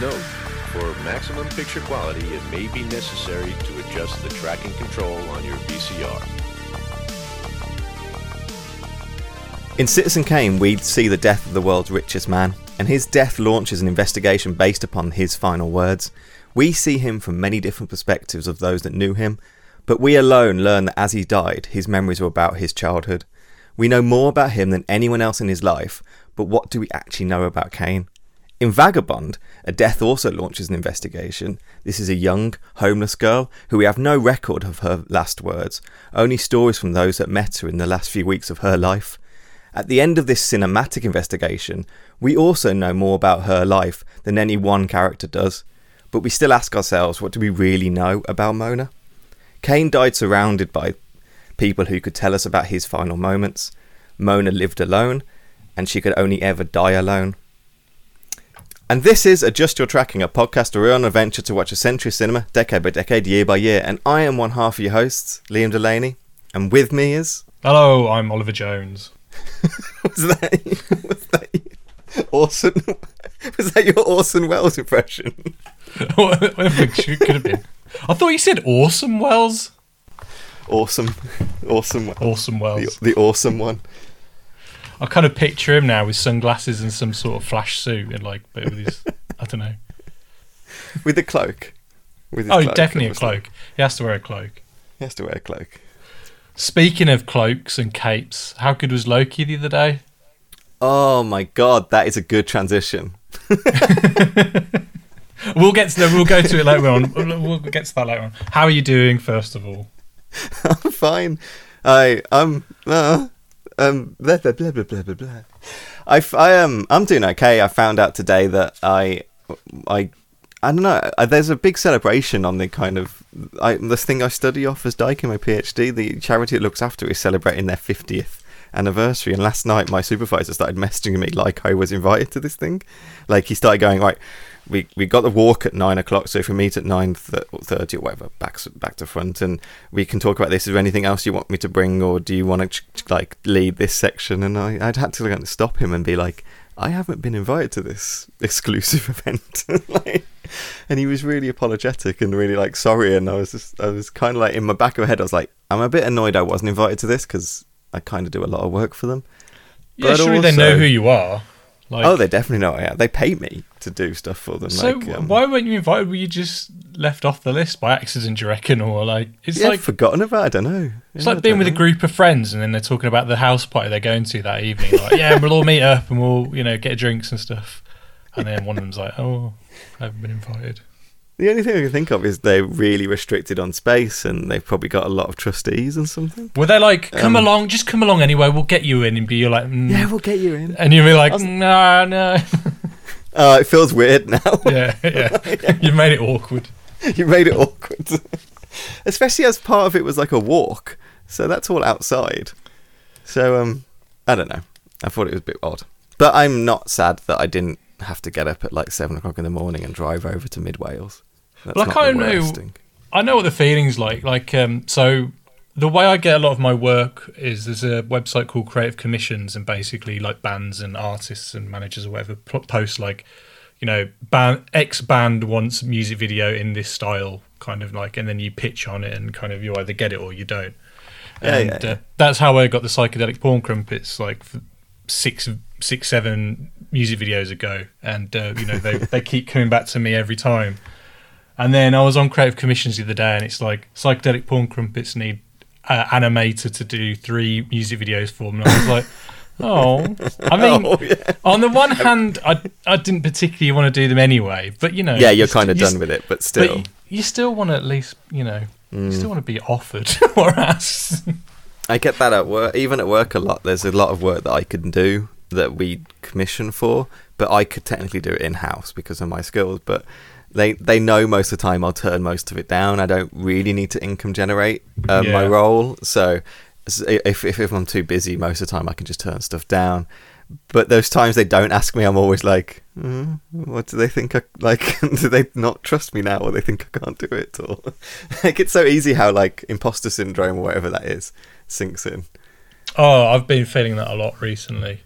Note, for maximum picture quality, it may be necessary to adjust the tracking control on your VCR. In Citizen Kane, we see the death of the world's richest man, and his death launches an investigation based upon his final words. We see him from many different perspectives of those that knew him, but we alone learn that as he died, his memories were about his childhood. We know more about him than anyone else in his life, but what do we actually know about Kane? In Vagabond, a death also launches an investigation. This is a young, homeless girl who we have no record of her last words, only stories from those that met her in the last few weeks of her life. At the end of this cinematic investigation, we also know more about her life than any one character does, but we still ask ourselves what do we really know about Mona? Kane died surrounded by people who could tell us about his final moments. Mona lived alone, and she could only ever die alone. And this is Adjust Your Tracking, a podcast where we're on an adventure to watch a century cinema, decade by decade, year by year. And I am one half of your hosts, Liam Delaney, and with me is. Hello, I'm Oliver Jones. was that, was that Orson? Was that your Orson Welles impression? it could have been. I thought you said Awesome Wells. Awesome, awesome, awesome Wells, the, the awesome one. I kind of picture him now with sunglasses and some sort of flash suit and like, but with his, I don't know, with the cloak. With oh, cloak, definitely obviously. a cloak. He has to wear a cloak. He has to wear a cloak. Speaking of cloaks and capes, how good was Loki the other day? Oh my god, that is a good transition. we'll get to we'll go to it later on. We'll get to that later on. How are you doing, first of all? I'm fine. I I'm uh, um blah blah blah blah blah blah blah. I I um, I'm doing okay. I found out today that I I I don't know. There's a big celebration on the kind of I, this thing I study Offa's Dyke in my PhD. The charity it looks after is celebrating their 50th anniversary. And last night, my supervisor started messaging me like I was invited to this thing. Like he started going right we we got the walk at nine o'clock. So if we meet at nine thirty or whatever, back back to front, and we can talk about this. Is there anything else you want me to bring, or do you want to like lead this section? And I I'd had to like, stop him and be like, I haven't been invited to this exclusive event. like, and he was really apologetic and really like sorry. And I was just I was kind of like in my back of my head, I was like, I'm a bit annoyed I wasn't invited to this because I kind of do a lot of work for them. Yeah, but surely also, they know who you are. Like, oh, they definitely know. Yeah, they pay me to do stuff for them. So like, um, why weren't you invited? Were you just left off the list by accident? Do you reckon, or like it's yeah, like forgotten about? I don't know. It's yeah, like being with know. a group of friends, and then they're talking about the house party they're going to that evening. Like, yeah, we'll all meet up and we'll you know get drinks and stuff. And then one of them's like, "Oh, I haven't been invited." The only thing I can think of is they're really restricted on space, and they've probably got a lot of trustees and something. Were they like, "Come um, along, just come along anyway. We'll get you in," and be you're like, mm. "Yeah, we'll get you in," and you'll be like, was... "No, no." Oh, it feels weird now. yeah, yeah. you made it awkward. you made it awkward, especially as part of it was like a walk. So that's all outside. So um, I don't know. I thought it was a bit odd, but I'm not sad that I didn't have to get up at like seven o'clock in the morning and drive over to Mid Wales. That's well, I kind of know. I know what the feeling's like. Like, um, so the way I get a lot of my work is there's a website called Creative Commissions, and basically, like bands and artists and managers or whatever post like, you know, band X band wants music video in this style, kind of like, and then you pitch on it, and kind of you either get it or you don't. Yeah, and yeah, yeah. Uh, that's how I got the psychedelic porn crumpets, like six, six, seven music videos ago, and uh, you know they they keep coming back to me every time. And then I was on Creative Commissions the other day, and it's like psychedelic porn crumpets need uh, animator to do three music videos for them. And I was like, oh, I mean, oh, yeah. on the one hand, I I didn't particularly want to do them anyway, but you know, yeah, you're kind of done with it, but still, but you, you, still want to at least, you know, mm. you still want to be offered or asked. I get that at work, even at work a lot. There's a lot of work that I can do that we commission for, but I could technically do it in house because of my skills. But they they know most of the time I'll turn most of it down. I don't really need to income generate uh, yeah. my role, so if, if if I'm too busy, most of the time I can just turn stuff down. But those times they don't ask me, I'm always like, mm, "What do they think? I, like, do they not trust me now, or they think I can't do it?" Or like, it's so easy how like imposter syndrome or whatever that is sinks in. Oh, I've been feeling that a lot recently.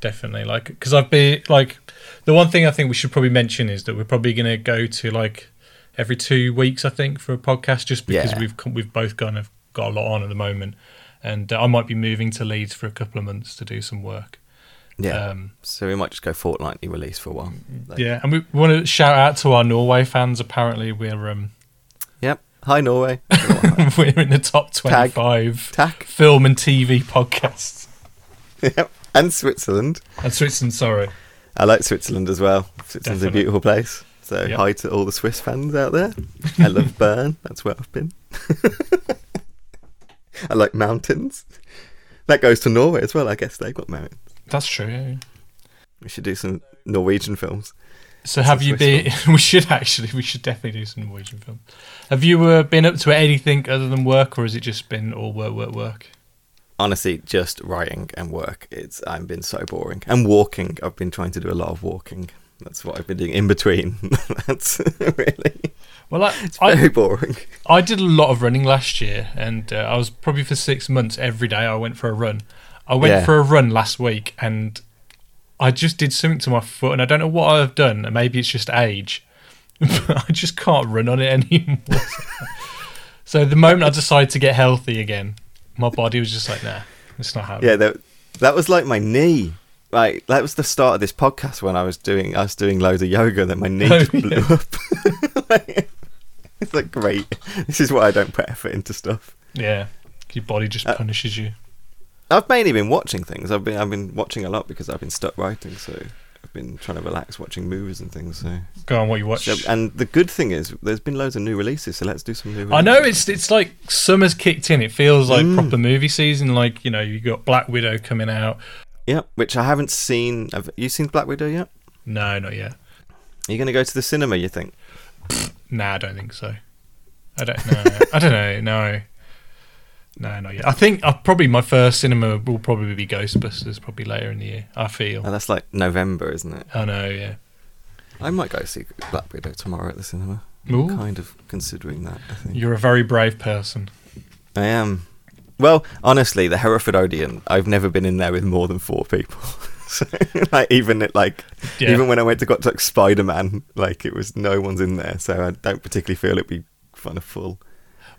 definitely. Like, because I've been like, the one thing I think we should probably mention is that we're probably going to go to like every two weeks, I think, for a podcast, just because Yeah. we've we've both kind of got a lot on at the moment, and uh, I might be moving to Leeds for a couple of months to do some work. Yeah. Um, so we might just go fortnightly release for a while. Like- yeah, and we want to shout out to our Norway fans. Apparently, we're um, Yep. Hi Norway. we're in the top twenty-five Tack. film and TV podcasts. yep. And Switzerland. And Switzerland, sorry. I like Switzerland as well. Switzerland's Definitely. a beautiful place. So Yep. hi to all the Swiss fans out there. I love Bern. That's where I've been. I like mountains. That goes to Norway as well. I guess they've got mountains. That's true. Yeah. We should do some Norwegian films. So have you Swiss been? We should actually. We should definitely do some Norwegian film. Have you uh, been up to anything other than work, or has it just been all work, work, work? Honestly, just writing and work. It's I've been so boring. And walking. I've been trying to do a lot of walking. That's what I've been doing in between. That's really Well, I, very I, boring. I did a lot of running last year, and uh, I was probably for six months every day. I went for a run. I went Yeah. for a run last week, and I just did something to my foot, and I don't know what I've done. and Maybe it's just age, but I just can't run on it anymore. so the moment I decided to get healthy again, my body was just like, nah, it's not happening. Yeah, that, that was like my knee. Like that was the start of this podcast when I was doing I was doing loads of yoga. Then my knee Oh, just blew up. Like, it's like great. This is why I don't put effort into stuff. Yeah, your body just Uh, punishes you. I've mainly been watching things. I've been I've been watching a lot because I've been stuck writing. So I've been trying to relax watching movies and things. So, Go on, what you watch. so and the good thing is there's been loads of new releases. So let's do some new. Releases. I know it's it's like summer's kicked in. It feels like Mm. proper movie season. Like you know, you got Black Widow coming out. Yep, which I haven't seen. Have you seen Black Widow yet? No, not yet. Are you going to go to the cinema? You think? Nah, I don't think so. I don't know. I don't know. No, no, not yet. I think uh, probably my first cinema will probably be Ghostbusters. Probably later in the year. I feel. Oh, that's like November, isn't it? I know. Yeah. I might go see Black Widow tomorrow at the cinema. Ooh. I'm kind of considering that. I think You're a very brave person. I am. Well, honestly, the Hereford Odeon, I've never been in there with more than four people. so, like even at, like Yeah. even when I went to got like Spider Man, like it was no one's in there, so I don't particularly feel it'd be kind of full.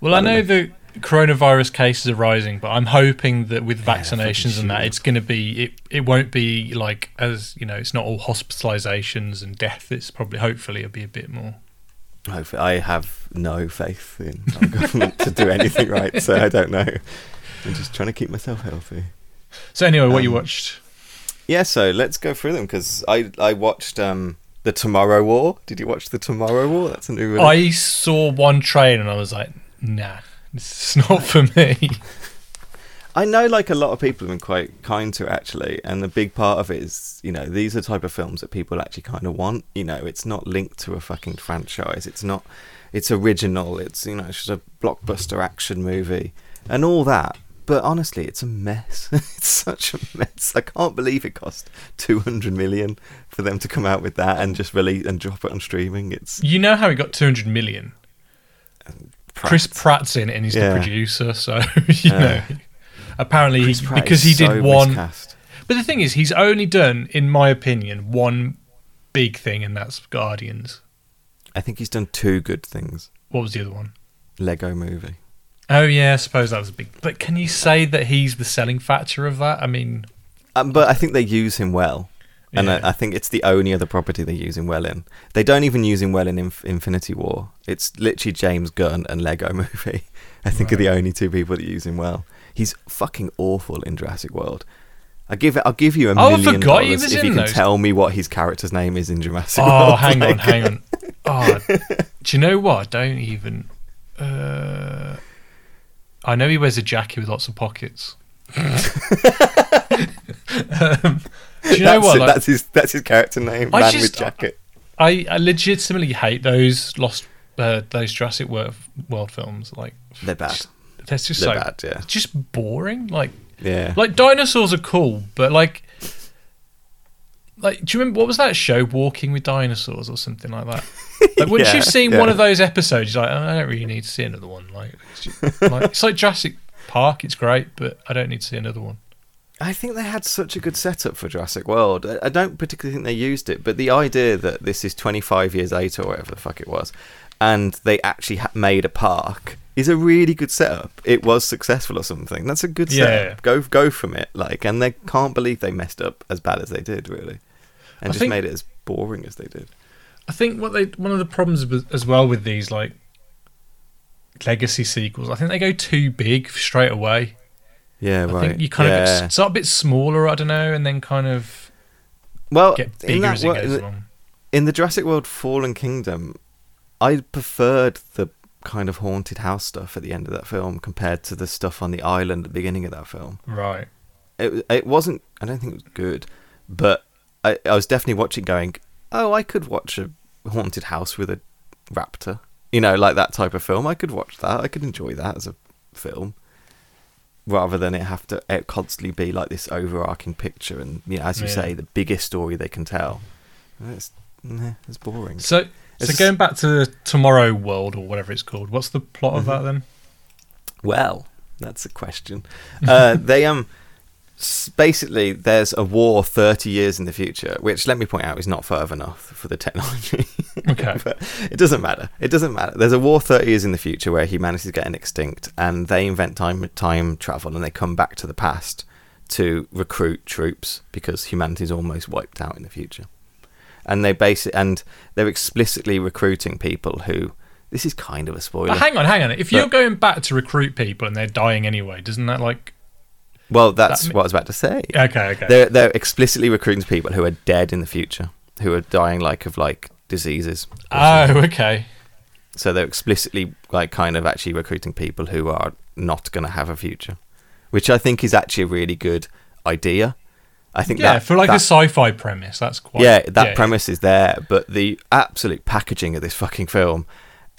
Well, I, I don't know the coronavirus cases are rising, but I'm hoping that with vaccinations and that, it's going to be it. It won't be like as you know, it's not all hospitalizations and death. It's probably hopefully it'll be a bit more. Hopefully, I have no faith in our government to do anything right, so I don't know. I'm just trying to keep myself healthy. So anyway, what you Um, watched? Yeah, so let's go through them because I I watched um the Tomorrow War. Did you watch the Tomorrow War? That's a new. release. I saw one train and I was like, nah, is not for me. I know like a lot of people have been quite kind to it actually, and the big part of it is you know these are the type of films that people actually kind of want. You know, it's not linked to a fucking franchise. It's not. It's original. It's you know it's just a blockbuster action movie and all that. But honestly, it's a mess. it's such a mess. I can't believe it cost two hundred million for them to come out with that and just release and drop it on streaming. It's You know how he got 200 million? Um, Chris Pratt's in it and he's Yeah. the producer, so you Yeah. know. Apparently, he, because he so did one. miscast. But the thing is, he's only done, in my opinion, one big thing, and that's Guardians. I think he's done two good things. What was the other one? Lego Movie. Oh yeah, I suppose that was a big. But can you say that he's the selling factor of that? I mean, Um, but I think they use him well. And Yeah. I, I think it's the only other property they use in. They don't even use him well in Inf- Infinity War. It's literally James Gunn and Lego Movie. I think are the only two people that use him well. He's fucking awful in Jurassic World. I give it. I'll give you a Oh, million dollars if you can those. tell me what his character's name is in Jurassic oh, World. hang on, hang on. Oh, do you know what? I don't even. Uh, I know he wears a jacket with lots of pockets. um, do you know that's what? it, Like, that's his. That's his character name. I Man just- with jacket. I, I legitimately hate those lost uh, those Jurassic World, World films. Like They're bad. they're just They're so bad. Yeah. just boring. Like Yeah. like dinosaurs are cool, but like like do you remember what was that show Walking with Dinosaurs or something like that? Like once Yeah, you've seen yeah. one of those episodes, you're like oh, I don't really need to see another one. Like it's, just- like it's like Jurassic Park, it's great, but I don't need to see another one. I think they had such a good setup for Jurassic World. I don't particularly think they used it, but the idea that this is 25 years later or whatever the fuck it was, and they actually ha- made a park is a really good setup. It was successful or something. That's a good Yeah. setup. Go go from it. Like, and they can't believe they messed up as bad as they did, really, and I just think- made it as boring as they did. I think what they one of the problems as well with these like legacy sequels, I think they go too big straight away. Yeah, I right. think you kind yeah. of get, start a bit smaller, I don't know, and then kind of well get in that as it goes in the- along. in the Jurassic World Fallen Kingdom, I preferred the kind of haunted house stuff at the end of that film compared to the stuff on the island at the beginning of that film. Right. It it wasn't. I don't think it was good, but I, I was definitely watching, going, "Oh, I could watch a haunted house with a raptor." You know, like that type of film. I could watch that. I could enjoy that as a film, rather than it have to it constantly be like this overarching picture and you know, as you Yeah. say, the biggest story they can tell. It's, it's boring. So, so going back to Tomorrow World or whatever it's called, what's the plot of that Mm-hmm. then? Well, that's a question. Uh, they um, basically there's a war 30 years in the future, which let me point out is not further enough for the technology. Okay. but it doesn't matter. It doesn't matter. There's a war 30 years in the future where humanity is getting extinct, and they invent time time travel, and they come back to the past to recruit troops because humanity's almost wiped out in the future. And they base it, and they're explicitly recruiting people who. This is kind of a spoiler. But hang on, hang on. If you're going back to recruit people and they're dying anyway, doesn't that like? Well, that's That- what I was about to say. Okay, okay. They're they're explicitly recruiting people who are dead in the future, who are dying like of like diseases. Oh, something. okay. so they're explicitly like kind of actually recruiting people who are not going to have a future, which I think is actually a really good idea. I think Yeah, that for like that, a sci-fi premise, that's quite. yeah that premise is there, but the absolute packaging of this fucking film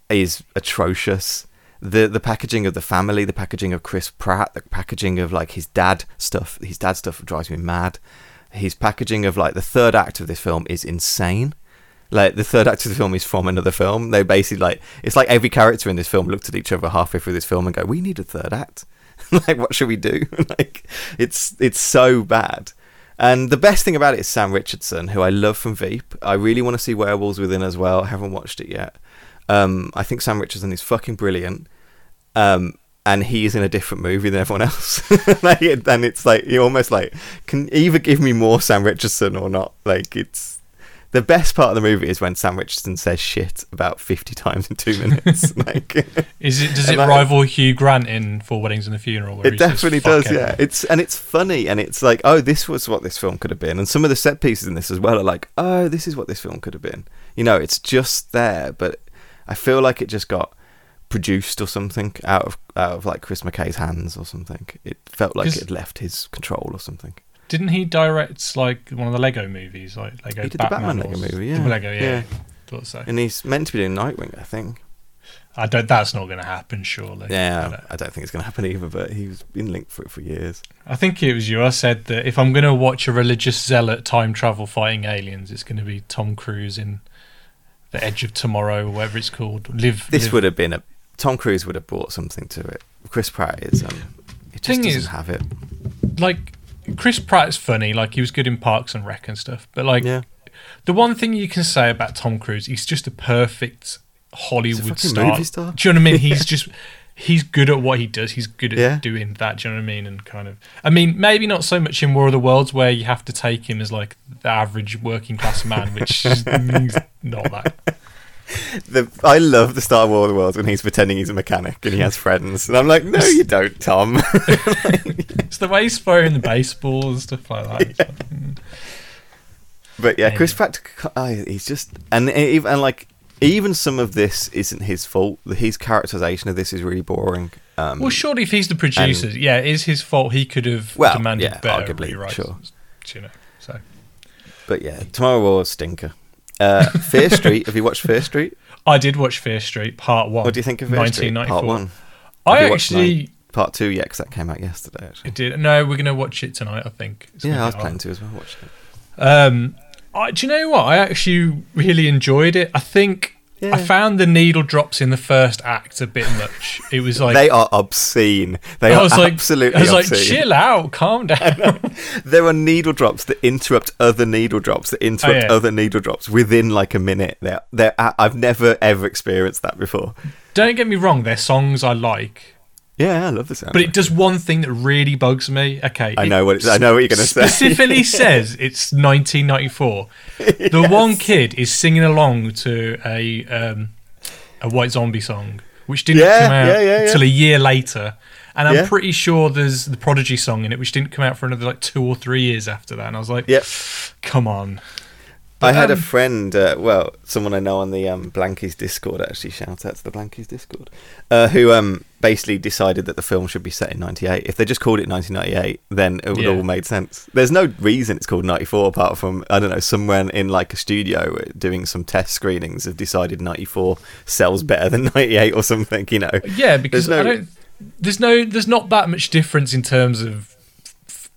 is atrocious. The the packaging of the family, the packaging of Chris Pratt, the packaging of like his dad stuff, his dad stuff drives me mad. His packaging of like the third act of this film is insane. Like the third act of the film is from another film. They basically like it's like every character in this film looked at each other halfway through this film and go, "We need a third act. like, what should we do?" like, it's it's so bad. And the best thing about it is Sam Richardson, who I love from Veep. I really want to see Werewolves Within as well. I haven't watched it yet. Um, I think Sam Richardson is fucking brilliant. Um, and he is in a different movie than everyone else. like, and it's like you almost like can either give me more Sam Richardson or not. Like it's the best part of the movie is when Sam Richardson says shit about fifty times in two minutes. like Is it? Does it like- rival Hugh Grant in Four Weddings and a Funeral? it says, definitely "Fuck does. Yeah, everyone"? it's and it's funny and it's like oh this was what this film could have been and some of the set pieces in this as well are like oh this is what this film could have been. You know, it's just there, but I feel like it just got produced or something out of out of like Chris McKay's hands or something. It felt like it had left his control or something. Didn't he direct like one of the Lego movies, like Lego He did the Batman? Batman Lego movie, yeah. the Lego, yeah. Yeah. Thought so. And he's meant to be doing Nightwing, I think. I don't. That's not going to happen, surely. I Yeah, don't- I don't think it's going to happen either, but he's been linked for it for years. I think it was you. I said that if I'm going to watch a religious zealot time travel fighting aliens, it's going to be Tom Cruise in The Edge of Tomorrow, or whatever it's called. Live. This Live- would have been a Tom Cruise would have brought something to it. Chris Pratt is um, it just Thing doesn't is- have it. like Chris Pratt's funny. Like he was good in Parks and Rec and stuff. But like Yeah. the one thing you can say about Tom Cruise, he's just a perfect Hollywood fucking star. movie star. Do you know what I mean? He's just he's good at what he does. He's good at Yeah. doing that. Do you know what I mean? And kind of, I mean, maybe not so much in War of the Worlds where you have to take him as like the average working class man, which is not that. The, I love the Star Wars world when he's pretending he's a mechanic and he has friends, and I'm like, no, you don't, Tom. It's the way he's throwing the baseball and stuff like that. Mm. but yeah, Chris Yeah. Pratt, oh, he's just and even and like even some of this isn't his fault. His characterization of this is really boring. Um, Well, surely if he's the producer, yeah, it is his fault. He could have Well, demanded yeah, better arguably, rewrites. sure. You know, so but yeah, Tomorrow War stinker. Uh, Fear Street. Have you watched Fear Street? I did watch Fear Street Part One. What do you think of Fear Street 1994. Part One? I Have watched actually nine- Part Two, yeah, because that came out yesterday. Actually. I did. No, we're gonna watch it tonight. I think. It's Yeah, I was planning to as well. Watch it. Um, I, do you know what? I actually really enjoyed it. I think I found the needle drops in the first act a bit much. It was like they are obscene. They I are was like, absolutely I was like, chill out, calm down. there are needle drops that interrupt other needle drops that interrupt Oh, yeah. other needle drops within like a minute. They're, they're, I've never ever experienced that before. Don't get me wrong, they're songs I like, Yeah, I love the sound. but it does one thing that really bugs me. Okay, I know what it's, I know what you're going to say. specifically says it's 1994. The one kid is singing along to a um, a White Zombie song, which didn't Yeah, come out yeah, yeah, until a year later. And I'm pretty sure there's the Prodigy song in it, which didn't come out for another like two or three years after that. And I was like, Yep. come on. I had a um, friend, uh, well, someone I know on the um, Blankies Discord, actually, shout out to the Blankies Discord, uh, who um, basically decided that the film should be set in 98. If they just called it 1998, then it would Yeah. all made sense. There's no reason it's called 94 apart from, I don't know, somewhere in like a studio doing some test screenings have decided 94 sells better than 98 or something, you know. Yeah, because There's no- I don't. There's no. There's not that much difference in terms of.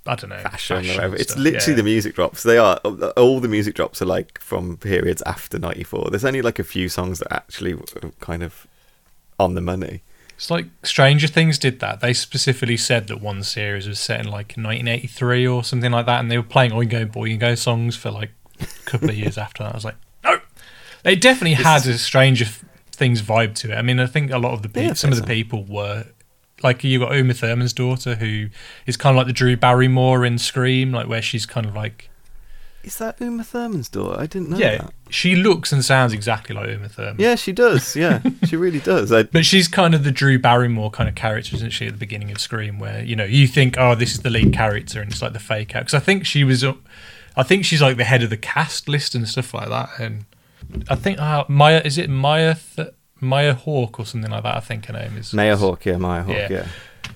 I don't know. Fashion, or fashion whatever. It's stuff, literally yeah. the music drops. They are all the music drops are like from periods after '94. There's only like a few songs that actually were kind of on the money. It's like Stranger Things did that. They specifically said that one series was set in like 1983 or something like that, and they were playing Oingo Boingo songs for like a couple of years after that. I was like, no, they definitely had a Stranger Things vibe to it. I mean, I think a lot of the people, Yeah, some of the so. people were like you got Uma Thurman's daughter, who is kind of like the Drew Barrymore in Scream, like where she's kind of like Is that Uma Thurman's daughter? I didn't know yeah, that. she looks and sounds exactly like Uma Thurman. Yeah, she does. Yeah, she really does. I, But she's kind of the Drew Barrymore kind of character, isn't she, at the beginning of Scream, where you know you think, oh, this is the lead character, and it's like the fake out. Because I think she was, I think she's like the head of the cast list and stuff like that. And I think uh, Maya is it Maya Th- Maya Hawke or something like that. I think her name is Maya Hawke, yeah, Maya Hawke, Yeah.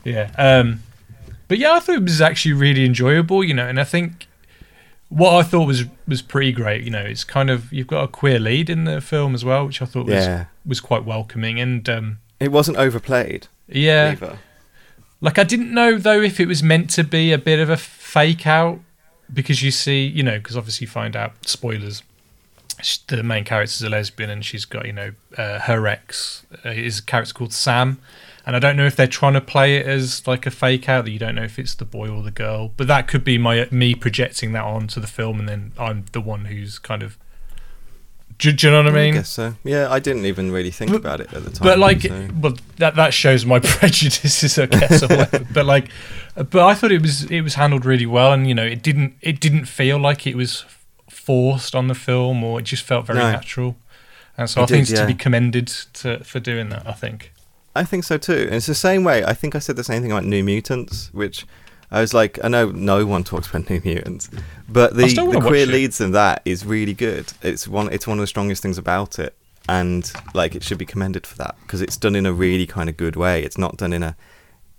yeah. yeah. Um, but yeah, I thought it was actually really enjoyable, you know, and I think what I thought was was pretty great, you know, it's kind of you've got a queer lead in the film as well, which I thought was Yeah. was quite welcoming and um, It wasn't overplayed yeah. either. Like I didn't know though if it was meant to be a bit of a fake out because you see, you know, because obviously you find out spoilers. The main character is a lesbian and she's got, you know, uh, her ex uh, is a character called Sam, and I don't know if they're trying to play it as like a fake out that you don't know if it's the boy or the girl, but that could be my me projecting that onto the film, and then I'm the one who's kind of. Do, do you know what I mean? I guess so. Yeah, I didn't even really think about it at the time. But like, so- well, that that shows my prejudices, I guess. or but like, but I thought it was it was handled really well, and you know, it didn't it didn't feel like it was forced on the film, or it just felt very No. natural. And so It I think did, it's to be commended to for doing that. I think. I think so too. And it's the same way. I think I said the same thing about New Mutants, which I was like, I know no one talks about New Mutants, but the, the queer leads in that is really good. It's one. It's one of the strongest things about it, and like it should be commended for that because it's done in a really kind of good way. It's not done in a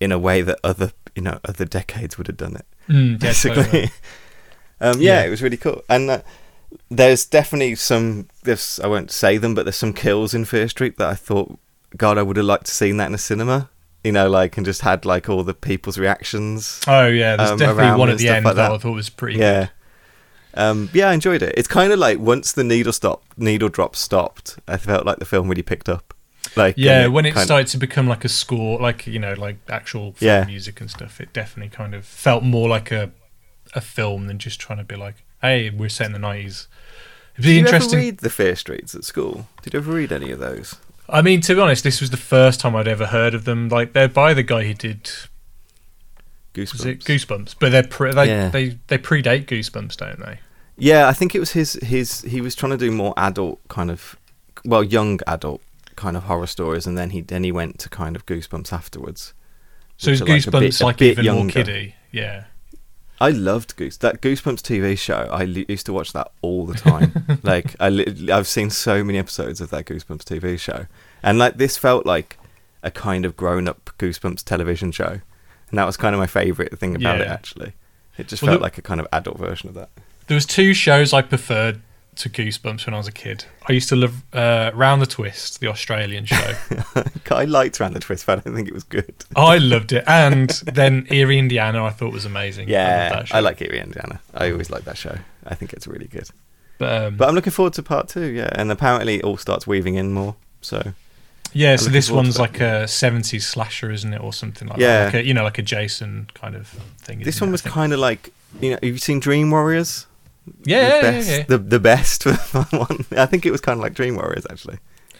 in a way that other you know other decades would have done it. Mm, yeah, basically. totally. Um, yeah, Yeah. it was really cool. And uh, there's definitely some. There's I won't say them, but there's some kills in Fear Street that I thought, God, I would have liked to seen that in a cinema. You know, like and just had like all the people's reactions. Oh yeah, there's um, definitely one at the end like that that. I thought was pretty. Yeah. Um, yeah, I enjoyed it. It's kind of like once the needle stop, needle drop stopped, I felt like the film really picked up. Like Yeah, when it started to become like a score, like you know, like actual film Yeah. music and stuff, it definitely kind of felt more like a a film than just trying to be like, "Hey, we're set in the nineties." It'd Did be you interesting. ever read the Fear Streets at school? Did you ever read any of those? I mean, to be honest, this was the first time I'd ever heard of them. Like they're by the guy who did Goosebumps. was it Goosebumps, but they're pre- they, Yeah. they they predate Goosebumps, don't they? Yeah, I think it was his his he was trying to do more adult kind of well, young adult kind of horror stories and then he then he went to kind of Goosebumps afterwards. So is are like Goosebumps bit- like even more kiddie? Yeah. I loved Goose that Goosebumps TV show. I li- used to watch that all the time. like I li- I've seen so many episodes of that Goosebumps TV show. And like this felt like a kind of grown-up Goosebumps television show. And that was kind of my favorite thing about it actually. It just Well, felt like a kind of adult version of that. There was two shows I preferred to Goosebumps when I was a kid. I used to love uh, Round the Twist, the Australian show. I liked Round the Twist, but I don't think it was good. I loved it, and then Erie, Indiana, I thought was amazing. Yeah, show. I, like Erie Indiana. I always like that show. I think it's really good. But um, But I'm looking forward to part two. Yeah, and apparently it all starts weaving in more. So yeah, I'm so this one's like a '70s slasher, isn't it, or something like Yeah. that? Like a, you know, like a Jason kind of thing. this one it, was kind of like you know. Have you seen Dream Warriors? Yeah, the yeah, best, yeah, yeah. The the best one. I think it was kind of like Dream Warriors actually.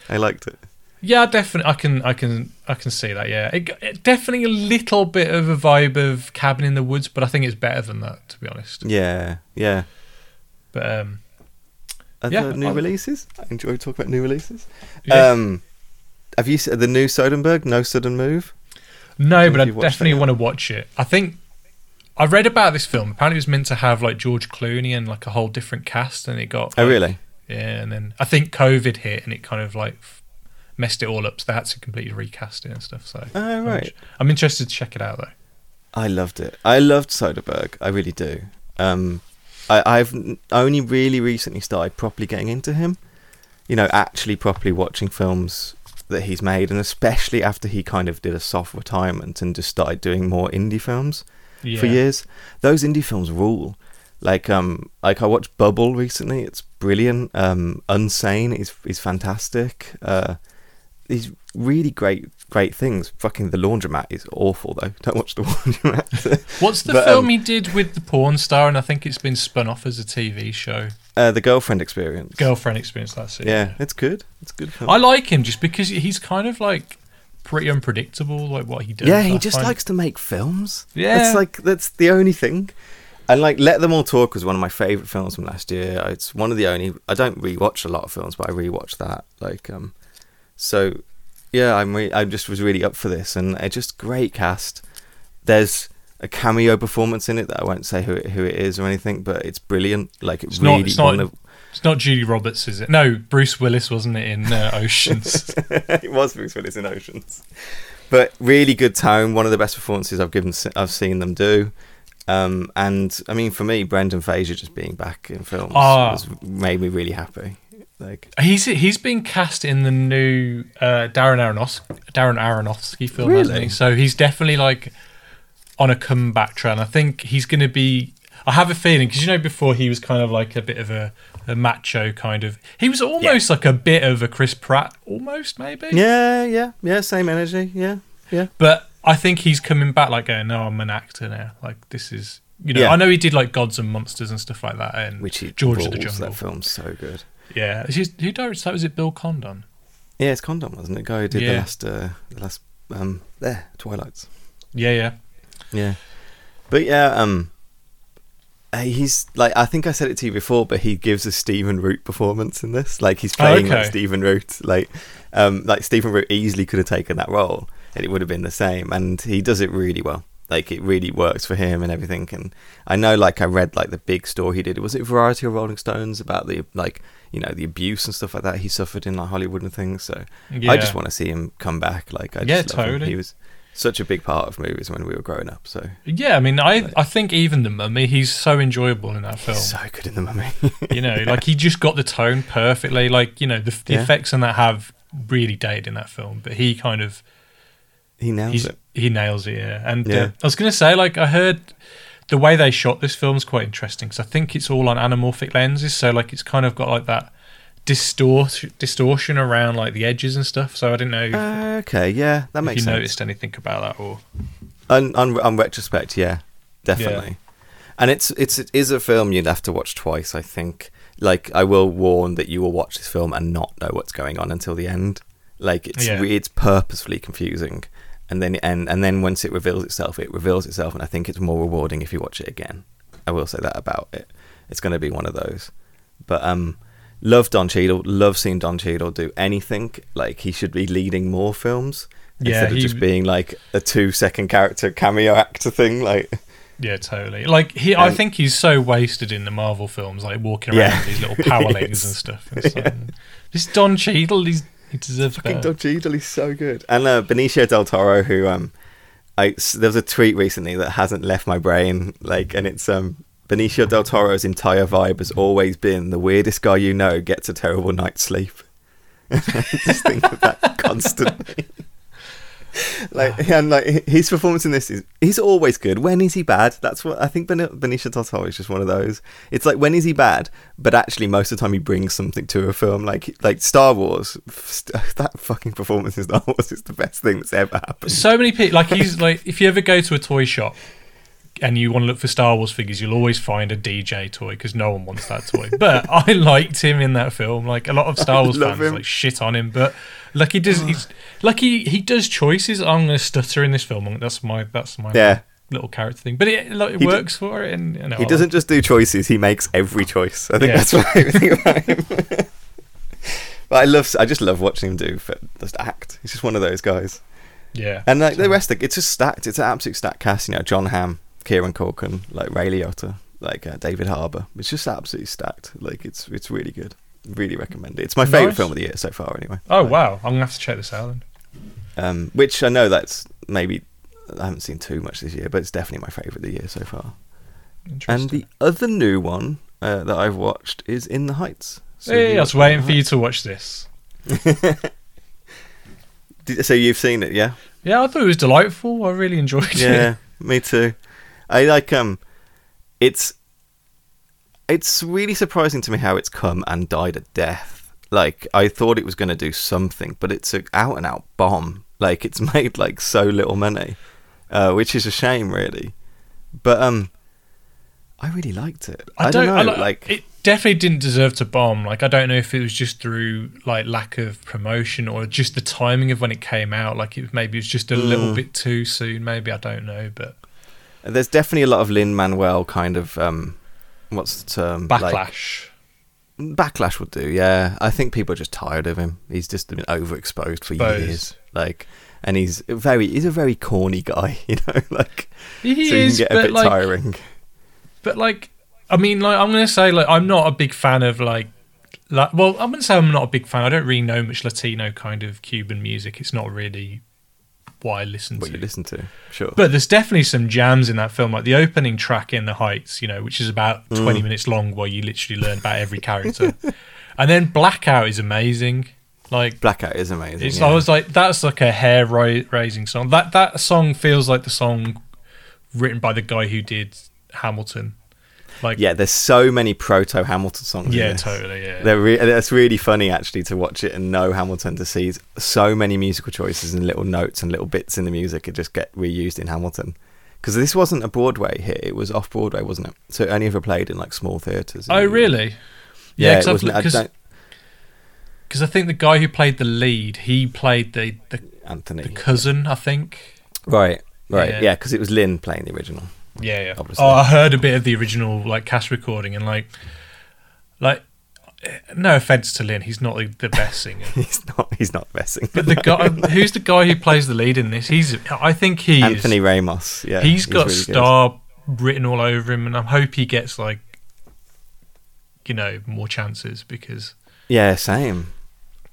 I liked it. Yeah, definitely. I can, I can, I can see that. Yeah, it, it, definitely a little bit of a vibe of Cabin in the Woods, but I think it's better than that, to be honest. Yeah, yeah. But um, Other Yeah, new I'll- releases. I enjoy talking about new releases. yeah. Um, have you seen the new Soderbergh? No sudden move. no, but I you watched that definitely want to watch it. I think I read about this film. Apparently, it was meant to have like George Clooney and like a whole different cast, and it got. Oh really? Yeah, and then I think COVID hit, and it kind of like messed it all up. So they had to completely recast it and stuff. So Oh right. I'm interested to check it out though. I loved it. I loved Soderbergh. I really do. Um, I, I've only really recently started properly getting into him. You know, actually properly watching films that he's made, and especially after he kind of did a soft retirement and just started doing more indie films Yeah. for years. Those indie films rule. Like um, like I watched Bubble recently. It's brilliant. Um, Unsane is is fantastic. Uh, these really great great things. Fucking the laundromat is awful though. Don't watch the laundromat. What's the But, film um, he did with the porn star? And I think it's been spun off as a TV show. uh, the girlfriend experience. Girlfriend Experience. That's it. Yeah, it's good. It's good. Film. I like him just because he's kind of like pretty unpredictable, like what he does. yeah, he I just find- likes to make films. Yeah. it's like that's the only thing. And like Let Them All Talk was one of my favorite films from last year. It's one of the only I don't rewatch a lot of films, but I rewatched that. Like um, so yeah, I'm re- I just was really up for this, and it's just great cast. There's a cameo performance in it that I won't say who it, who it is or anything, but it's brilliant. Like it's It's not- really it's not- one of It's not Julia Roberts, is it? No, Bruce Willis wasn't it in uh, Oceans? it was Bruce Willis in Oceans, but really good tone. One of the best performances I've given I've seen them do. Um, and I mean, for me, Brendan Fraser just being back in films Ah. was, made me really happy. Like, he's he's been cast in the new uh, Darren Aronofsky Darren Aronofsky film, hasn't Really? he? So he's definitely like on a comeback trail. I think he's going to be. I have a feeling because you know before he was kind of like a bit of a, a macho kind of. He was almost like a bit of a Chris Pratt, almost maybe. yeah, yeah, yeah, same energy. Yeah, yeah. But I think he's coming back like going, no, I'm an actor now. Like this is, you know, Yeah. I know he did like Gods and Monsters and stuff like that, and Which he George of the Jungle. That film's so good. Yeah, who directs that? Was it Bill Condon? Yeah, it's Condon, wasn't it? Guy who did the last, uh, the last, um, there, Twilights. Yeah, yeah. Yeah, but yeah, um, he's like I think I said it to you before, but he gives a Stephen Root performance in this. Like he's playing like okay. Stephen Root. Like, um, like Stephen Root easily could have taken that role, and it would have been the same. And he does it really well. Like it really works for him and everything. And I know, like I read like the big story he did. Was it Variety or Rolling Stones about the like you know the abuse and stuff like that he suffered in like Hollywood and things. So yeah. I just want to see him come back. Like I Yeah, just love him. totally. He was such a big part of movies when we were growing up. So Yeah, I mean, I I think even the Mummy, he's so enjoyable in that film. so good in the mummy. you know, like he just got the tone perfectly. Like you know, the, the Yeah. effects on that have really dated in that film, but he kind of he nails it. he nails it. Yeah, and Yeah. Uh, I was gonna say, like, I heard the way they shot this film is quite interesting because I think it's all on anamorphic lenses, so like it's kind of got like that distort distortion around like the edges and stuff. So I didn't know if, Uh, okay, yeah, that makes. if you sense. noticed anything about that or On, on on retrospect, yeah, definitely. And it's it's it is a film you'd have to watch twice. I think. Like I will warn that you will watch this film and not know what's going on until the end. Like it's Yeah. it's purposefully confusing, and then and and then once it reveals itself, it reveals itself, and I think it's more rewarding if you watch it again. I will say that about it. It's going to be one of those. But um, love Don Cheadle. Love seeing Don Cheadle do anything. Like he should be leading more films Yeah, instead of he- just being like a two-second character cameo actor thing. Like Yeah, totally. Like he, I think he's so wasted in the Marvel films, like walking around Yeah. with these little power legs and stuff. It's like, This Don Cheadle, he's, he deserves fucking better. Don Cheadle is so good. And uh, Benicio del Toro, who um, I there was a tweet recently that hasn't left my brain. Like, and it's um. Benicio del Toro's entire vibe has always been the weirdest guy you know gets a terrible night's sleep. Just think of that constantly. like and like his performance in this is he's always good. When is he bad? That's what I think. Ben- Benicio del Toro is just one of those. It's like when is he bad? But actually, most of the time he brings something to a film. Like like Star Wars. That fucking performance in Star Wars is the best thing that's ever happened. So many people like he's like if you ever go to a toy shop and you want to look for Star Wars figures, you'll always find a DJ toy because no one wants that toy. but I liked him in that film. Like a lot of Star Wars fans him. like shit on him, but like he does, oh. he's like he he does choices. I'm gonna stutter in this film. That's my that's my yeah. little character thing. But it like, it works d- for it. And you know, he doesn't just do choices; he makes every choice. I think yeah. that's what I think about him. but I love, I just love watching him do just act. He's just one of those guys. Yeah, and like the rest, of, it's just stacked. It's an absolute stacked cast. You know, John Hamm, Kieran Culkin, like Ray Liotta, like uh, David Harbour. It's just absolutely stacked. Like it's it's really good. Really recommend it. It's my favorite film of the year so far. Anyway. Oh like, wow! I'm gonna have to check this out then. Um, which I know that's maybe I haven't seen too much this year, but it's definitely my favorite of the year so far. And the other new one uh, that I've watched is In the Heights. So hey, I was waiting for you to watch this. so you've seen it, yeah? Yeah, I thought it was delightful. I really enjoyed it. Yeah, me too. I like um, it's it's really surprising to me how it's come and died a death. Like I thought it was going to do something, but it's an out and out bomb. Like it's made like so little money, uh, which is a shame, really. But um, I really liked it. I, I don't, don't, know. I, like it definitely didn't deserve to bomb. Like I don't know if it was just through like lack of promotion or just the timing of when it came out. Like it maybe it was just a mm. little bit too soon. Maybe I don't know, but there's definitely a lot of Lin Manuel kind of um, what's the term? Backlash. Like, backlash would do. Yeah, I think people are just tired of him. He's just been overexposed for years. Like, and he's very he's a very corny guy. You know, like he so is, he can get a bit like, tiring. But like, I mean, like I'm gonna say, like I'm not a big fan of like like, well, I'm going to say I'm not a big fan. I don't really know much Latino kind of Cuban music. It's not really what I listen what to. What you listen to, sure. But there's definitely some jams in that film, like the opening track in The Heights, you know, which is about mm. 20 minutes long, where you literally learn about every character. and then Blackout is amazing. Like Blackout is amazing. Yeah. I was like, that's like a hair raising song. That that song feels like the song written by the guy who did Hamilton. Like, yeah, there's so many proto Hamilton songs. Yeah, totally. Yeah, They're re- that's really funny actually to watch it and know Hamilton to see so many musical choices and little notes and little bits in the music that just get reused in Hamilton. Because this wasn't a Broadway hit; it was off Broadway, wasn't it? So it only ever played in like small theaters. Oh, really? Yeah, yeah because I, think the guy who played the lead, he played the the Anthony, the cousin, I think. Right, right, yeah, because yeah, it was Lin playing the original. Yeah, yeah. Obviously. Oh, I heard a bit of the original like cast recording and like, like, no offense to Lin, he's not the best singer. he's not. He's not the best singer. But the guy, who's the guy who plays the lead in this? He's. I think he Anthony is, Ramos. Yeah, he's got really star good. written all over him, and I hope he gets like, you know, more chances because. Yeah, same.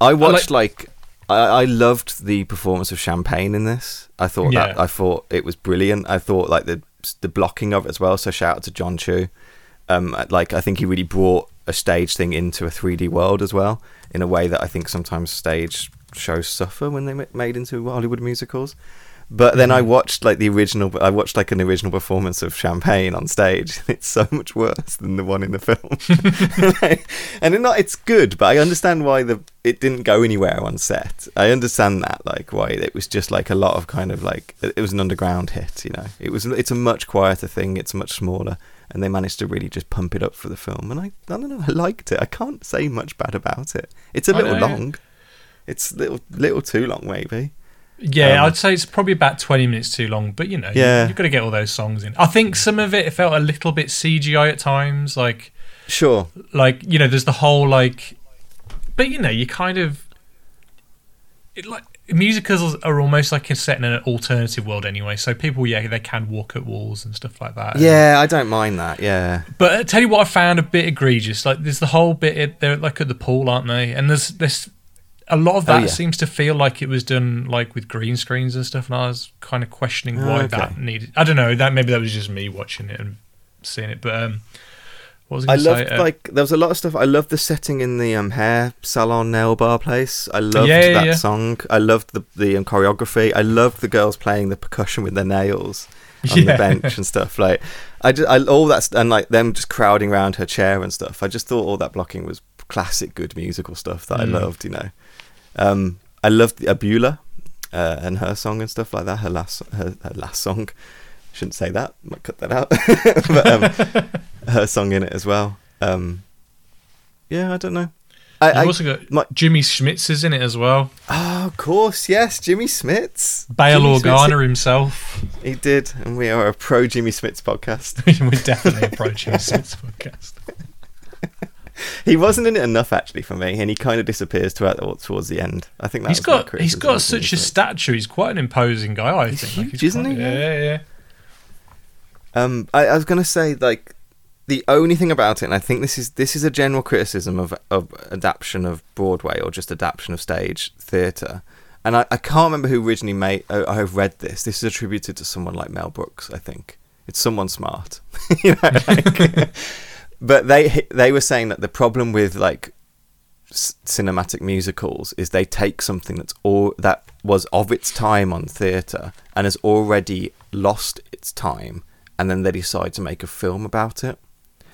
I watched I like, like I, I loved the performance of Champagne in this. I thought yeah. that I thought it was brilliant. I thought like the the blocking of it as well. So shout out to Jon Chu. Um, like I think he really brought a stage thing into a 3D world as well, in a way that I think sometimes stage shows suffer when they're made into Hollywood musicals. But then I mm-hmm. watched like the original. I watched like an original performance of Champagne on stage. It's so much worse than the one in the film. and it not, it's good, but I understand why the it didn't go anywhere on set. I understand that, like why it was just like a lot of kind of like it was an underground hit. You know, it was. It's a much quieter thing. It's much smaller, and they managed to really just pump it up for the film. And I, I don't know. I liked it. I can't say much bad about it. It's a little long. It's little, little too long, maybe. Yeah, um, I'd say it's probably about 20 minutes too long, but you know, yeah. you, have got to get all those songs in. I think some of it felt a little bit CGI at times, like sure, like you know, there's the whole like, but you know, you kind of it, like musicals are almost like set in an alternative world anyway. So people, yeah, they can walk at walls and stuff like that. Yeah, I don't mind that. Yeah, but I tell you what, I found a bit egregious. Like, there's the whole bit. They're like at the pool, aren't they? And there's this a lot of oh, that oh, yeah. seems to feel like it was done like with green screens and stuff, and I was kind of questioning why okay. that needed. I don't know. That maybe that was just me watching it and seeing it, but um, What was I, I loved say? Uh, like there was a lot of stuff. I loved the setting in the um, hair salon nail bar place. I loved Yeah, yeah, that song. I loved the the um, choreography. I loved the girls playing the percussion with their nails on the bench and stuff. Like I, just, I all that and like them just crowding around her chair and stuff. I just thought all that blocking was classic good musical stuff that Mm. I loved. You know, um, I loved Abuela uh, and her song and stuff like that. Her last her, her last song. Shouldn't say that. Might cut that out. but um, her song in it as well. Um, yeah, I don't know. I, You've also got my- Jimmy Smits is in it as well. oh, of course, yes, Jimmy Smits. Bale Jimmy himself. He did, and we are a pro Jimmy Smits podcast. We're definitely a Smits podcast. He wasn't in it enough actually for me, and he kind of disappears throughout towards the end. I think that He's got he's got such a stature. He's quite an imposing guy. I He's think. huge, isn't quite- he? Yeah, yeah, yeah. Um, I, I was gonna say like the only thing about it, and I think this is this is a general criticism of of adaptation of Broadway or just adaptation of stage theatre. And I, I can't remember who originally made. I, I have read this. This is attributed to someone like Mel Brooks. I think it's someone smart. you know, like- but they they were saying that the problem with like s- cinematic musicals is they take something that's all that was of its time on theatre and has already lost its time, and then they decide to make a film about it.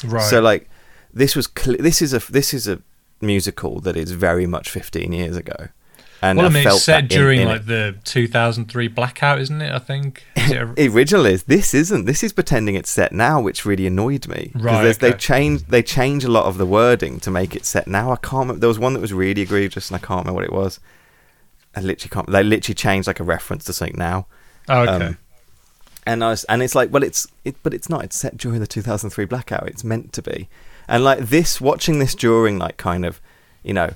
Right. So like this was cl- this is a this is a musical that is very much 15 years ago. And well, I mean, felt it's set in- during in like it. the 2003 blackout, isn't it? I think. Is it a- The original is this isn't this is pretending it's set now, which really annoyed me. 'Cause Right, there's- They okay. change they change a lot of the wording to make it set now. I can't. Remember, there was one that was really egregious, and I can't remember what it was. I literally can't. They literally changed like a reference to something now. oh, okay. Um, and I was, and it's like, well, it's it, but it's not. It's set during the 2003 blackout. It's meant to be, and like this, watching this during like kind of, you know,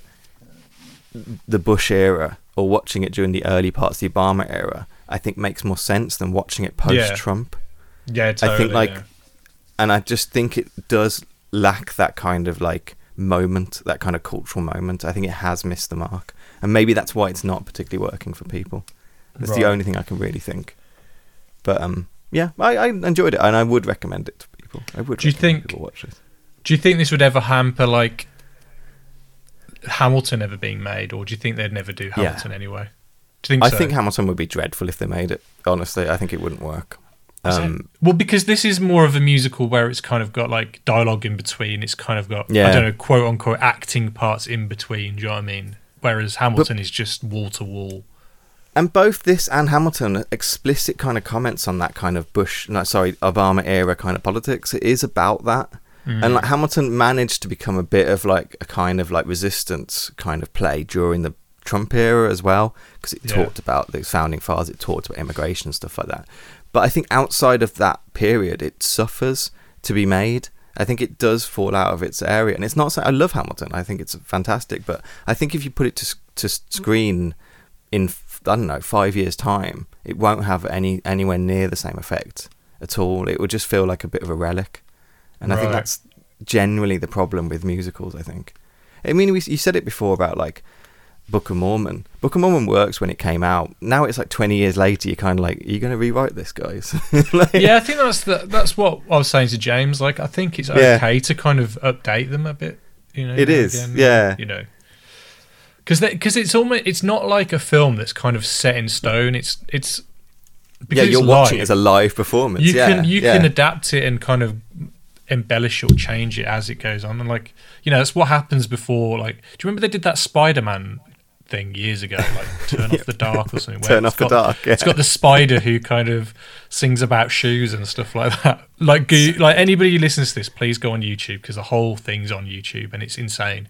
the Bush era or watching it during the early parts of the Obama era, I think makes more sense than watching it post Trump. yeah, totally, I think like, yeah. and I just think it does lack that kind of like moment, that kind of cultural moment. I think it has missed the mark, and maybe that's why it's not particularly working for people. That's the only thing I can really think. But um, yeah, I, I enjoyed it, and I would recommend it to people. I would. Do you think- people watch this? Do you think this would ever hamper like Hamilton ever being made, or do you think they'd never do Yeah. Hamilton anyway? Do you think I so? think Hamilton would be dreadful if they made it. Honestly, I think it wouldn't work. Um, well, because this is more of a musical where it's kind of got like dialogue in between. It's kind of got I don't know quote unquote acting parts in between. Do you know what I mean? Whereas Hamilton is just wall to wall. and both this and Hamilton explicit kind of comments on that kind of Bush, no, sorry, Obama era kind of politics. It is about that, Mm. and like Hamilton managed to become a bit of like a kind of like resistance kind of play during the Trump era as well, because it Yeah. talked about the founding fathers, it talked about immigration and stuff like that. But I think outside of that period, it suffers to be made. I think it does fall out of its area, and it's not. so- I love Hamilton. I think it's fantastic, but I think if you put it to to screen in I don't know five years' time, it won't have any anywhere near the same effect at all. It would just feel like a bit of a relic, and I think that's generally the problem with musicals. I think. I mean, we, you said it before about like Book of Mormon. Book of Mormon works when it came out. Now it's like twenty years later. You're kind of like, are you going to rewrite this, guys? Like- yeah, I think that's the, that's what I was saying to James. Like, I think it's Yeah. okay to kind of update them a bit. You know, it is. is, yeah. You know, because because it's almost it's not like a film that's kind of set in stone. It's it's yeah, you're it's watching it as a live performance. you yeah, can you yeah. can adapt it and kind of embellish or change it as it goes on. And like you know that's what happens before like do you remember they did that spider-man thing years ago? Like turn off the dark or something where Turn it's Off the Dark, yeah. it's got the spider who kind of sings about shoes and stuff like that. Like go, like anybody who listens to this please go on youtube because the whole thing's on youtube and it's insane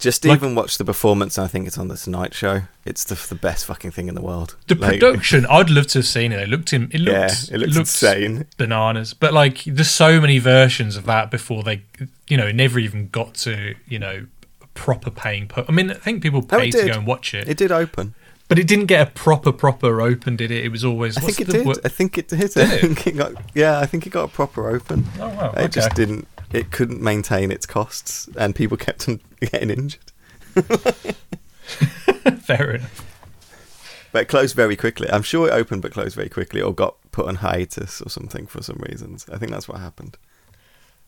Just like- even watch the performance. I think it's on the Tonight Show. It's the, the best fucking thing in the world. the Like, production i'd love to have seen it it looked in it looked Yeah, it looks insane. bananas but like there's so many versions of that before they you know never even got to you know a proper paying per- i mean i think people Oh, paid to go and watch it, It did open. but it didn't get a proper proper open did it it was always I think it did. I think it did. Did it? it got. Yeah, I think it got a proper open. oh wow It okay. just didn't. It couldn't maintain its costs, and people kept on getting injured. fair enough But it closed very quickly. I'm sure it opened but closed very quickly, or got put on hiatus or something for some reasons. I think that's what happened.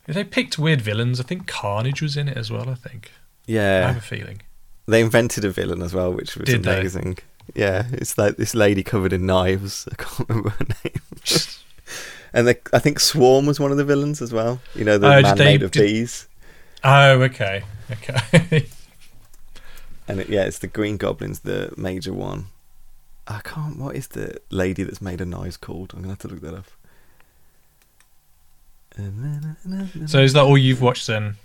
They picked weird villains. I think Carnage was in it as well. I think. Yeah. I have a feeling. they invented a villain as well, which was Did they? amazing. Yeah, it's like this lady covered in knives. I can't remember her name. And they, I think Swarm was one of the villains as well. You know, the Oh, man they- made of did- bees. Oh, okay, okay. And it, yeah, it's the Green Goblin's the major one. I can't. What is the lady that's made a knives called? I'm gonna have to look that up. so is that all you've watched then?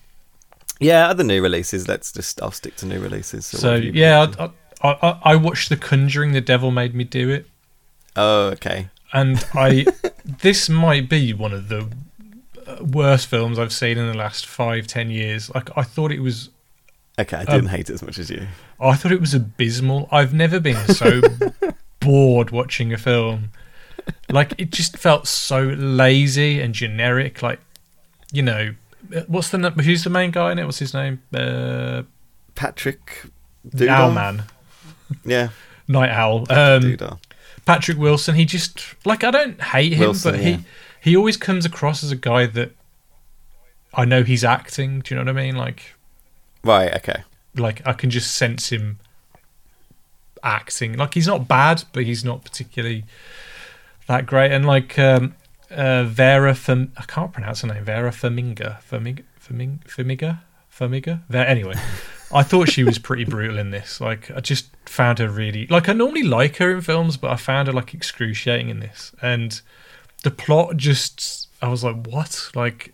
Yeah, other new releases. Let's just. I'll stick to new releases. So, So what have you been yeah. I, I, I, I watched The Conjuring. The Devil Made Me Do It, oh, okay. And I this might be one of the uh, worst films I've seen in the last five ten years. Like I thought it was Okay, I didn't Um, hate it as much as you. I thought it was abysmal. I've never been so bored watching a film. Like it just felt so lazy and generic. Like you know, what's the who's the main guy in it? What's his name? Uh, Patrick Owl Man, Yeah, Night Owl. Um. Patrick Wilson. He just like I don't hate him, Wilson, but yeah. he he always comes across as a guy that I know he's acting. Do you know what I mean? Like Right. Okay. like I can just sense him acting. Like he's not bad, but he's not particularly that great. And like um, uh, Vera, Fam- I can't pronounce her name. Vera Farmiga, Farmiga, Farmiga, Farmiga, Farmiga. Ver- anyway, I thought she was pretty brutal in this. Like I just found her really like I normally like her in films, but I found her like excruciating in this. And the plot just, I was like, what? Like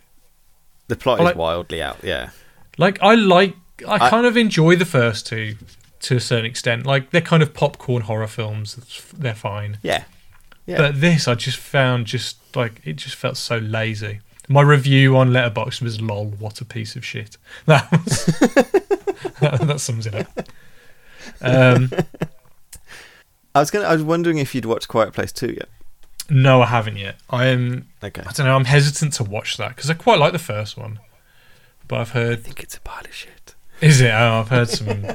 The plot I is like- wildly out. Yeah. like I like I, I- kind of enjoy the first two to a certain extent. Like they're kind of popcorn horror films. They're fine. Yeah. Yeah. But this I just found just like it just felt so lazy. My review on Letterboxd was lol, what a piece of shit. That was that, that sums it up. Um, I was gonna. I was wondering if you'd watched Quiet Place Two yet. no, I haven't yet. I am Okay. I don't know, I'm hesitant to watch that because I quite like the first one. But I've heard. I think it's a pile of shit. is it? Oh, I've heard some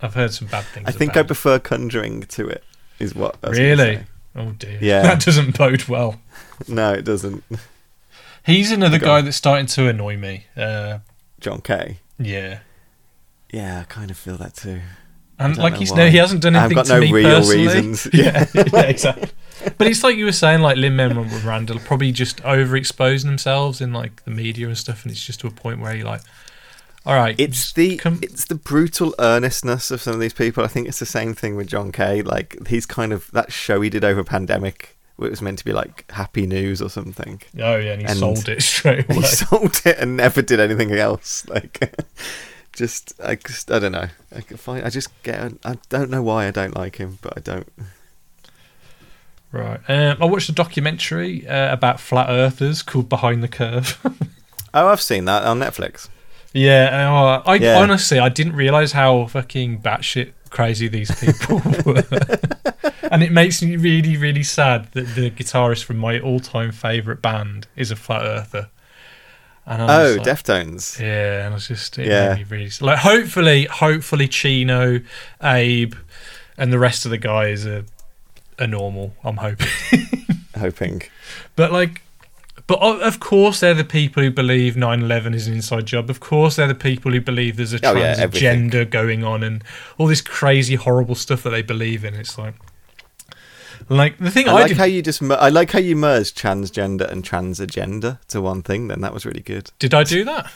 I've heard some bad things. About it. I think I prefer Conjuring to it. Is what. Really? Oh dear. Yeah. That doesn't bode well. No, it doesn't. He's another Go guy on. that's starting to annoy me. Uh, John Kay. yeah. Yeah, I kind of feel that too. And like he's why. no, he hasn't done anything I've got to no me real personally. reasons. Yeah, yeah, exactly. But it's like you were saying, like Lin Manuel Miranda probably just overexposing themselves in like the media and stuff, and it's just to a point where you're like, all right, It's the come- it's the brutal earnestness of some of these people. I think it's the same thing with John Kay. Like he's kind of that show he did over pandemic. It was meant to be like happy news or something. oh yeah, and he and- sold it straight He sold it and never did anything else. Like, just I just I don't know. I find. I just get. I don't know why I don't like him, but I don't. Right. Um, I watched a documentary uh, about flat earthers called Behind the Curve. Oh, I've seen that on Netflix. Yeah, uh, I Yeah. honestly I didn't realize how fucking batshit crazy these people were, and it makes me really really sad that the guitarist from my all-time favorite band is a flat earther. And I Oh, like, Deftones. yeah, and I was just Yeah. really like hopefully hopefully Chino, Abe, and the rest of the guys are are normal. I'm hoping. Hoping. But like, but of course they're the people who believe 9/11 is an inside job. Of course they're the people who believe there's a Oh, yeah, transgender going on and all this crazy horrible stuff that they believe in. It's like, like the thing I I, like did, how you just. I like how you merged transgender and transagender to one thing. Then that was really good. did I do that?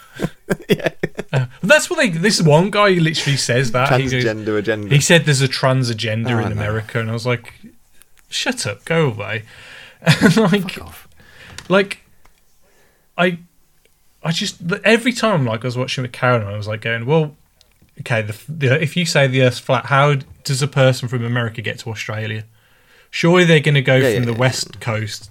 yeah. Uh, that's what they. This one guy literally says that he, goes- Transgender agenda. he said there's a trans agenda Oh, in. America, and I was like, shut up, go away. And like, like I I just every time like I was watching with Karen I was like going well okay the, the if you say the earth's flat how does a person from America get to Australia? Surely they're going to go Yeah, from yeah, the yeah. west coast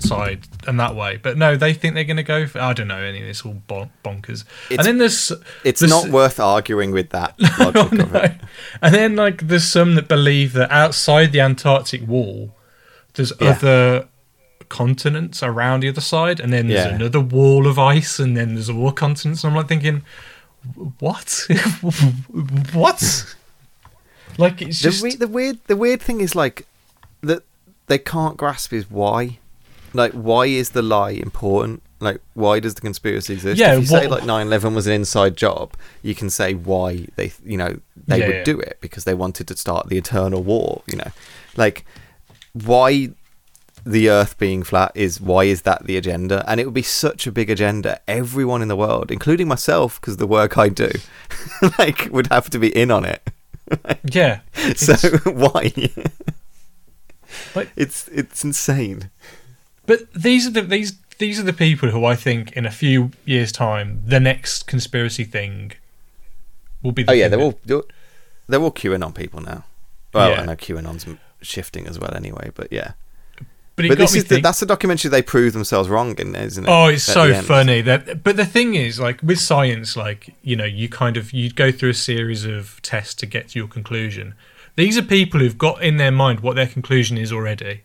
side and that way. But no they think they're going to go for, I don't know any of this all bon- bonkers. And then there's It's there's- not worth arguing with that logic of it. and then like there's some that believe that outside the Antarctic wall there's other continents around the other side and then there's Yeah. another wall of ice and then there's more continents and I'm like thinking what what like it's The, just we- the weird, the weird thing is like that they can't grasp is why. Like, why is the lie important? Like, why does the conspiracy exist? Yeah, if you say like 9/11 was an inside job, you can say why they, you know, they Yeah, would yeah. do it because they wanted to start the eternal war. You know, like why the Earth being flat is why is that the agenda? And it would be such a big agenda. Everyone in the world, including myself, because the work I do, like would have to be in on it. Yeah. So why? Like- it's it's insane. But these are the these these are the people who I think in a few years' time the next conspiracy thing will be. The Oh yeah, they're all they're, they're all QAnon people now. Well, Yeah. I know QAnon's shifting as well anyway, but yeah. But, But this is the, that's the documentary they prove themselves wrong in, isn't it? Oh, it's At so funny that. But the thing is, like with science, like you know, you kind of you go through a series of tests to get to your conclusion. These are people who've got in their mind what their conclusion is already,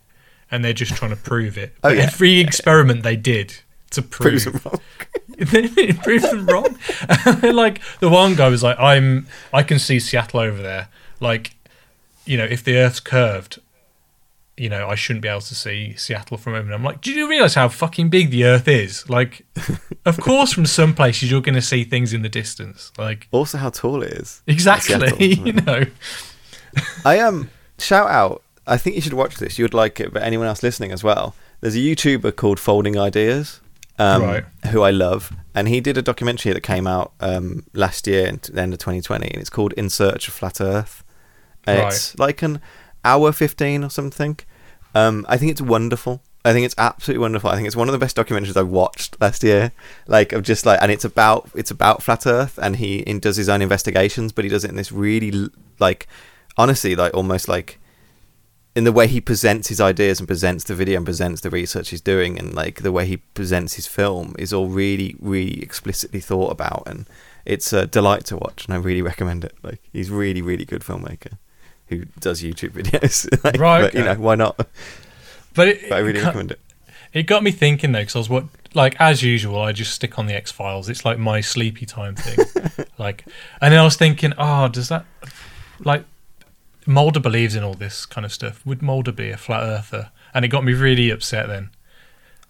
and they're just trying to prove it. Oh, But yeah. Every experiment they did to prove Proves them wrong. it proves them wrong. like the one guy was like, "I'm, I can see Seattle over there. Like, you know, if the Earth's curved, you know, I shouldn't be able to see Seattle from over." there." I'm like, "Do you realize how fucking big the Earth is? Like, of course, from some places you're going to see things in the distance. Like, Also, how tall it is. exactly, Seattle. you know." I um shout out. I think you should watch this. You would like it, but anyone else listening as well. There's a YouTuber called Folding Ideas, um, Right. who I love, and he did a documentary that came out um, last year, in the end of 2020, and it's called In Search of Flat Earth. And It's like an hour 15 or something. Um, I think it's wonderful. I think it's absolutely wonderful. I think it's one of the best documentaries I've watched last year. Like of just like, and it's about it's about flat Earth, and he does his own investigations, but he does it in this really like, honestly, like almost like in the way he presents his ideas and presents the video and presents the research he's doing, and like the way he presents his film is all really, really explicitly thought about, and it's a delight to watch, and I really recommend it. Like he's really, really good filmmaker who does YouTube videos. like, Right, But, you know, why not? But, it, But I really it, recommend it. it got me thinking though, because I was what like as usual, I just stick on the X Files. It's like my sleepy time thing. like, and then I was thinking, oh, does that like Mulder believes in all this kind of stuff? Would Mulder be a flat earther? And it got me really upset then.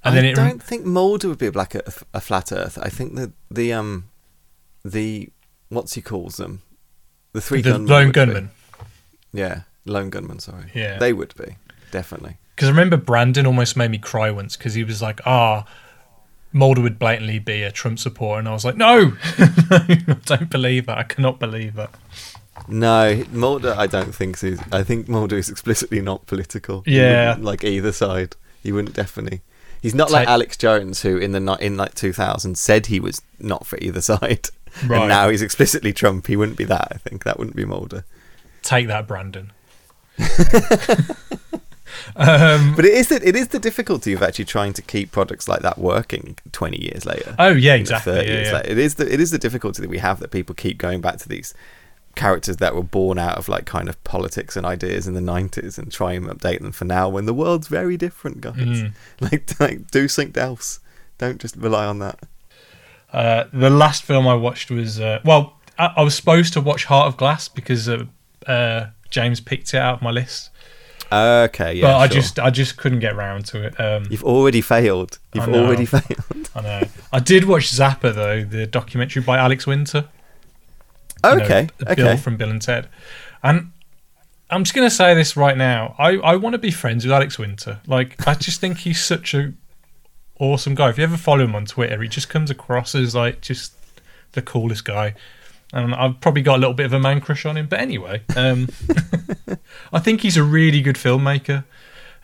And I then it don't think Mulder would be a black Earth, a flat Earth. I think that the um the what's he calls them the three the gunmen lone gunman. Yeah, lone gunman. Sorry. Yeah. they would be definitely. Because I remember Brandon almost made me cry once because he was like, ah. Mulder would blatantly be a Trump supporter, and I was like, "No, I don't believe that. I cannot believe that." No, Mulder. I don't think so. I think Mulder is explicitly not political. Yeah. like either side. He wouldn't definitely. He's not like Alex Jones, who in the in like 2000 said he was not for either side, Right. and now he's explicitly Trump. He wouldn't be that. I think that wouldn't be Mulder. Take that, Brandon. um, But it is the, it is the difficulty of actually trying to keep products like that working 20 years later. oh yeah, exactly. Yeah, yeah. It is the it is the difficulty that we have that people keep going back to these characters that were born out of like kind of politics and ideas in the 90s and try and update them for now when the world's very different, guys. Mm. Like like do something else. Don't just rely on that. Uh, the last film I watched was uh, well, I, I was supposed to watch Heart of Glass because uh, uh, James picked it out of my list, Okay, yeah. but I sure. just I just couldn't get round to it. Um, You've already failed. You've know. already failed. I know. I did watch Zappa though, the documentary by Alex Winter. you know, Okay, Bill okay. from Bill and Ted, and I'm just gonna say this right now. I I want to be friends with Alex Winter. Like I just think he's such a awesome guy. If you ever follow him on Twitter, he just comes across as like just the coolest guy. And I've probably got a little bit of a man crush on him. But anyway, um, I think he's a really good filmmaker.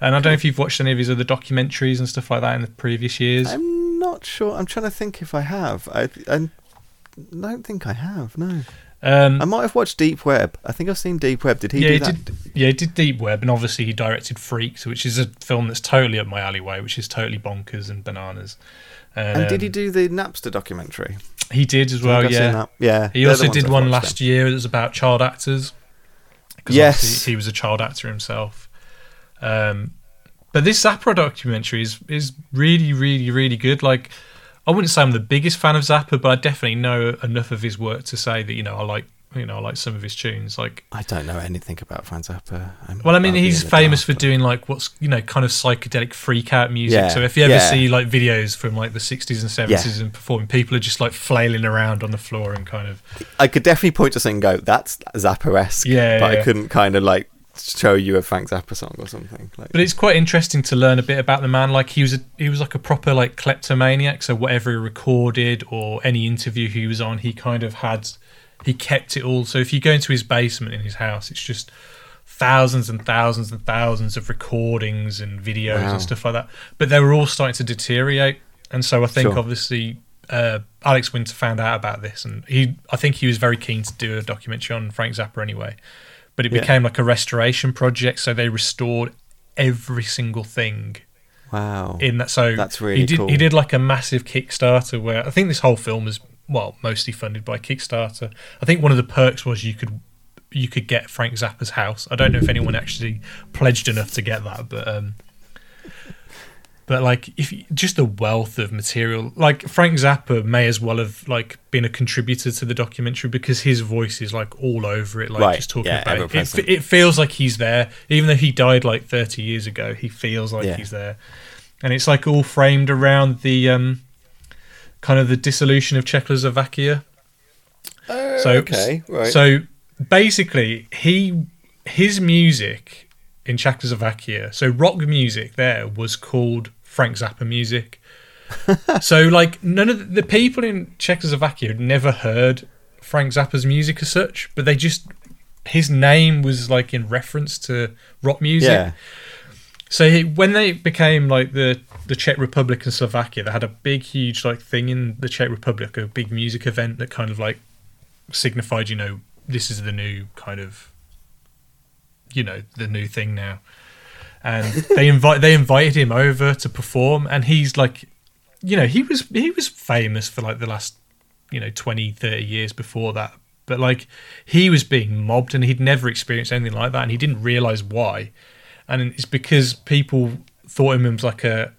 And I don't know if you've watched any of his other documentaries and stuff like that in the previous years. I'm not sure. I'm trying to think if I have. I I don't think I have. No. Um, I might have watched Deep Web. I think I've seen Deep Web. Did he yeah, do he that? did. Yeah, he did Deep Web, and obviously he directed Freaked, which is a film that's totally up my alleyway, which is totally bonkers and bananas. And did he Um, do the Napster documentary? He did as well. think I've seen Yeah. Yeah. He also did one last then. year It was about child actors. Yes. he was a child actor himself. Um, but this Zappa documentary is is really, really, really good. Like, I wouldn't say I'm the biggest fan of Zappa, but I definitely know enough of his work to say that you know I like you know, like some of his tunes. Like I don't know anything about Frank Zappa. I'm well, I mean, he's famous dark, for but- doing like what's you know kind of psychedelic freak out music. Yeah, So if you ever yeah. see like videos from like the sixties and seventies and performing, people are just like flailing around on the floor and kind of I could definitely point to something and go, that's Zappa-esque. Yeah, but I couldn't kind of like show you a Frank Zappa song or something. Like, But it's quite interesting to learn a bit about the man. Like he was, a, he was like a proper like kleptomaniac. So whatever he recorded or any interview he was on, he kind of had, he kept it all. So if you go into his basement in his house, it's just thousands and thousands and thousands of recordings and videos Wow. and stuff like that. But they were all starting to deteriorate, and so I think Sure. obviously. Uh, Alex Winter found out about this, and he, I think he was very keen to do a documentary on Frank Zappa anyway. But it Yeah. became like a restoration project, so they restored every single thing wow. in that. So That's really he did. cool. He did like a massive Kickstarter where I think this whole film is well mostly funded by Kickstarter. I think one of the perks was you could you could get Frank Zappa's house. I don't know if anyone actually pledged enough to get that, but um, but like if you- just the wealth of material, like Frank Zappa may as well have like been a contributor to the documentary because his voice is like all over it, like Right, just talking yeah, about it. It, it feels like he's there, even though he died like thirty years ago. He feels like Yeah. he's there, and it's like all framed around the um, kind of the dissolution of Czechoslovakia. Oh, So okay, right. So basically, he his music in Czechoslovakia, so rock music there was called Frank Zappa music. so like none of the, the people in Czechoslovakia had never heard Frank Zappa's music as such, but they just his name was like in reference to rock music. yeah. So he, when they became like the the Czech Republic and Slovakia, they had a big, huge like thing in the Czech Republic, a big music event that kind of like signified, you know, this is the new kind of, you know, the new thing now. And they invite they invited him over to perform, and he's like, you know, he was he was famous for like the last, you know, 20, 30 years before that. But like he was being mobbed, and he'd never experienced anything like that, and he didn't realize why and it's because people thought him as like a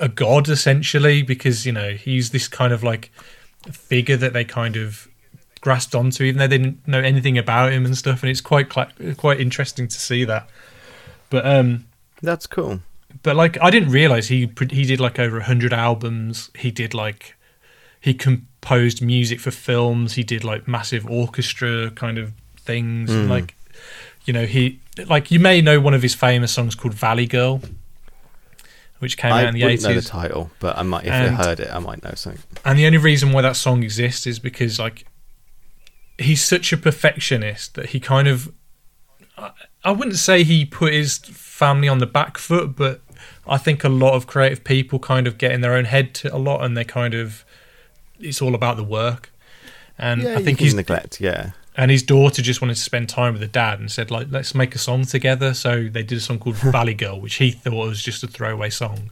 a god essentially because you know he's this kind of like figure that they kind of grasped onto even though they didn't know anything about him and stuff and it's quite quite interesting to see that but um That's cool. but like I didn't realize he he did like over 100 albums he did like he composed music for films he did like massive orchestra kind of things Mm. like you know he like you may know one of his famous songs called Valley Girl which came I out in the wouldn't know the title, but I might if And- I heard it, I might know something. and the only reason why that song exists is because like he's such a perfectionist that he kind of I- I wouldn't say he put his family on the back foot, but I think a lot of creative people kind of get in their own head to a lot, and they kind of it's all about the work. And Yeah, I think he's neglect. Yeah, and his daughter just wanted to spend time with the dad and said like let's make a song together. So they did a song called valley girl which he thought was just a throwaway song.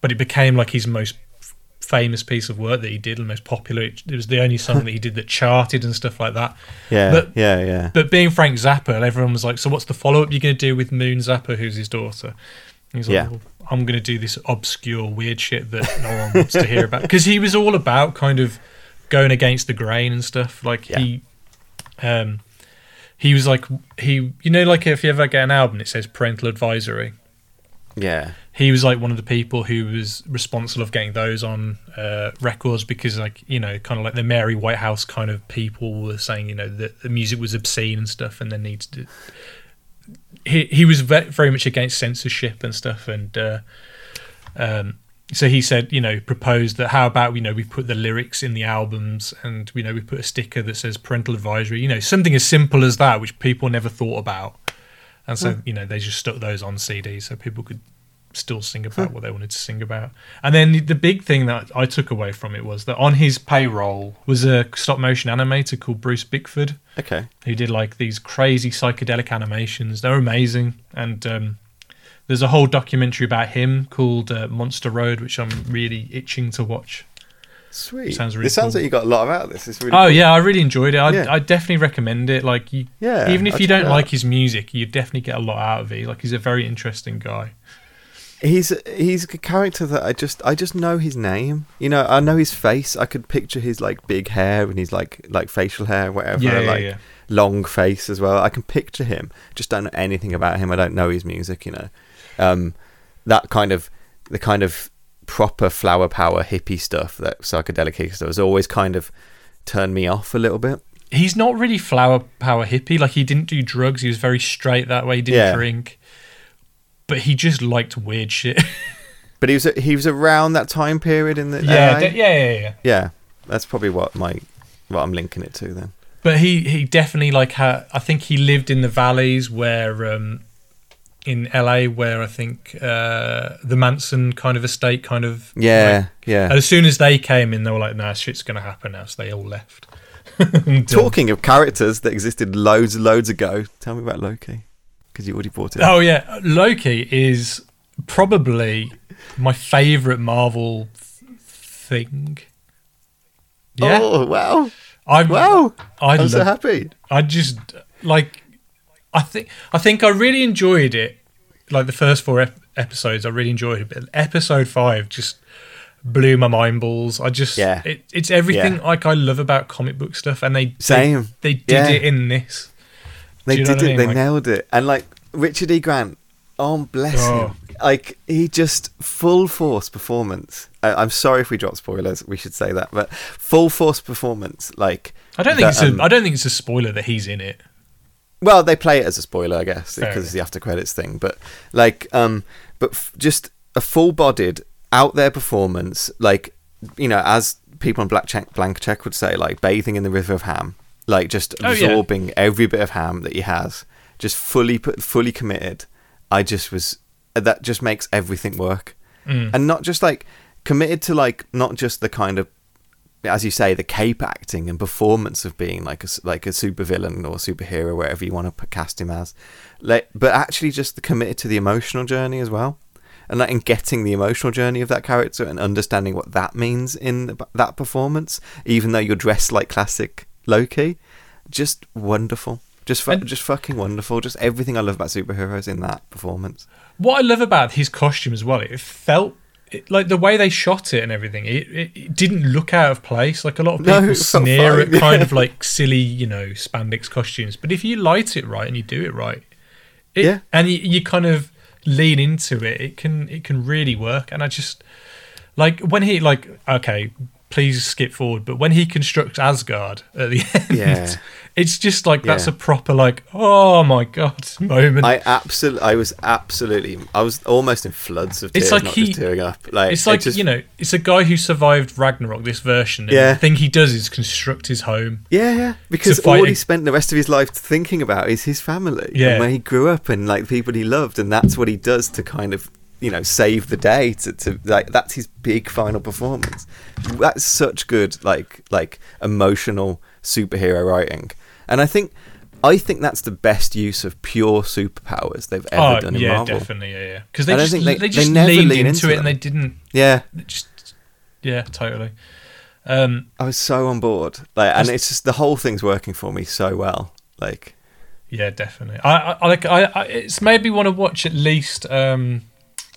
But it became like his most f- famous piece of work that he did and most popular. It, it was the only song that he did that charted and stuff like that. Yeah, But- yeah, yeah. but being frank zappa everyone was like so what's the follow-up you're going to do with moon zappa who's his daughter? And he's like Yeah. well, i'm going to do this obscure weird shit that no one wants to hear about. Because he was all about kind of going against the grain and stuff. Like Yeah. he um he was like he you know like if you ever get an album it says parental advisory. Yeah, he was like one of the people who was responsible of getting those on uh, records because like you know kind of like the Mary Whitehouse kind of people were saying you know that the music was obscene and stuff and there needs to he he was ve- very much against censorship and stuff and uh, um so he said you know proposed that how about you know we put the lyrics in the albums and you know we put a sticker that says parental advisory you know something as simple as that which people never thought about and so you know they just stuck those on CDs so people could still sing about what they wanted to sing about. And then the big thing that I took away from it was that on his payroll was a stop motion animator called Bruce Bickford okay. who did like these crazy psychedelic animations. They're amazing, and um, there's a whole documentary about him called uh, Monster Road, which I'm really itching to watch. Sweet. Sounds really It sounds cool. like you got a lot out of this. It's really. Oh cool. yeah, I really enjoyed it. I Yeah. I definitely recommend it. Like you, Yeah, even if I'll you don't like his music, you definitely get a lot out of it. Like he's a very interesting guy. he's he's a character that I just I just know his name. You know, I know his face. I could picture his like big hair and his like like facial hair, whatever. Yeah, yeah, like yeah. long face as well. I can picture him. Just don't know anything about him. I don't know his music. You know, um, that kind of the kind of proper flower power hippie stuff that psychedelic stuff has always kind of turned me off a little bit. He's not really flower power hippie. Like he didn't do drugs. He was very straight that way. He didn't Yeah. drink, but he just liked weird shit. But he was he was around that time period in the yeah, yeah, yeah, yeah. yeah. That's probably what my what I'm linking it to then. But he he definitely like had. I think he lived in the valleys where um in LA where I think uh the Manson kind of estate kind of Yeah, like- yeah. And as soon as they came in, they were like, "Nah, shit's gonna happen now." So they all left. Talking of characters that existed loads and loads ago, tell me about Loki because you already brought it. up. Oh yeah, Loki is probably my favorite Marvel th- thing. Yeah, Oh wow! I Wow! I'm so happy. I just like I think I think I really enjoyed it. Like the first four ep- episodes, I really enjoyed it. But episode five just blew my mind balls. I just Yeah. it, it's everything Yeah. like I love about comic book stuff, and they Same. they, they did Yeah. it in this. They Do you know did what I it. mean? They Like- nailed it. And like Richard E. Grant, oh bless Oh. him. Like he just full force performance. I, I'm sorry if we drop spoilers. We should say that, but full force performance. Like I don't think that, it's a, um, I don't think it's a spoiler that he's in it. Well, they play it as a spoiler, I guess, Fair because it's the after credits thing. But like, um, but f- just a full-bodied, out there performance, like you know, as people on Black Check, Blank Check would say, like bathing in the river of ham, like just Oh, yeah. absorbing every bit of ham that he has, just fully put, fully committed. I just was that just makes everything work, Mm. and not just like committed to like not just the kind of as you say, the cape acting and performance of being like a like a supervillain or superhero, wherever you want to cast him as, like, but actually just the committed to the emotional journey as well, and like in getting the emotional journey of that character and understanding what that means in the, that performance, even though you're dressed like classic Loki, just wonderful, just fu- And- just fucking wonderful, just everything I love about superheroes in that performance. What I love about his costume as well, it felt it, like the way they shot it and everything. It, it, it didn't look out of place. Like a lot of people felt sneer at kind of like silly, you know, spandex costumes. But if you light it right and you do it right, it, Yeah. and you, you kind of lean into it, it can it can really work. And I just like when he like okay, please skip forward. But when he constructs Asgard at the end, Yeah. It's just like that's Yeah. a proper like oh my god moment. I absolutely, I was absolutely, I was almost in floods of tears, It's like not he- just tearing up. Like it's it like just- you know, it's a guy who survived Ragnarok. This version, and Yeah. The thing he does is construct his home. Yeah, yeah. Because all he spent the rest of his life thinking about is his family. Yeah. And where he grew up and like the people he loved. And that's what he does to kind of, you know, save the day. To, to like, that's his big final performance. That's such good, like, like emotional superhero writing. And I think, I think that's the best use of pure superpowers they've ever oh done in yeah, Marvel. definitely, yeah, yeah. Because they just they, they- they just never leaned lean into, into it them. and they didn't. Yeah. Just yeah, totally. Um, I was so on board. Like, and it's just the whole thing's working for me so well. Like, yeah, definitely. I, I I like. I, I it's made me want to watch at least um,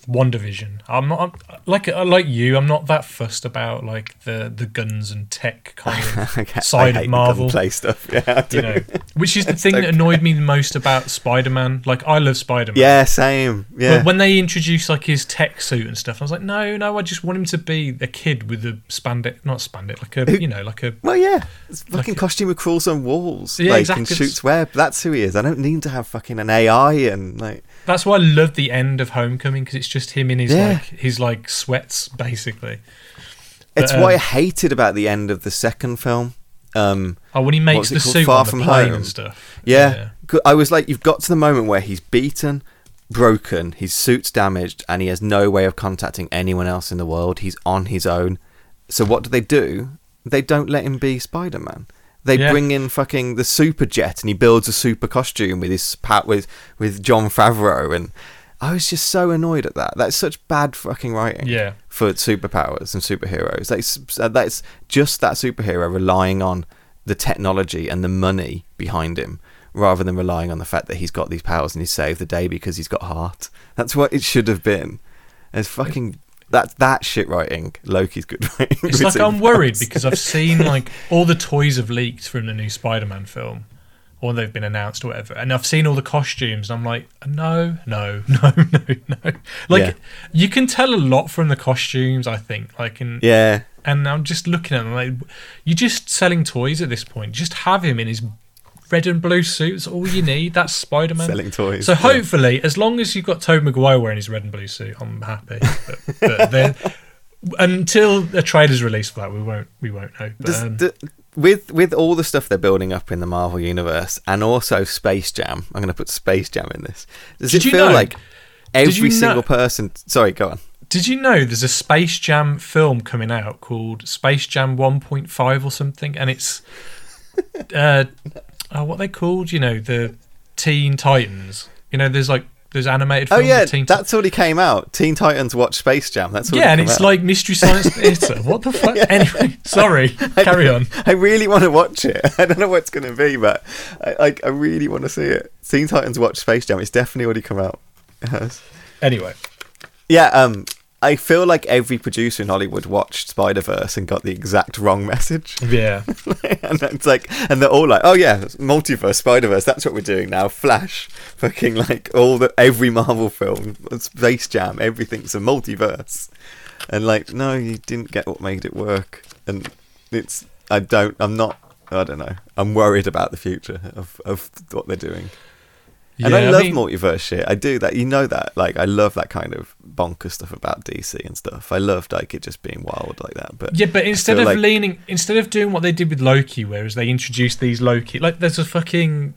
WandaVision. I'm not I'm, like uh, like you. I'm not that fussed about like the the guns and tech kind of I side of Marvel. the gunplay stuff. Yeah. You know, which is the thing that okay. annoyed me the most about Spider Man. Like I love Spider Man. Yeah, same. Yeah. But when they introduced like his tech suit and stuff, I was like, no, no, I just want him to be a kid with a spandex, not spandex, like a, you know, like a. well, yeah, it's fucking costume who crawls on walls, Yeah, like exactly. and shoots web. That's who he is. I don't need to have fucking an AI and like. That's why I love the end of Homecoming because it's just him in his Yeah. like his like sweats basically. It's But, what I um, hated about the end of the second film. Um, Oh, when he makes the suit Far the From plane Home. and stuff. yeah, Go- I was like, you've got to the moment where he's beaten, broken, his suit's damaged, and he has no way of contacting anyone else in the world. He's on his own. So what do they do? They don't let him be Spider Man. They Yeah. bring in fucking the super jet, and he builds a super costume with his pat with with Jon Favreau, and I was just so annoyed at that. That's such bad fucking writing. Yeah. For superpowers and superheroes, that's uh, that's just that superhero relying on the technology and the money behind him, rather than relying on the fact that he's got these powers and he saved the day because he's got heart. That's what it should have been. It's fucking that that shit writing. Loki's good writing. It's like I'm worried because I've seen like all the toys have leaked from the new Spider-Man film, or they've been announced or whatever, and I've seen all the costumes. And I'm like, no, no, no, no, no. Like Yeah. you can tell a lot from the costumes. I think, like in Yeah, and I'm just looking at them like, you're just selling toys at this point. Just have him in his red and blue suits, all you need. That's Spider Man. selling toys. So yeah. hopefully, as long as you've got Tobey Maguire wearing his red and blue suit, I'm happy. But, but then, until the trailer's released for that, we won't we won't know. But, Does- um, d- with with all the stuff they're building up in the Marvel universe, and also Space Jam. I'm going to put Space Jam in this. Does Did it you feel know- like every you know- single person? Sorry, go on. did you know there's a Space Jam film coming out called Space Jam 1.5 or something, and it's uh, oh, what they called? You know, the Teen Titans. You know, there's like there's animated. Oh yeah, of Teen that's already came out. Teen Titans Watch Space Jam. That's yeah, and it's out. like Mystery Science Theater. What the fuck? Anyway, sorry. Carry on. I really want to watch it. I don't know what it's going to be, but I like. I really want to see it. Teen Titans Watch Space Jam. It's definitely already come out. It has. Anyway, Yeah. Um. I feel like every producer in Hollywood watched Spider Verse and got the exact wrong message. yeah, and it's like, and they're all like, "Oh yeah, multiverse, Spider Verse. That's what we're doing now. Flash, fucking like all the every Marvel film, Space Jam, everything's a multiverse." And like, no, you didn't get what made it work. And it's, I don't, I'm not, I don't know. I'm worried about the future of of what they're doing. And I Yeah, love mean- multiverse shit. I do that. You know that. Like, I love that kind of bonkers stuff about DC and stuff. I loved like it just being wild like that. But Yeah, but instead of like- leaning, instead of doing what they did with Loki, whereas they introduced these Loki, like there's a fucking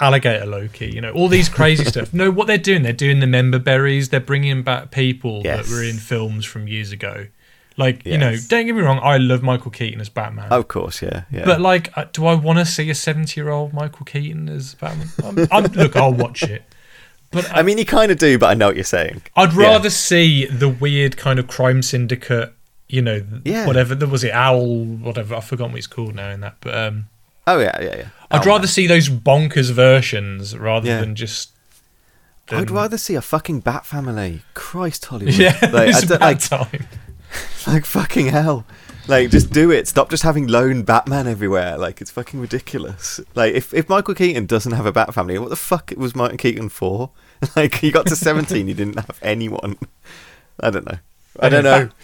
alligator Loki, you know, all these crazy stuff. No, what they're doing, they're doing the member berries. They're bringing back people Yes. that were in films from years ago. Like, you know, don't get me wrong, I love Michael Keaton as Batman. of course, yeah, yeah. But like, uh, do I want to see a seventy-year-old Michael Keaton as Batman? I'm, I'm, look, I'll watch it, but I mean, you kind of do, but I know what you're saying. I'd Yeah. rather see the weird kind of crime syndicate, you know, Yeah. whatever. There was it Owl, whatever. I've forgotten what it's called now in that. But um, Oh yeah, yeah, yeah. I'd Oh, rather see those bonkers versions rather Yeah. than just. I'd rather see a fucking Bat Family. Christ, Hollywood. Yeah, like, I it's don't, about like, time. like fucking hell. Like, just do it. Stop just having lone Batman everywhere. Like, it's fucking ridiculous. Like, if, if Michael Keaton doesn't have a Bat Family, what the fuck was Michael Keaton for? Like, he got to 17, he didn't have anyone. I don't know. I don't know. Back,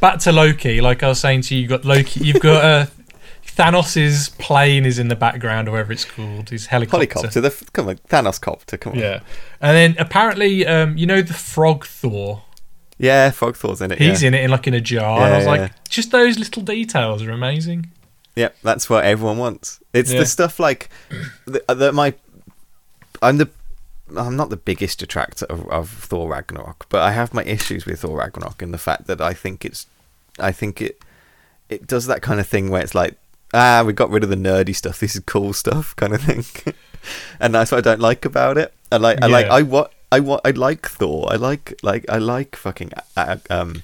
back to Loki. Like I was saying to you, you've got Loki. You've got uh, Thanos's plane is in the background, or whatever it's called. His helicopter. Polycopter. The, come on, Thanos copter. Come on. Yeah, and then apparently, um, you know, the Frog Thor. Yeah, Frog Thor's in it. He's yeah. in it in like in a jar, Yeah, and I was yeah, like, just those little details are amazing. Yep, that's what everyone wants. It's the stuff like that. My, I'm the, I'm not the biggest detractor of, of Thor Ragnarok, but I have my issues with Thor Ragnarok in the fact that I think it's, I think it, it does that kind of thing where it's like, ah, we got rid of the nerdy stuff. This is cool stuff, kind of thing, and that's what I don't like about it. I like, I like, I what, I what, I like Thor. I like, like, I like fucking, uh, um.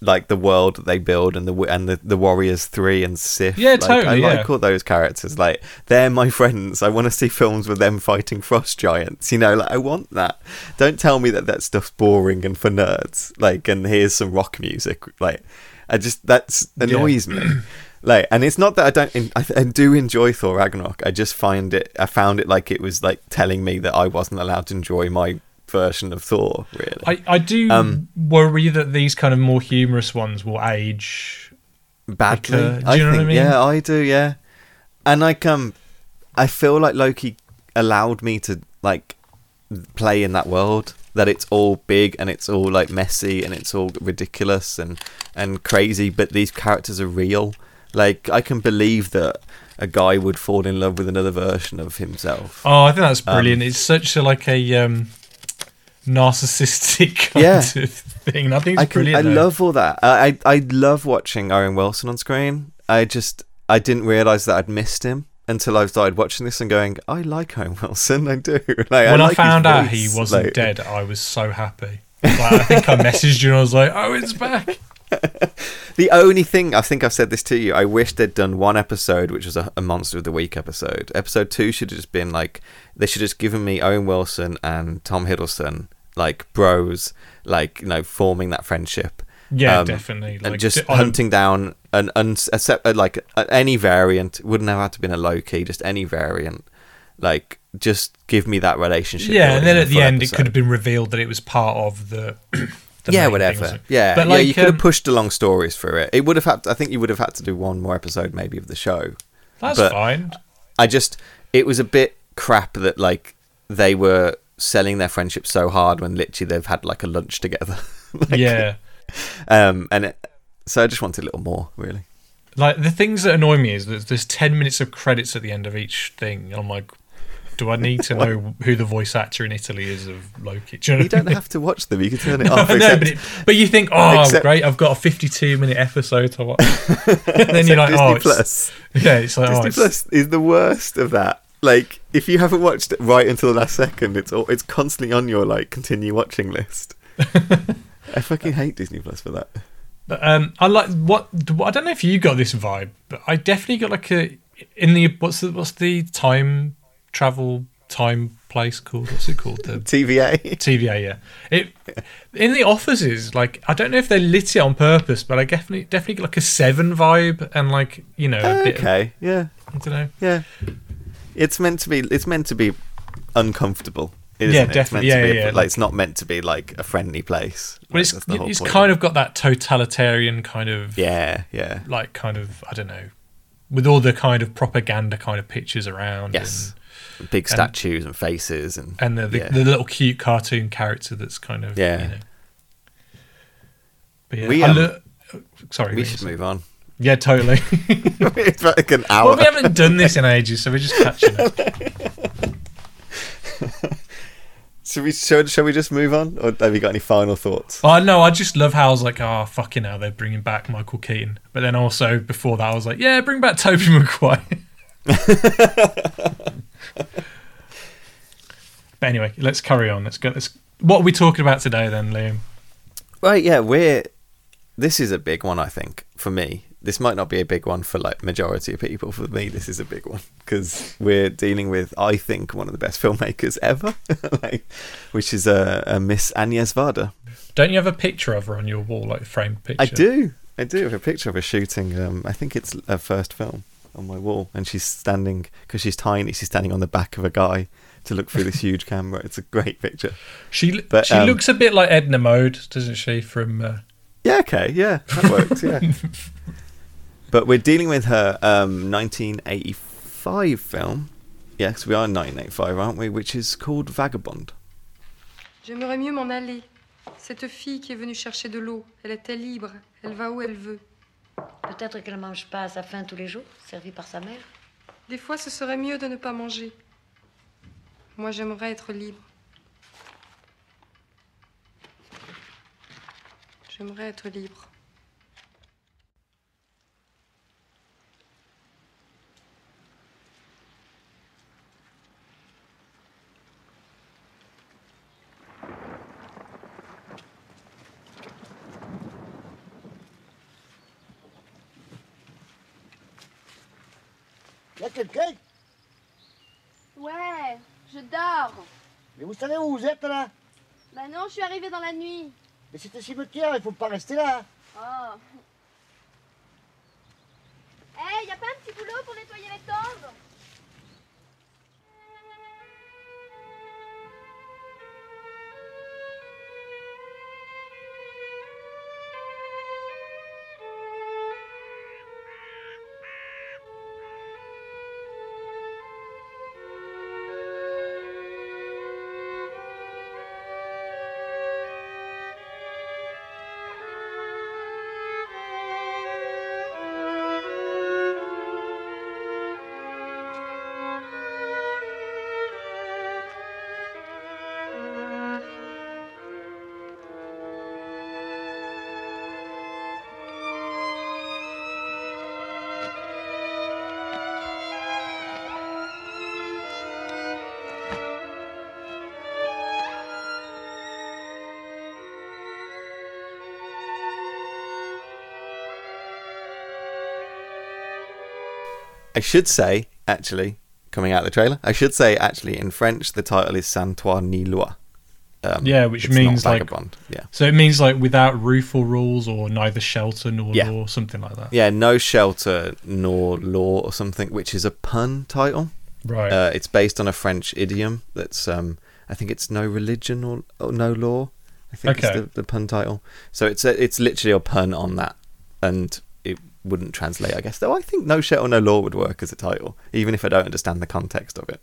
Like the world that they build and the and the, the Warriors Three and Sif. Yeah, like, totally, I yeah. like all those characters. Like they're my friends. I want to see films with them fighting frost giants. You know, like I want that. Don't tell me that that stuff's boring and for nerds. Like, and here's some rock music. Like, I just that's annoys me. Like, and it's not that I don't. I, I do enjoy Thor Ragnarok. I just find it. I found it like it was like telling me that I wasn't allowed to enjoy my version of Thor. Really. I, I do Um, worry that these kind of more humorous ones will age. badly. Like, uh, do I you know what I think, mean? yeah, I do, yeah. And like, um, I feel like Loki allowed me to like play in that world. That it's all big and it's all like messy and it's all ridiculous and and crazy, but these characters are real. Like, I can believe that a guy would fall in love with another version of himself. Oh, I think that's Um, brilliant. it's such a like a um, narcissistic kind Yeah. of thing. I think it's I can, brilliant. I though. love all that. I, I I love watching Owen Wilson on screen. I just I didn't realize that I'd missed him until I started watching this and going, I like Owen Wilson. I do. Like, when I, like his found out he wasn't Like, dead, I was so happy. Like, I think I messaged you and I was like, "Oh, it's back." The only thing I think I've said this to you. I wish they'd done one episode, which was a, a Monster of the Week episode. Episode two should have just been like they should have just given me Owen Wilson and Tom Hiddleston like bros, like you know, forming that friendship. Yeah, um, definitely. Like, and just hunting down an, a, like any variant wouldn't have had to been a Loki, just any variant. Like, just give me that relationship. Yeah, and then at the end, episode. it could have been revealed that it was part of the. Yeah, whatever. Yeah, but like, yeah, you could um, have pushed along stories through it. It would have had. To, I think you would have had to do one more episode, maybe, of the show. That's but fine. I just, it was a bit crap that like they were selling their friendship so hard when literally they've had like a lunch together. like, yeah. Um, and it, so I just wanted a little more, really. Like the things that annoy me is that there's ten minutes of credits at the end of each thing. And I'm like, do I need to know who the voice actor in Italy is of Loki? Do you, know you don't have to watch them. You can turn it off. no, except, but, it, but, you think, oh, except, great! I've got a 52 minute episode to watch. and then you're like, Disney oh, Plus. yeah, it's like Disney oh, Plus is the worst of that. Like, if you haven't watched it right until the last second, it's all, it's constantly on your like continue watching list. I fucking hate Disney Plus for that. But, um, I like what I don't know if you got this vibe, but I definitely got like a in the what's the what's the time travel time place called? What's it called? The TVA. TVA, yeah. It in the offices, like I don't know if they lit it on purpose, but I definitely definitely like a seven vibe and like you know. okay, of, yeah. I don't know. Yeah, it's meant to be. It's meant to be uncomfortable. yeah, definitely. Yeah, yeah, yeah, Like it's not meant to be like a friendly place. But like, it's it's kind of got that totalitarian kind of yeah, yeah, like kind of I don't know, with all the kind of propaganda kind of pictures around. Yes, and, big statues and, and, faces and and the the, yeah. the, little cute cartoon character that's kind of yeah. You know. But yeah, we, um, lo- sorry, we should move on. Yeah, totally. it's like an hour. Well, we haven't done this in ages, so we're just catching up. Should we shall, shall we just move on, or have you got any final thoughts? Oh no, I just love how I was like, oh fucking hell, they're bringing back Michael Keaton. But then also before that, I was like, yeah, bring back Tobey Maguire. but anyway, let's carry on. Let's go. Let's. What are we talking about today, then, Liam? Right, yeah, we're. This is a big one, I think, for me this might not be a big one for like majority of people. For me, this is a big one because we're dealing with, I think, one of the best filmmakers ever, like, which is a, uh, a Miss Agnes Varda. Don't you have a picture of her on your wall, like a framed picture? I do. I do have a picture of her shooting. Um, I think it's her first film on my wall, and she's standing because she's tiny. She's standing on the back of a guy to look through this huge camera. It's a great picture. She but, she um, looks a bit like Edna Mode, doesn't she? From uh... yeah, okay, yeah, that works. Yeah. But we're dealing with her um, 1985 film. Yes, we are 1985, aren't we? Which is called Vagabond. J'aimerais mieux m'en aller. Cette fille qui est venue chercher de l'eau, elle était libre. Elle va où elle veut. Peut-être qu'elle ne mange pas à sa faim tous les jours, servie par sa mère. Des fois, ce serait mieux de ne pas manger. Moi, j'aimerais être libre. J'aimerais être libre. Y'a quelqu'un Ouais, je dors. Mais vous savez où vous êtes là? Bah non, je suis arrivée dans la nuit. Mais c'est un cimetière, il faut pas rester là. Oh. Hé, hey, y a pas un petit boulot pour nettoyer les tombes? I should say, actually, coming out of the trailer, I should say, actually, in French, the title is Sans toi ni loi. Um, Yeah, which means, like- yeah, So it means like without roof or rules, or neither shelter nor Yeah. law, something like that. yeah, no shelter nor law or something, which is a pun title. Right. Uh, it's based on a French idiom that's um, I think it's no religion or, or no law. I think Okay. it's the, the pun title. So it's a, it's literally a pun on that, and wouldn't translate, I guess. Though I think no shit or no law would work as a title, even if I don't understand the context of it.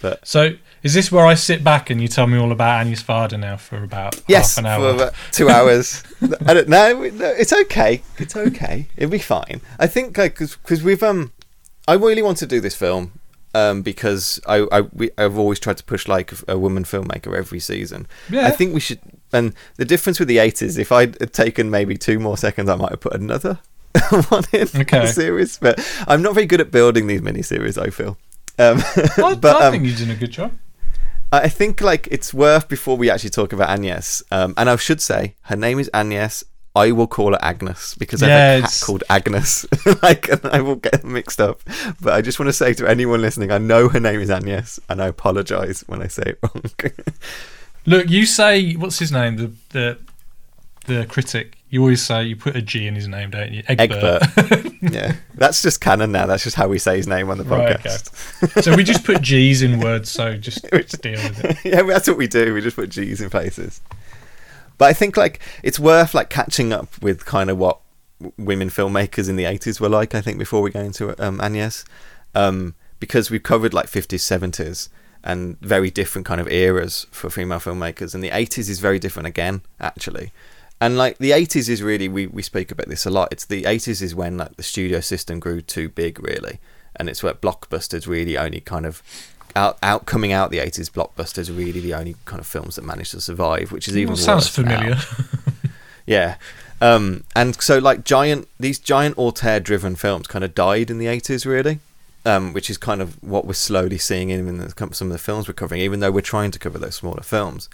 But so is this where I sit back and you tell me all about Agnes Varda now for about yes, half an for hour? about two hours. I don't know. no, It's okay. It's okay. It'll be fine. I think like because we've um, I really want to do this film. Um, because I, I we, I've always tried to push like a woman filmmaker every season. Yeah. I think we should. And the difference with the eighties, if I'd taken maybe two more seconds, I might have put another one in Okay. the series. But I'm not very good at building these miniseries. I feel. Um, I, but I um, think you're doing a good job. I think like it's worth before we actually talk about Agnes. Um, and I should say her name is Agnes. I will call her Agnes because I Yeah, have a cat called Agnes. like, and I will get mixed up. But I just want to say to anyone listening, I know her name is Agnes, and I apologise when I say it wrong. Look, you say what's his name? The the the critic. You always say you put a G in his name, don't you? Egbert. yeah, that's just canon now. That's just how we say his name on the podcast. Right, podcast. so we just put G's in words. So just deal with it. yeah, that's what we do. We just put G's in places. But I think like it's worth like catching up with kind of what women filmmakers in the 80s were like. I think before we go into um, Agnes, um, because we've covered like 50s, 70s, and very different kind of eras for female filmmakers, and the 80s is very different again, actually. And like the 80s is really we we speak about this a lot. It's the 80s is when like the studio system grew too big, really, and it's where blockbusters really only kind of out, out coming out the 80s blockbusters really the only kind of films that managed to survive which is even Well, sounds familiar. yeah um and so like giant these giant auteur driven films kind of died in the 80s really um which is kind of what we're slowly seeing in, some of the films we're covering even though we're trying to cover those smaller films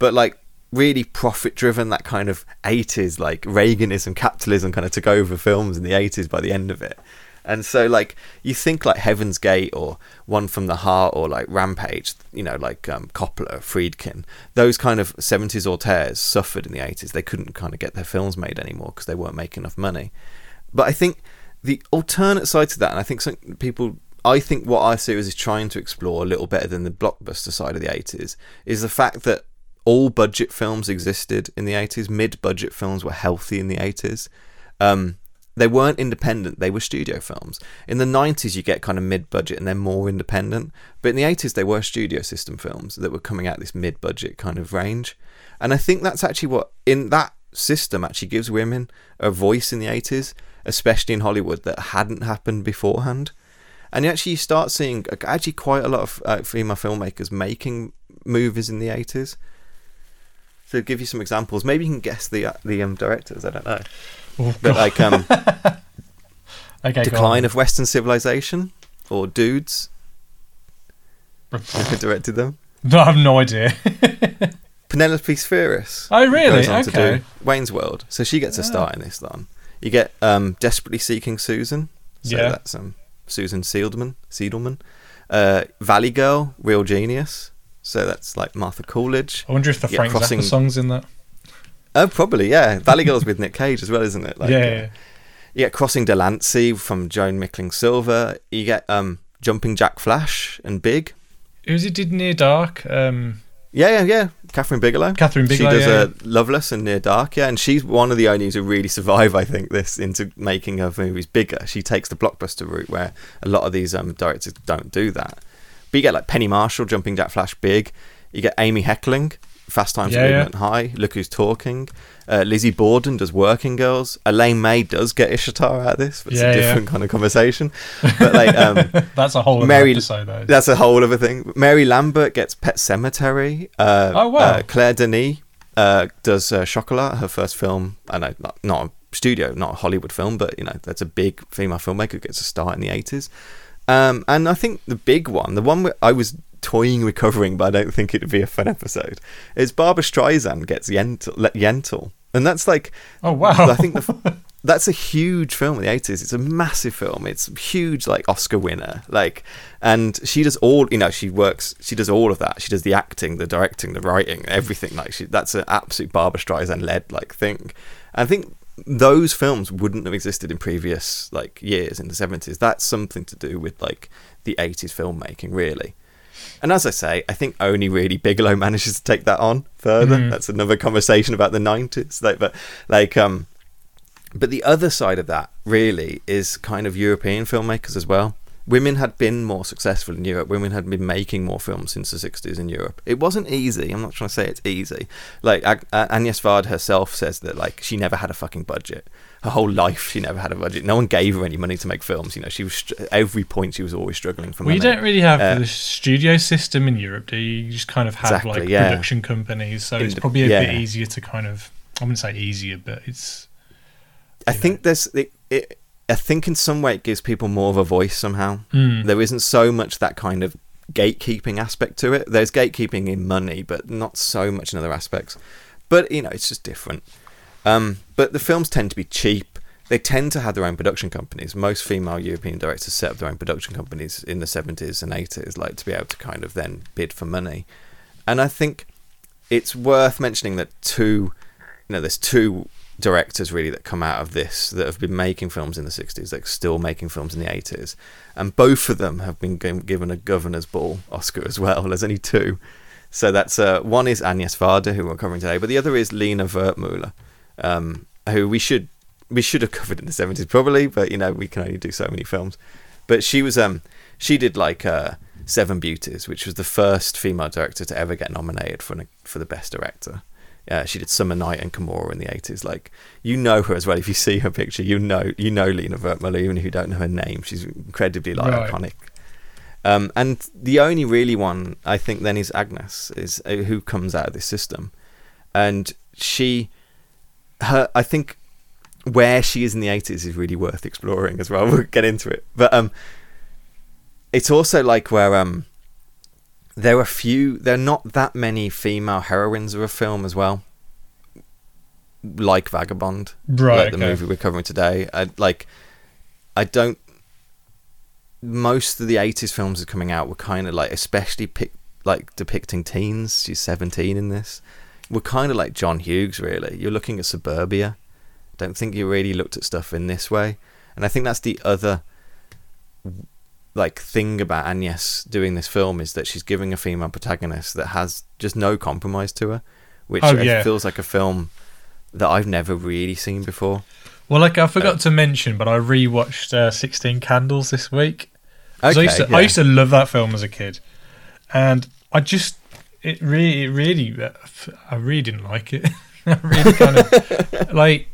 but like really profit driven that kind of 80s like reaganism capitalism kind of took over films in the 80s by the end of it. And so like you think like heaven's gate or one from the heart or like rampage you know like um, coppola friedkin those kind of 70s auteurs suffered in the 80s they couldn't kind of get their films made anymore because they weren't making enough money. But i think the alternate side to that and i think some people I think what our series is trying to explore a little better than the blockbuster side of the 80s is the fact that all budget films existed in the 80s. Mid budget films were healthy in the 80s. Um, they weren't independent, they were studio films. In the 90s, you get kind of mid budget and they're more independent. But in the 80s, they were studio system films that were coming out this mid budget kind of range. And I think that's actually what, in that system, actually gives women a voice in the 80s, especially in Hollywood, that hadn't happened beforehand and actually, you start seeing uh, actually quite a lot of uh, female filmmakers making movies in the 80s so to give you some examples. Maybe you can guess the uh, the um, directors i don't know. Oh, but like um okay, decline of western civilization or dudes? Who directed them? No, I have no idea. penelope spheeris Oh, really? goes on to Okay. do wayne's world. So she gets a start in this one. You get um desperately seeking susan. So Yeah. that's um susan seidelman seidelman. Uh valley girl real genius so that's like martha coolidge I wonder if the Yeah, Frank crossing- Zappa song's in that. Oh, probably, yeah. Valley Girl's with Nick Cage as well, isn't it? Like, yeah, uh, yeah, yeah. you get Crossing Delancey from Joan Micklin Silver. You get um, Jumping Jack Flash and Big. Who's it did Near Dark? Um, Yeah, yeah, yeah. Kathryn Bigelow. Kathryn Bigelow, She does yeah, uh, Loveless and Near Dark, yeah. And she's one of the only who really survive, I think, this into making her movies bigger. She takes the blockbuster route where a lot of these um, directors don't do that. But you get like Penny Marshall, Jumping Jack Flash, Big. You get Amy Heckerling, Fast Times Yeah, at yeah. Movement High. Look Who's Talking. Uh, Lizzie Borden does Working Girls. Elaine May does get Ishtar out of this, but it's Yeah, a yeah. different kind of conversation. But like, um, that's a whole other Mary, episode, though. that's a whole other thing. Mary Lambert gets Pet Sematary. Uh, Oh, wow. uh, Claire Denis uh, does uh, Chocolat, her first film. I know, not, not a studio, not a Hollywood film, but you know, that's a big female filmmaker who gets a start in the eighties. Um, and I think the big one, the one where I was toying with covering, but I don't think it'd be a fun episode, is Barbra Streisand gets Yentl, Yentl. and that's like Oh, wow. I think the that's a huge film in the 80s it's a massive film. It's huge like oscar winner. Like and she does all you know she works she does all of that. She does the acting the directing the writing everything. Like she that's an absolute barbra streisand led like thing. I think those films wouldn't have existed in previous like years in the 70s that's something to do with like the 80s filmmaking really and as I say, I think only really Bigelow manages to take that on further. Mhm. That's another conversation about the nineties. Like, but like, um, but the other side of that really is kind of European filmmakers as well. Women had been more successful in Europe. Women had been making more films since the 60s in Europe. It wasn't easy. I'm not trying to say it's easy. Like Ag- Agnes Vard herself says that like she never had a fucking budget. Her whole life she never had a budget. No one gave her any money to make films. You know, she was str- every point she was always struggling for Well, money. don't really have Uh, the studio system in Europe, do you? You just kind of have Exactly, like yeah. production companies, so it's Inde- probably a bit easier to kind of. I wouldn't say easier, but it's. I know. think there's it, it. I think in some way it gives people more of a voice somehow. Mm. There isn't so much that kind of gatekeeping aspect to it. There's gatekeeping in money, but not so much in other aspects. But you know, it's just different. Um, but the films tend to be cheap. They tend to have their own production companies. Most female European directors set up their own production companies in the 70s and 80s, like to be able to kind of then bid for money. And I think it's worth mentioning that two, you know, there's two directors really that come out of this that have been making films in the 60s, that are still making films in the 80s, and both of them have been gi- given a Governor's Ball Oscar as well. There's only two, so that's uh, one is Agnes Varda, who we're covering today, but the other is Lina Wertmuller, um, who we should we should have covered in the 70s probably, but you know we can only do so many films. But she was um she did like uh, Seven Beauties, which was the first female director to ever get nominated for an, for the best director. Uh, she did Summer Night and Camorra in the 80s. Like you know her as well. If you see her picture, you know you know Lina Wertmuller, even if you don't know her name. She's incredibly like Right. iconic. Um, and the only really one I think then is Agnes, is uh, who comes out of this system, and she, her, I think where she is in the 80s is really worth exploring as well. We'll get into it, but um, it's also like where um, there are few, there are not that many female heroines of a film as well, like Vagabond, Right, like the okay. movie we're covering today. I, like, I don't. Most of the '80s films that are coming out were kind of like, especially pic, like depicting teens. She's 17 in this. We're kind of like John Hughes, really. You're looking at Suburbia. Don't think you really looked at stuff in this way, and I think that's the other like thing about Agnes doing this film is that she's giving a female protagonist that has just no compromise to her, which Oh, uh, yeah. feels like a film that I've never really seen before. Well, like I forgot to mention, but I rewatched uh, Sixteen Candles this week. 'Cause I Okay, used to, yeah. I used to love that film as a kid, and I just it really, it really, uh, I really didn't like it. I really kind of like.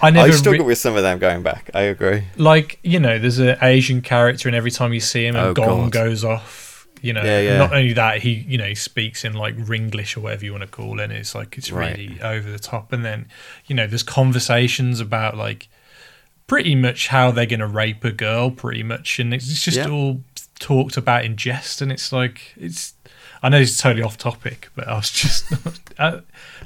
I never I re- struggle with some of them going back. I agree. like you know there's an asian character and every time you see him a Oh, gong God. goes off you know Yeah, yeah. not only that he you know he speaks in like ringlish or whatever you want to call it and it's like it's Right. really over the top and then you know there's conversations about like pretty much how they're going to rape a girl pretty much and it's just Yeah. all talked about in jest and it's like it's I know it's totally off topic, but I was just I,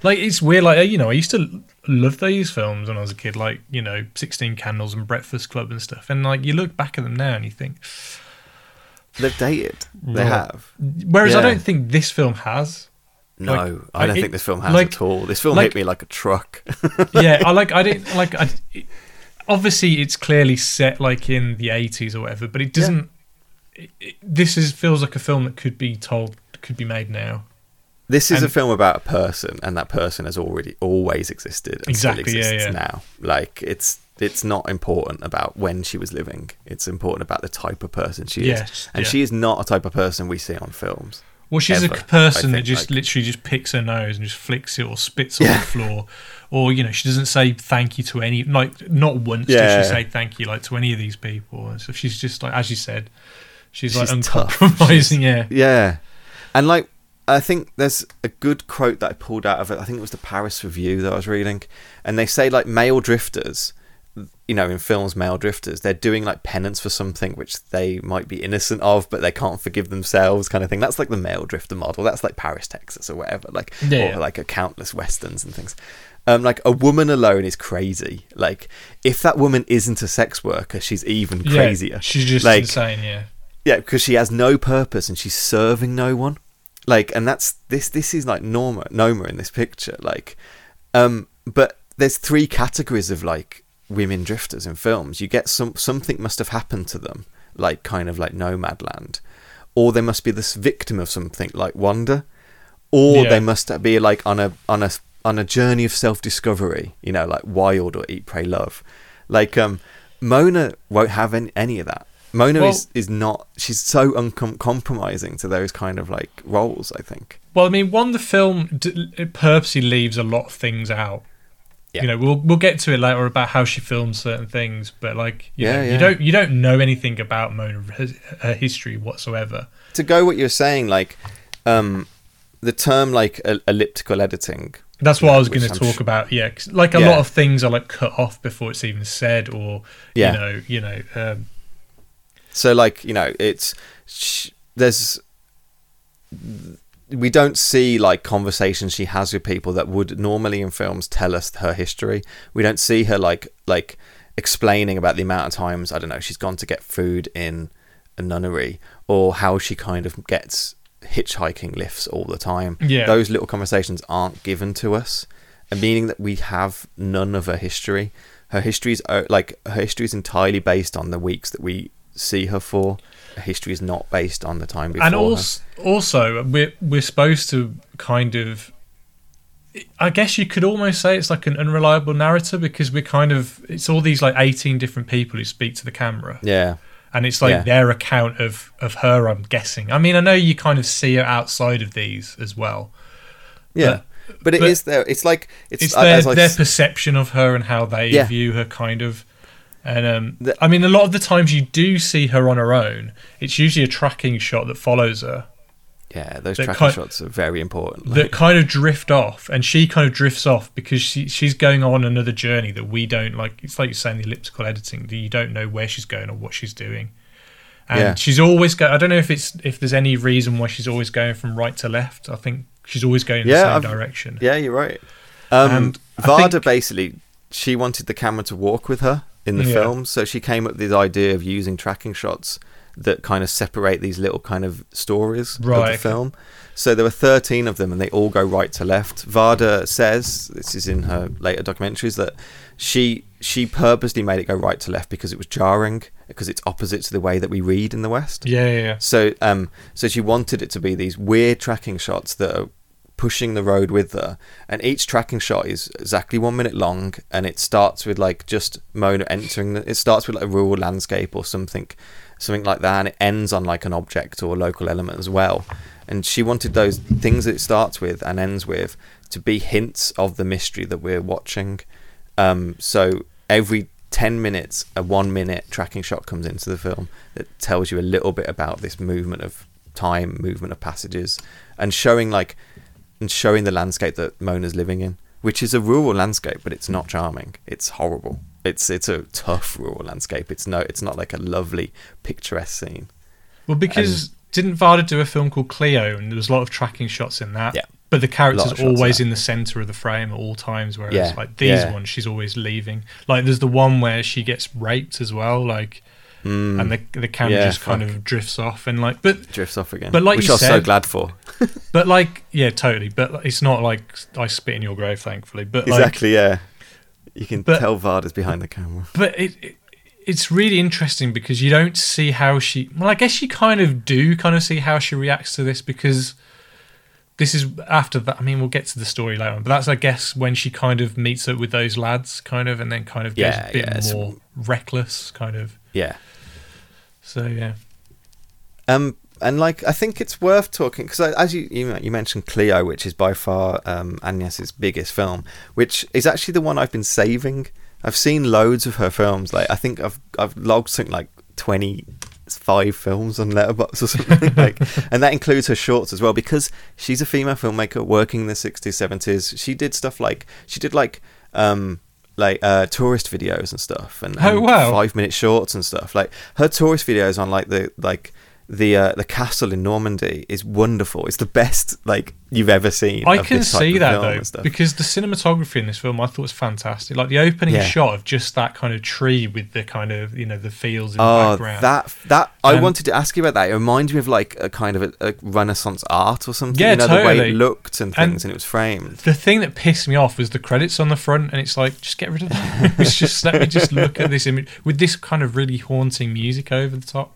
like, it's weird. Like, you know, I used to love those films when I was a kid, like, you know, 16 Candles and Breakfast Club and stuff. And, like, you look back at them now and you think, They've dated. They Right. have. whereas I don't think this film has. No, Like, I don't I- think this film has like- at all. This film like- hit me like a truck. yeah, I like, I didn't, like, I, it- obviously it's clearly set, like, in the 80s or whatever, but it doesn't, it, it, this is feels like a film that could be told, could be made now. This is a film about a person, and that person has already always existed and Exactly, yeah, exists yeah. now. Like it's it's not important about when she was living. It's important about the type of person she Yes, is, and yeah. she is not a type of person we see on films. Well, she's ever, a person I that just like- literally just picks her nose and just flicks it or spits on the floor, or you know she doesn't say thank you to any like not once Yeah. does she say thank you like to any of these people. And so she's just like as you said, she's, like She's tough. uncompromising. Yeah, Yeah, and like I think there's a good quote that I pulled out of it. I think it was the Paris Review that I was reading, and they say like male drifters, you know, in films, male drifters, they're doing like penance for something which they might be innocent of, but they can't forgive themselves, kind of thing. That's like the male drifter model. That's like Paris, Texas, or whatever, like Yeah, or like a countless westerns and things. Um, like a woman alone is crazy. Like if that woman isn't a sex worker, she's even Yeah, crazier. she's just like, insane. Yeah. Yeah, because she has no purpose and she's serving no one. Like, and that's this. This is like Norma, Noma in this picture. Like, um, but there's three categories of like women drifters in films. You get some something must have happened to them, like kind of like Nomadland, or they must be this victim of something like Wanda, or Yeah. they must be like on a on a on a journey of self discovery. You know, like Wild or Eat, Pray, Love. Like, um, Mona won't have any, any of that. Mona Well- is, is not. She's so uncompromising to those kind of like roles. I think. Well, I mean, one the film d- it purposely leaves a lot of things out. Yeah. You know, we'll we'll get to it later about how she films certain things, but like, you Yeah, know, yeah. you don't you don't know anything about Mona her, her history whatsoever. To go what you're saying, like, um, the term like elliptical editing. That's what I was going to talk sh- about. Yeah, like a Yeah. lot of things are like cut off before it's even said, or Yeah. you know, you know, um, So like you know, it's sh- there's we don't see like conversations she has with people that would normally in films tell us her history. We don't see her like like explaining about the amount of times I don't know she's gone to get food in a nunnery or how she kind of gets hitchhiking lifts all the time. Yeah. Those little conversations aren't given to us, and meaning that we have none of her history. Her history is uh, like her history is entirely based on the weeks that we see her for. Her history is not based on the time before. and her. also also we're we're supposed to kind of I guess you could almost say it's like an unreliable narrator because we're kind of it's all these like 18 different people who speak to the camera yeah, and it's like Yeah. their account of of her I'm guessing. I mean I know you kind of see her outside of these as well. yeah, but it but is there. It's like it's, It's their their perception of her and how they Yeah. view her kind of and um, The- I mean, a lot of the times you do see her on her own. It's usually a tracking shot that follows her, yeah, those tracking kind- shots are very important. that kind of drift off and she kind of drifts off because she she's going on another journey that we don't like it's like you're saying the elliptical editing that you don't know where she's going or what she's doing and Yeah. she's always going. i don't know if it's if there's any reason why she's always going from right to left i think she's always going in Yeah, the same I've- direction Yeah, you're right. Um, Varda think- basically, she wanted the camera to walk with her in the Yeah. film, so she came up with this idea of using tracking shots that kind of separate these little kind of stories of the film. So there were 13 of them, and they all go right to left. Varda says this is in her later documentaries that she she purposely made it go right to left because it was jarring because it's opposite to the way that we read in the West. yeah yeah, yeah. So um so she wanted it to be these weird tracking shots that are pushing the road with her and each tracking shot is exactly one minute long and it starts with like just Mona entering the, it starts with like a rural landscape or something something like that and it ends on like an object or a local element as well. And she wanted those things that it starts with and ends with to be hints of the mystery that we're watching. Um, so every 10 minutes, a one minute tracking shot comes into the film that tells you a little bit about this movement of time, movement of passages, and showing like and showing the landscape that Mona's living in, which is a rural landscape, but it's not mm. charming. It's horrible. It's it's a tough rural landscape. It's no, it's not like a lovely picturesque scene. well because didn't Varda do a film called Cleo and there was a lot of tracking shots in that Yeah. but the character's of shots of always in the center of the frame at all times whereas Yeah, like these yeah. ones she's always leaving like there's the one where she gets raped as well like and the the camera Mm. Yeah, just kind fuck. of drifts off and like but Drifts off again, But like which you I was so glad for. but like yeah totally but it's not like I spit in your grave thankfully but like exactly, yeah. You can But- tell Varda's behind the camera. but it, it it's really interesting because you don't see how she well i guess you kind of do kind of see how she reacts to this because this is after that i mean we'll get to the story later on but that's i guess when she kind of meets up with those lads kind of and then kind of gets Yeah, a bit yeah, more reckless kind of Yeah. so yeah Um, and like I think it's worth talking because as you, you you mentioned Cleo, which is by far um, Agnes's biggest film, which is actually the one I've been saving. I've seen loads of her films. Like I think I've I've logged something like twenty five films on Letterboxd or something like, and that includes her shorts as well because she's a female filmmaker working in the sixties seventies. She did stuff like she did like um like uh tourist videos and stuff and, Oh, and wow. five minute shorts and stuff like her tourist videos on like the like the uh, the castle in Normandy is wonderful. It's the best like you've ever seen. I can see that though because the cinematography in this film I thought was fantastic. Like the opening Yeah. shot of just that kind of tree with the kind of you know the fields in the Oh, background. that that I Um, wanted to ask you about that. It reminds me of like a kind of a, a Renaissance art or something. Yeah, you know, the way it looked and And- things, and, it was framed. the thing that pissed me off was the credits on the front, and it's like just get rid of that. it's just let me just look at this image with this kind of really haunting music over the top.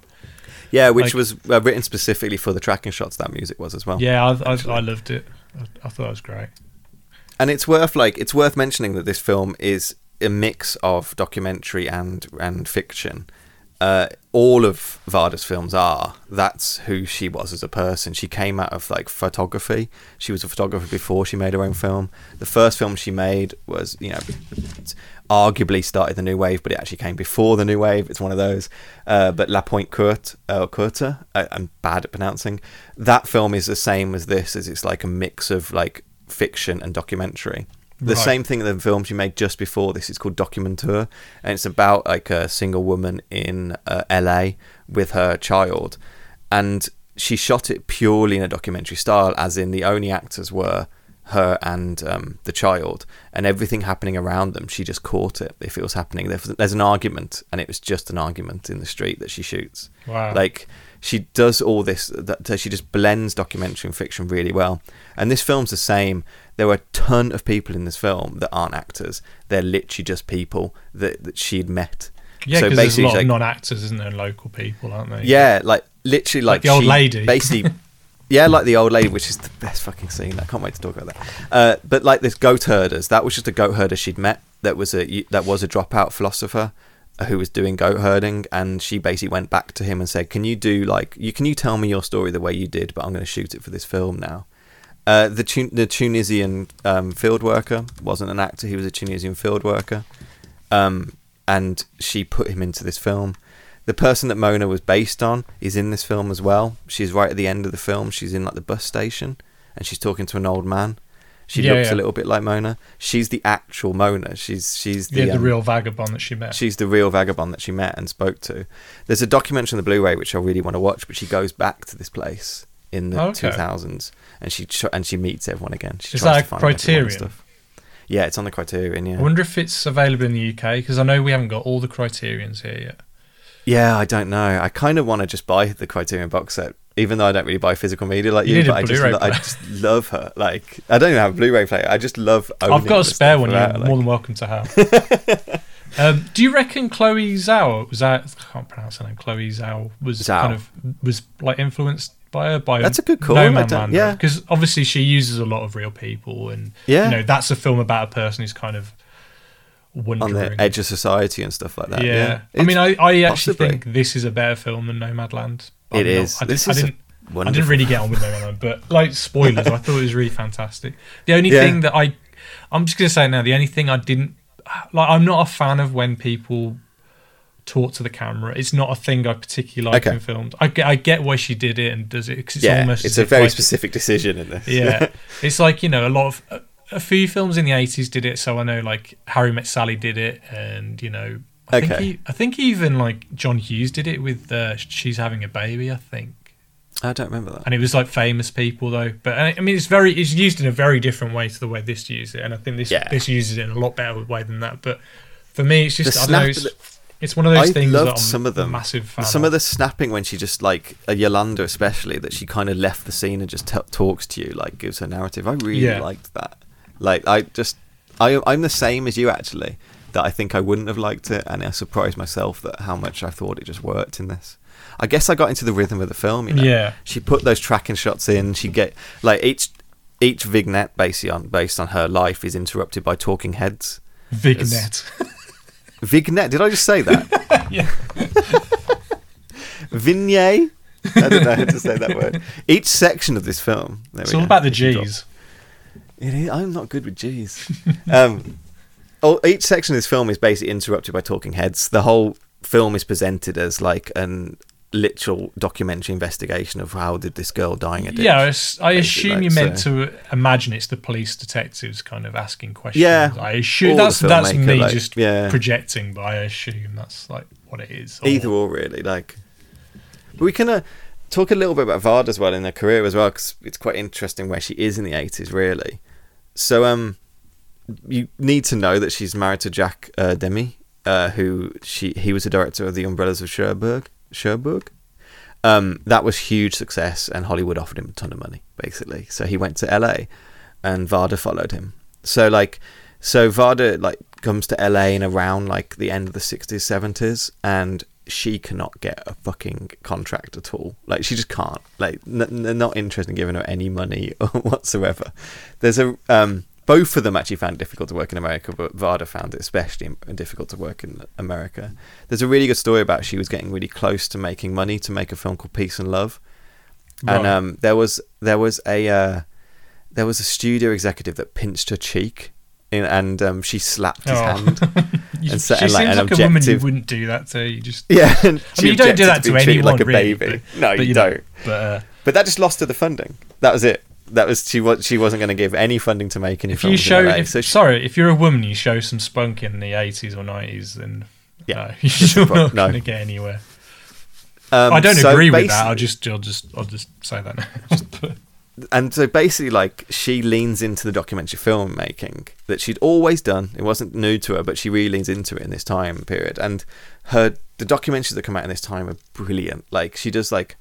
Yeah, which like- was uh, written specifically for the tracking shots. That music was as well. Yeah, I, I. I loved it. I, I thought it was great. and it's worth like it's worth mentioning that this film is a mix of documentary and and fiction. Uh, all of Varda's films are. That's who she was as a person. She came out of like photography. She was a photographer before she made her own film. The first film she made was, you know, arguably started the new wave, but it actually came before the new wave. It's one of those. Uh, but La Pointe Courte, uh, Courte, I, I'm bad at pronouncing. That film is the same as this. As it's like a mix of like fiction and documentary. The Right. same thing that the film she made just before this is called Documenteur, and it's about like a single woman in uh, LA with her child, and she shot it purely in a documentary style, as in the only actors were her and um, the child, and everything happening around them. She just caught it if it was happening. There's, there's an argument, and it was just an argument in the street that she shoots. Wow. Like she does all this. That she just blends documentary and fiction really well. And this film's the same. There were a ton of people in this film that aren't actors. They're literally just people that, that she'd met. Yeah, So because there's a lot like- of non-actors, isn't there? Local people, aren't they? yeah, like literally, like, Like the old she lady. basically. Yeah, like the old lady, which is the best fucking scene. I can't wait to talk about that. Uh, but like this goat herders, that was just a goat herder she'd met. That was a that was a dropout philosopher who was doing goat herding, and she basically went back to him and said, "Can you do like you can you tell me your story the way you did, but I'm going to shoot it for this film now." Uh, the Tun- the Tunisian um, field worker wasn't an actor; he was a Tunisian field worker, um, and she put him into this film. The person that Mona was based on is in this film as well. She's right at the end of the film. She's in like the bus station, and she's talking to an old man. She Yeah, looks yeah. a little bit like Mona. She's the actual Mona. She's she's the, yeah, the um, real vagabond that she met. She's the real vagabond that she met and spoke to. There's a documentary on the Blu-ray which I really want to watch, but she goes back to this place in the Okay. 2000s and she and she meets everyone again. She Is that a find everyone and Criterion? Stuff. Yeah, it's on the Criterion. Yeah, I wonder if it's available in the UK because I know we haven't got all the criterions here yet. Yeah. I don't know. I kind of want to just buy the Criterion box set, even though I don't really buy physical media like You you. but I just, lo- I just love her. Like I don't even have a Blu-ray player. I just love. I've got a spare one. You're like- more than welcome to have. um, do you reckon Chloe Zhao was that? I can't pronounce her name. Chloe Zhao was Zhao. kind of was like influenced by her by That's a good call, Nomadland, yeah. because obviously she uses a lot of real people, and Yeah. you know that's a film about a person who's kind of on the edge of society and stuff like that. yeah, Yeah, I mean, I, I actually possibly. think this is a better film than Nomadland. but It I'm not- I, This I is a didn't. I didn't really get on with Nomadland, but like spoilers, I thought it was really fantastic. The only Yeah. thing that I, I'm just gonna say now, the only thing I didn't like, I'm not a fan of when people talk to the camera. It's not a thing I particularly like Okay. in films. I get, I get why she did it and does it because it's yeah, almost it's a very like, specific decision in this. yeah, it's like you know a lot of a, few films in the eighties did it. So I know like Harry Met Sally did it, and you know I think Okay. he, I think even like John Hughes did it with uh, She's Having a Baby. I think, I don't remember that. and it was like famous people though. But I I mean, it's very it's used in a very different way to the way this uses it, and I think this Yeah. this uses it in a lot better way than that. But for me, it's just The I don't know. It's, it's one of those I things loved I'm some of them. massive fan Some of. of the snapping when she just like uh, Yolanda, especially that she kind of left the scene and just t- talks to you, like gives her narrative. I really Yeah. liked that. Like I just, I I'm the same as you actually. That I think I wouldn't have liked it, and I surprised myself that how much I thought it just worked in this. I guess I got into the rhythm of the film. You know? Yeah. She put those tracking shots in. She get like each each vignette based on based on her life is interrupted by talking heads. Vignette. Vignette. Did I just say that? yeah. Vignette. I don't know how to say that word. Each section of this film. There It's we all go. about the If you drop- G's. It is, I'm not good with G's. um, oh, each section of this film is basically interrupted by talking heads. The whole film is presented as like an literal documentary investigation of how did this girl dying a ditch. Yeah, I, s- I basically, assume like, you meant so- to imagine it's the police detectives kind of asking questions. Yeah, I assume that's that's me like, just yeah. projecting, but I assume that's like what it is. Or- Either or, really. Like, but we can. Uh, talk a little bit about Vard as well in her career as well, because it's quite interesting where she is in the eighties, really. So, um, you need to know that she's married to Jacques uh, Demy, uh, who she he was the director of The Umbrellas of Cherbourg. Cherbourg. Um, that was huge success, and Hollywood offered him a ton of money, basically. So he went to LA, and Varda followed him. So like, so Varda like comes to LA in around like the end of the sixties, seventies, and she cannot get a fucking contract at all. Like she just can't. Like they're not interested in giving her any money or whatsoever. There's a um, both of them actually found it difficult to work in America, but Varda found it especially difficult to work in America. There's a really good story about she was getting really close to making money to make a film called Peace and Love, right. and um, there was there was a uh, there was a studio executive that pinched her cheek. In, and um, she slapped his oh. hand. and set, she like, seems like a woman you wouldn't do that to. You just yeah. I mean, you don't do that to, to anyone, like a really, baby. But, no, but, you, you know, don't. But uh, but that just lost her the funding. That was it that was she was she wasn't going to give any funding to make any if. You show, if, so she, sorry, if you're a woman, you show some spunk in the 80s or 90s, then yeah, no, you're not no. going to get anywhere. Um, I don't so agree with that. I'll just, I'll just, I'll just say that. and so basically, like she leans into the documentary filmmaking that she'd always done. It wasn't new to her, but she really leans into it in this time period. And her the documentaries that come out in this time are brilliant. Like she does like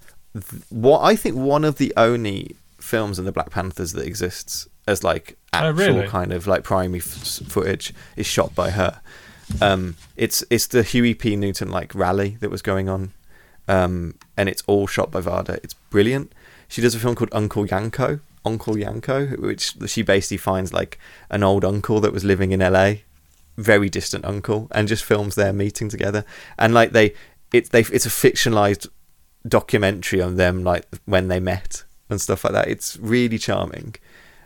what I think one of the only films in the Black Panthers that exists as like actual oh, really? kind of like primary f- footage is shot by her. Um, it's it's the Huey P. Newton like rally that was going on, um, and it's all shot by Varda. It's brilliant. She does a film called Uncle Yanko, Uncle Yanko, which she basically finds like an old uncle that was living in LA, very distant uncle, and just films their meeting together. And like they, it's they, it's a fictionalized documentary on them like when they met and stuff like that. It's really charming.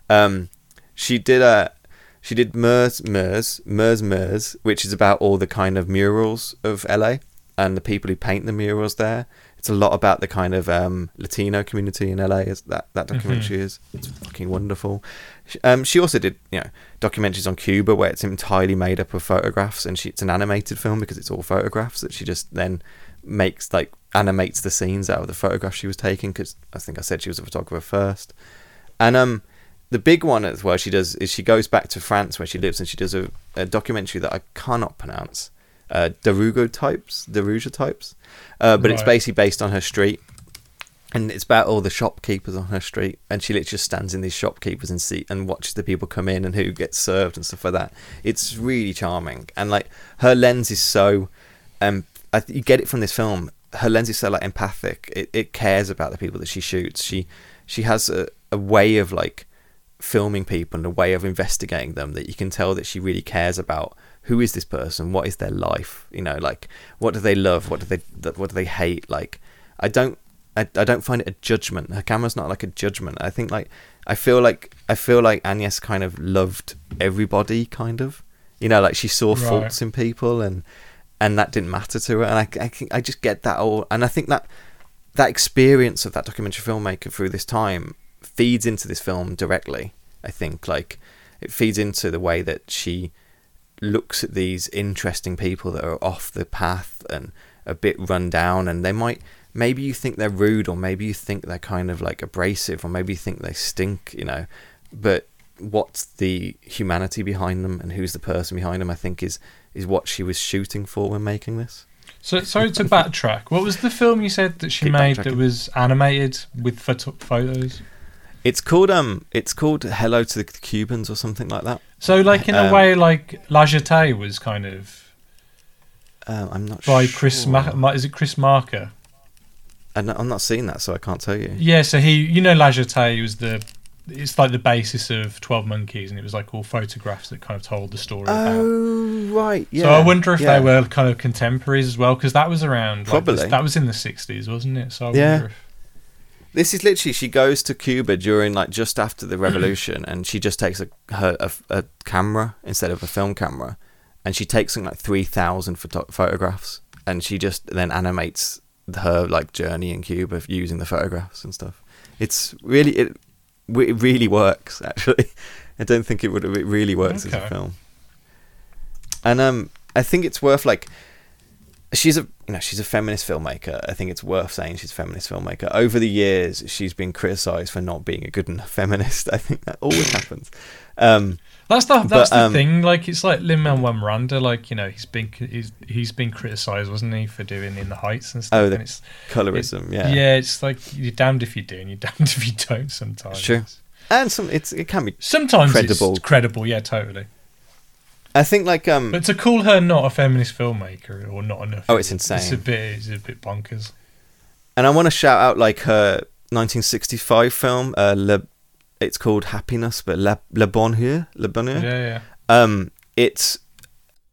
Um, she did a she did Mers Mers Mers Mers, which is about all the kind of murals of LA and the people who paint the murals there. It's a lot about the kind of um, Latino community in LA. As that that mm-hmm. documentary mm-hmm. is. It's fucking wonderful. Um, she also did you know documentaries on Cuba where it's entirely made up of photographs, and she, it's an animated film because it's all photographs that she just then makes like animates the scenes out of the photographs she was taking because I think I said she was a photographer first. And um, the big one as well she does is she goes back to France where she lives and she does a, a documentary that I cannot pronounce. Uh, Darugo types, Daruga types, uh, but right. it's basically based on her street, and it's about all the shopkeepers on her street, and she literally just stands in these shopkeepers and see and watches the people come in and who gets served and stuff like that. It's really charming, and like her lens is so, um, I, you get it from this film her lens is so like empathic. It it cares about the people that she shoots. She she has a, a way of like filming people and a way of investigating them that you can tell that she really cares about who is this person, what is their life, you know, like what do they love, what do they what do they hate. Like I don't I, I don't find it a judgment. Her camera's not like a judgment. I think like I feel like I feel like Agnes kind of loved everybody, kind of. You know, like she saw right. faults in people and and that didn't matter to her. And I, I, I just get that all, and I think that that experience of that documentary filmmaker through this time feeds into this film directly. I think like it feeds into the way that she looks at these interesting people that are off the path and a bit run down, and they might maybe you think they're rude, or maybe you think they're kind of like abrasive, or maybe you think they stink, you know, but what's the humanity behind them and who's the person behind them i think is is what she was shooting for when making this. So sorry to backtrack. What was the film you said that she Keep made that was animated with photos? It's called um, it's called Hello to the Cubans or something like that. So like in um, a way, like La Jetée was kind of. Um, I'm not by sure. Chris. Ma- is it Chris Marker? I'm not, I'm not seeing that, so I can't tell you. Yeah, so he, you know, La Jetée was the it's like the basis of Twelve Monkeys, and it was like all photographs that kind of told the story. Oh, about. right, yeah. So I wonder if yeah. they were kind of contemporaries as well, because that was around. Probably like, that was in the '60s, wasn't it? So I yeah. If... This is literally she goes to Cuba during like just after the revolution, and she just takes a her a, a, camera instead of a film camera, and she takes something like three thousand photo- photographs, and she just then animates her like journey in Cuba using the photographs and stuff. It's really it it really works. Actually, I don't think it would. It really works okay. as a film. And um, I think it's worth like she's a you know she's a feminist filmmaker. I think it's worth saying she's a feminist filmmaker. Over the years, she's been criticised for not being a good enough feminist. I think that always happens. Um, that's the that's but, the um, thing. Like it's like Lin Manuel Miranda. Like you know he's been he's he's been criticised, wasn't he, for doing In the Heights and stuff. Oh, the and it's, colorism, it- yeah. yeah. It's like you're damned if you do, and you're damned if you don't. Sometimes. Sure. and some it's it can be. Sometimes Credible. it's credible. Yeah, totally. I think like um But to call her not a feminist filmmaker or not enough. Oh, it's insane. It's a bit. It's a bit bonkers. And I want to shout out like her 1965 film. Uh, Le, it's called Happiness, but Le, Le Bonheur. Le Bonheur. Yeah, yeah. Um, it's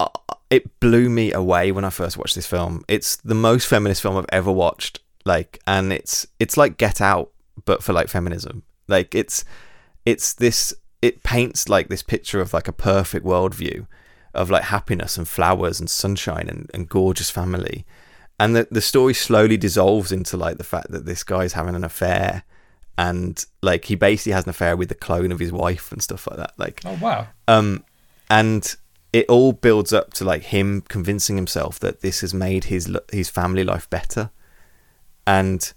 uh, it blew me away when I first watched this film. It's the most feminist film I've ever watched. Like, and it's it's like Get Out, but for like feminism. Like, it's it's this. It paints like this picture of like a perfect worldview of like happiness and flowers and sunshine and, and gorgeous family. And the the story slowly dissolves into like the fact that this guy's having an affair and like he basically has an affair with the clone of his wife and stuff like that. Like Oh wow. um, and it all builds up to like him convincing himself that this has made his his family life better. And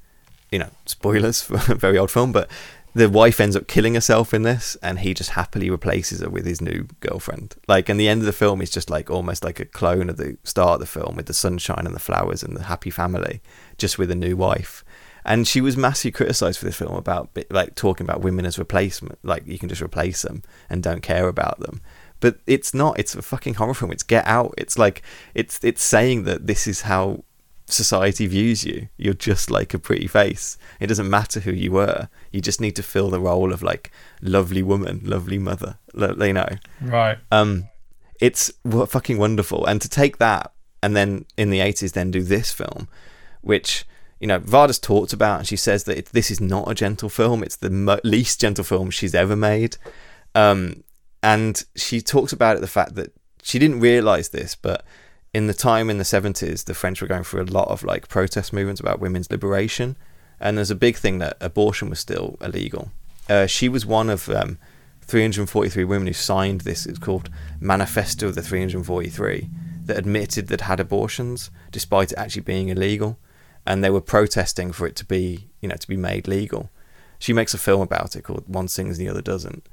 you know, spoilers for a very old film, but the wife ends up killing herself in this, and he just happily replaces her with his new girlfriend. Like, and the end of the film is just like almost like a clone of the start of the film with the sunshine and the flowers and the happy family, just with a new wife. And she was massively criticized for this film about like talking about women as replacement, like you can just replace them and don't care about them. But it's not. It's a fucking horror film. It's Get Out. It's like it's it's saying that this is how society views you. You're just like a pretty face. It doesn't matter who you were. You just need to fill the role of like lovely woman, lovely mother. You know, Right. um, it's fucking wonderful. And to take that and then in the 80s, then do this film, which, you know, Varda's talked about, and she says that it, this is not a gentle film. It's the mo- least gentle film she's ever made. Um, and she talks about it the fact that she didn't realize this, but in the time in the 70s, the French were going through a lot of like protest movements about women's liberation. And there's a big thing that abortion was still illegal. Uh, she was one of um, 343 women who signed this. It's called Manifesto of the 343 that admitted that had abortions despite it actually being illegal, and they were protesting for it to be, you know, to be made legal. She makes a film about it called One Sings and the Other Doesn't,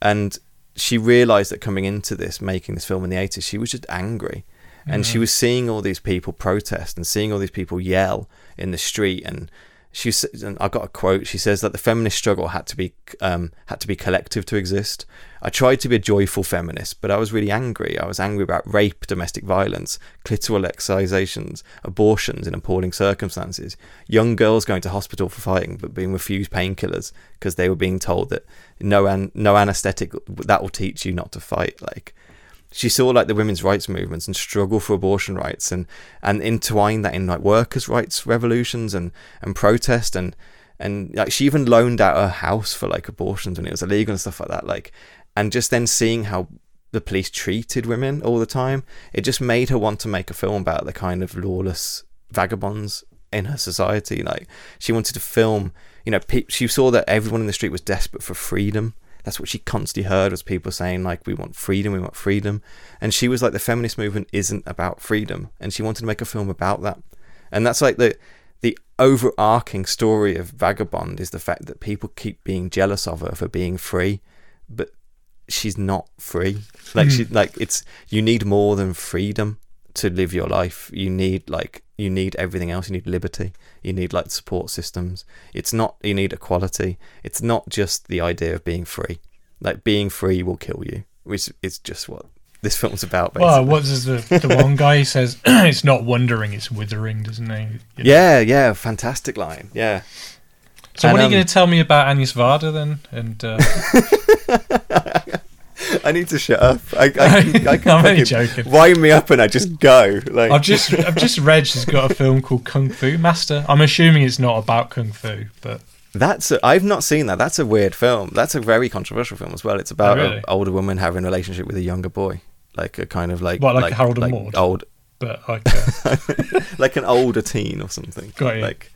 and she realized that coming into this, making this film in the 80s, she was just angry. And she was seeing all these people protest and seeing all these people yell in the street and she and I got a quote. She says that the feminist struggle had to be um, had to be collective to exist. I tried to be a joyful feminist, but I was really angry. I was angry about rape, domestic violence, clitoral excisations, abortions in appalling circumstances, young girls going to hospital for fighting but being refused painkillers because they were being told that no an- no anesthetic that will teach you not to fight. Like she saw like the women's rights movements and struggle for abortion rights and and entwine that in like workers' rights revolutions and and protest and and like she even loaned out her house for like abortions when it was illegal and stuff like that like and just then seeing how the police treated women all the time it just made her want to make a film about the kind of lawless vagabonds in her society like she wanted to film you know pe- she saw that everyone in the street was desperate for freedom that's what she constantly heard was people saying like we want freedom we want freedom. And she was like the feminist movement isn't about freedom. And she wanted to make a film about that. And that's like the the overarching story of vagabond is the fact that people keep being jealous of her for being free but she's not free. Like she hmm. like it's you need more than freedom to live your life you need like you need everything else you need liberty you need like support systems it's not you need equality it's not just the idea of being free like being free will kill you which is just what this film's about basically. Well, what does the the one guy says? it's not wondering, it's withering, doesn't he? You know? yeah yeah fantastic line yeah So And, what are you um, going to tell me about Agnes Varda then? And uh, I need to shut up. I, I, can- I can I'm only joking. Wind me up and I just go. Like I've just I've just read she's got a film called Kung Fu Master. I'm assuming it's not about kung fu, but that's. A, I've not seen that. That's a weird film. That's a very controversial film as well. It's about Oh, really? an older woman having a relationship with a younger boy, like a kind of like What, like Harold and like Maude? old, but like uh, like an older teen or something. Got you. Like,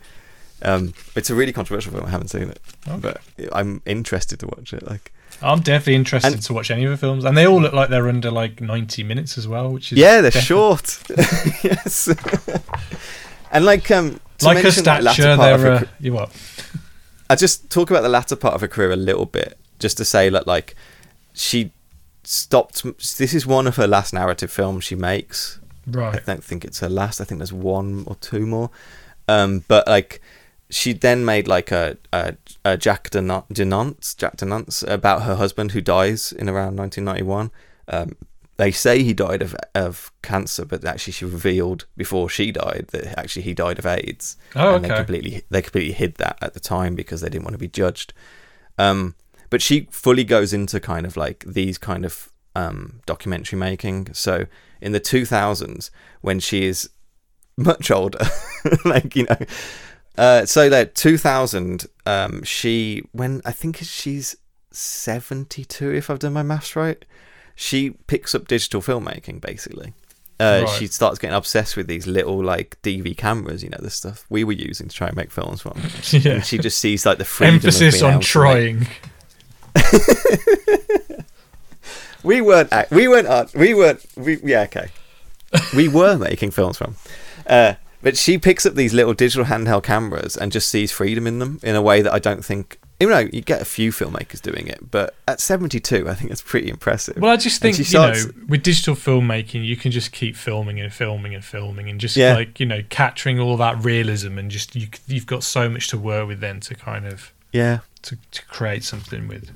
Um, it's a really controversial film. I haven't seen it, Okay. but I'm interested to watch it. Like, I'm definitely interested And- to watch any of the films, and they all look like they're under like 90 minutes as well, which is yeah, they're short. yes, and like um, to Like a mention that latter stature, part of they're uh, you what? I just talk about the latter part of her career a little bit, just to say that like she stopped. This is one of her last narrative films she makes. Right. I don't think it's her last. I think there's one or two more. Um, but like she then made like a, a, a Jacquot de Nantes, Jack Denance about her husband who dies in around 1991. Um, they say he died of of cancer, but actually she revealed before she died that actually he died of AIDS. Oh, and they completely they completely hid that at the time because they didn't want to be judged. Um, but she fully goes into kind of like these kind of um, documentary making. So in the 2000s, when she is much older, like you know, uh, so like 2000, um, she when I think she's 72, if I've done my maths right, she picks up digital filmmaking basically. Uh, Right. She starts getting obsessed with these little like DV cameras, you know, the stuff we were using to try and make films from. Yeah. And she just sees like the freedom. Emphasis on able to make- trying. We weren't. We weren't. We weren't. We, yeah. Okay. We were making films from. Uh, but she picks up these little digital handheld cameras and just sees freedom in them in a way that I don't think. You know, you get a few filmmakers doing it, but at 72, I think it's pretty impressive. Well, I just think you know, with digital filmmaking, you can just keep filming and filming and filming and just Yeah. like you know, capturing all that realism and just you, you've got so much to work with then to kind of Yeah. to, to create something with.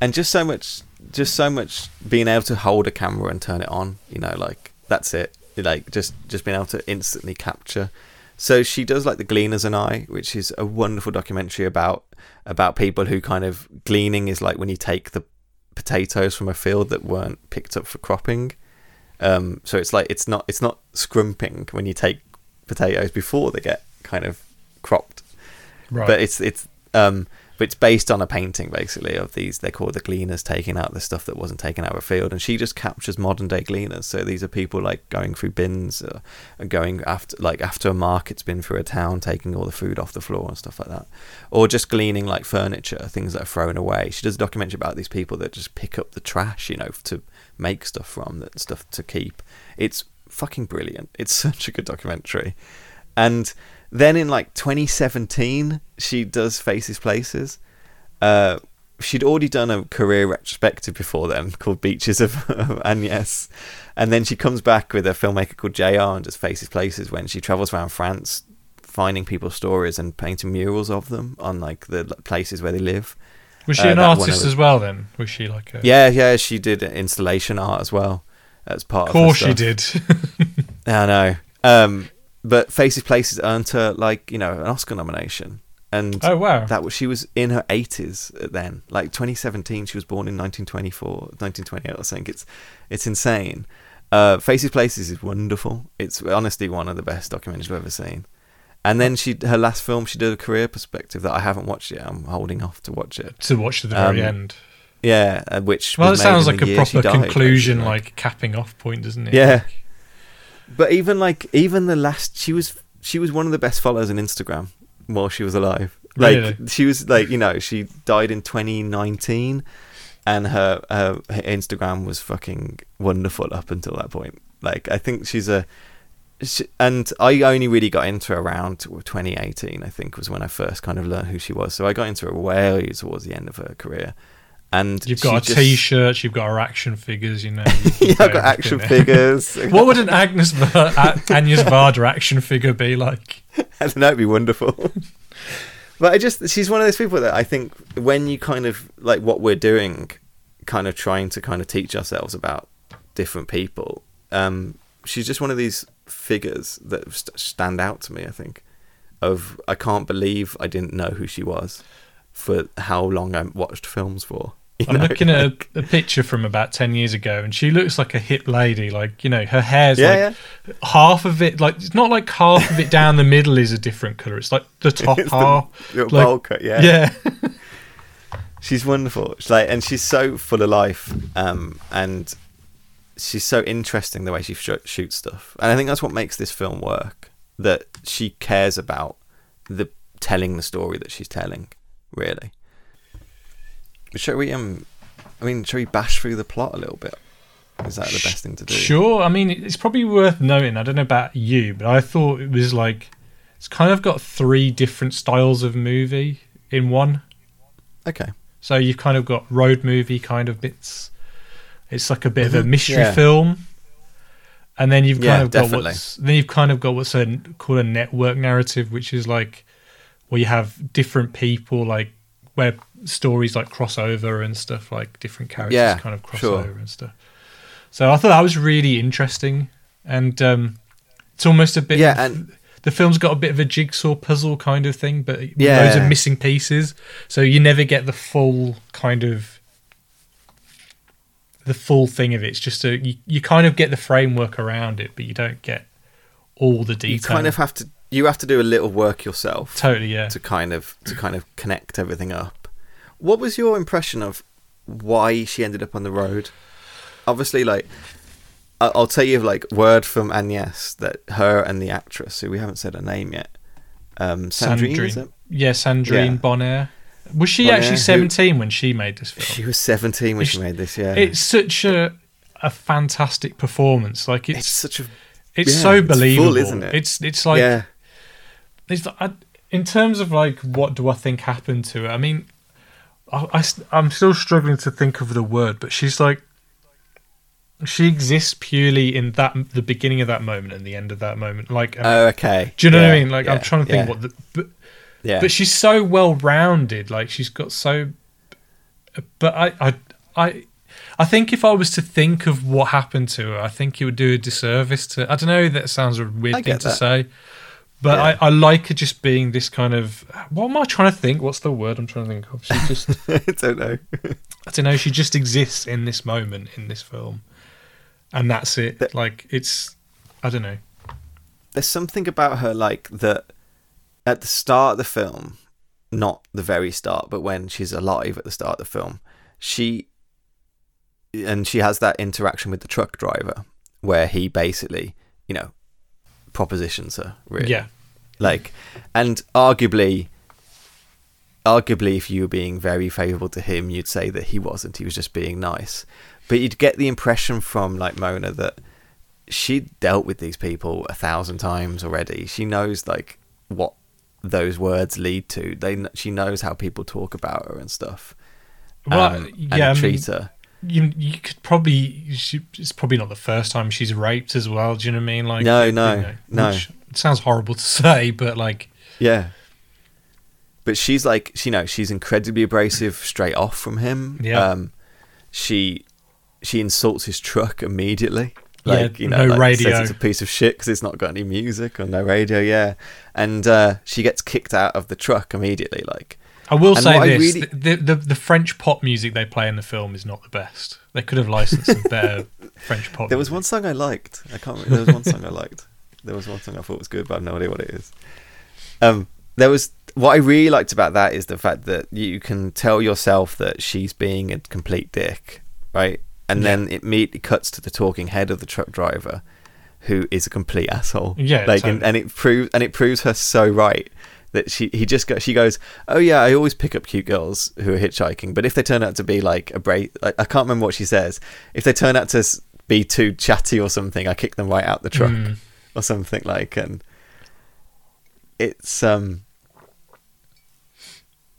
and just so much just so much being able to hold a camera and turn it on you know like that's it like just just being able to instantly capture. So she does like the gleaners and i which is a wonderful documentary about about people who kind of gleaning is like when you take the potatoes from a field that weren't picked up for cropping. Um so it's like it's not it's not scrumping when you take potatoes before they get kind of cropped. Right. but it's it's um but it's based on a painting basically of these they're called the gleaners taking out the stuff that wasn't taken out of a field. And she just captures modern day gleaners. So these are people like going through bins uh, and going after like after a market's been through a town taking all the food off the floor and stuff like that. Or just gleaning like furniture things that are thrown away. She does a documentary about these people that just pick up the trash you know to make stuff from that stuff to keep. It's fucking brilliant. It's such a good documentary. And then in like 2017 she does faces places uh she'd already done a career retrospective before then called beaches of, agnes and then she comes back with a filmmaker called jr and does faces places when she travels around france finding people's stories and painting murals of them on like the places where they live was she uh, an artist as well? Then was she like a? yeah yeah she did installation art as well as part Of of course she did. I know. Um, but Faces Places earned her like you know an Oscar nomination, and oh wow. that was she was in her eighties then. Like 2017, she was born in 1924, 1928. I think it's it's insane. Uh, Faces Places is wonderful. It's honestly one of the best documentaries I've ever seen. And then she her last film she did a career perspective that I haven't watched yet. I'm holding off to watch it. to watch to the very um, end. Yeah, uh, which Well, it sounds like a proper conclusion, basically. like capping off point, doesn't it? Yeah. Like- But even like even the last she was she was one of the best followers on Instagram while she was alive. Like Really? she was like you know she died in 2019, and her, her her Instagram was fucking wonderful up until that point. Like I think she's a. She, and I only really got into her around 2018. I think was when I first kind of learned who she was. So I got into her way towards the end of her career, and You've got a just- shirt you've got her action figures, you know. yeah, I've got action figures. what would an Agnes Ver- Agnes Varda action figure be like? I don't know, it'd be wonderful. but I just, she's one of those people that I think when you kind of like what we're doing, kind of trying to kind of teach ourselves about different people, um, she's just one of these figures that st- stand out to me, I think. Of, I can't believe I didn't know who she was for how long I watched films for. You I'm know? looking at a, a picture from about 10 years ago and she looks like a hip lady. Like, you know, her hair's Yeah, like half of it, like, it's not like half of it down the middle is a different colour. It's like the top It's the half. little like- bowl cut, yeah. Yeah. she's wonderful. She's like, and she's so full of life, um, and she's so interesting the way she sh- shoots stuff. And I think that's what makes this film work. That she cares about the telling the story that she's telling, really. Shall we um I mean, shall we bash through the plot a little bit? Is that the best thing to do? Sure. I mean, it's probably worth noting. I don't know about you, but I thought it was like it's kind of got three different styles of movie in one. Okay. So you've kind of got road movie kind of bits. It's like a bit of a Mhm, mystery yeah. film, and then you've kind Yeah, of got definitely. what's then you've kind of got what's a, called a network narrative, which is like where you have different people, like where stories like cross over and stuff, like different characters Yeah, kind of cross sure. over and stuff. So I thought that was really interesting, and um, it's almost a bit. Yeah, and- the film's got a bit of a jigsaw puzzle kind of thing, but loads Yeah. of missing pieces, so you never get the full kind of the full thing of it. It's just a you, you kind of get the framework around it, but you don't get all the detail. You kind of have to you have to do a little work yourself. Totally, yeah. To kind of to kind of connect everything up. What was your impression of why she ended up on the road? Obviously, like I'll tell you like word from Agnes that her and the actress who we haven't said her name yet, um, Sandrine, is it? Yeah, Sandrine Yeah. Bonnaire. Was she Bonnaire, actually who- seventeen when she made this film? She was seventeen when It's- she made this. Yeah, It's such a a fantastic performance. Like it's, It's such a it's yeah, so it's full, believable, isn't it? It's it's like yeah, it's I, in terms of like what do I think happened to her? I mean, I, I am still struggling to think of the word, but she's like she exists purely in that the beginning of that moment and the end of that moment. Like, um, Oh, okay. do you know what I mean? Like, I'm trying to think yeah. what the but, yeah. but she's so well rounded. Like, she's got so. But I I I. I think if I was to think of what happened to her, I think it would do a disservice to. I don't know. That sounds a weird I thing to say, but Yeah. I, I like her just being this kind of. What am I trying to think? What's the word I'm trying to think of? She just. I don't know. I don't know. She just exists in this moment in this film, and that's it. Like it's. I don't know. there's something about her like that at the start of the film not the very start but when she's alive at the start of the film she and she has that interaction with the truck driver where he basically you know propositions her really. Yeah. like and arguably arguably if you were being very favorable to him you'd say that he wasn't. He was just being nice. But you'd get the impression from like mona that she dealt with these people a thousand times already. She knows like what those words lead to. They she knows how people talk about her and stuff. Well, um, and yeah, I mean, treat her You you could probably. She, it's probably not the first time she's raped as well. Do you know what I mean? Like No, you no, know, no. sounds horrible to say, but like Yeah. But she's like, she, you know, she's incredibly abrasive straight off from him. Yeah. Um, she she insults his truck immediately. Yeah, Like, you know, no like, says radio. it's a piece of shit because it's not got any music or no radio. Yeah. And uh, she gets kicked out of the truck immediately. Like, I will And say this: really- the, the the French pop music they play in the film is not the best. They could have licensed some better French pop. there was music. one song I liked. I can't remember. There was one song I liked. There was one song I thought was good, but I have no idea what it is. Um, there was what I really liked about that is the fact that you can tell yourself that she's being a complete dick, right? And Yeah. then it immediately cuts to the talking head of the truck driver, who is a complete asshole. Yeah, like and, and it proves and it proves her so right that she he just go, she goes, oh yeah, I always pick up cute girls who are hitchhiking, but if they turn out to be like a bra like, I can't remember what she says. If they turn out to be too chatty or something, I kick them right out the truck Mm. or something like and it's um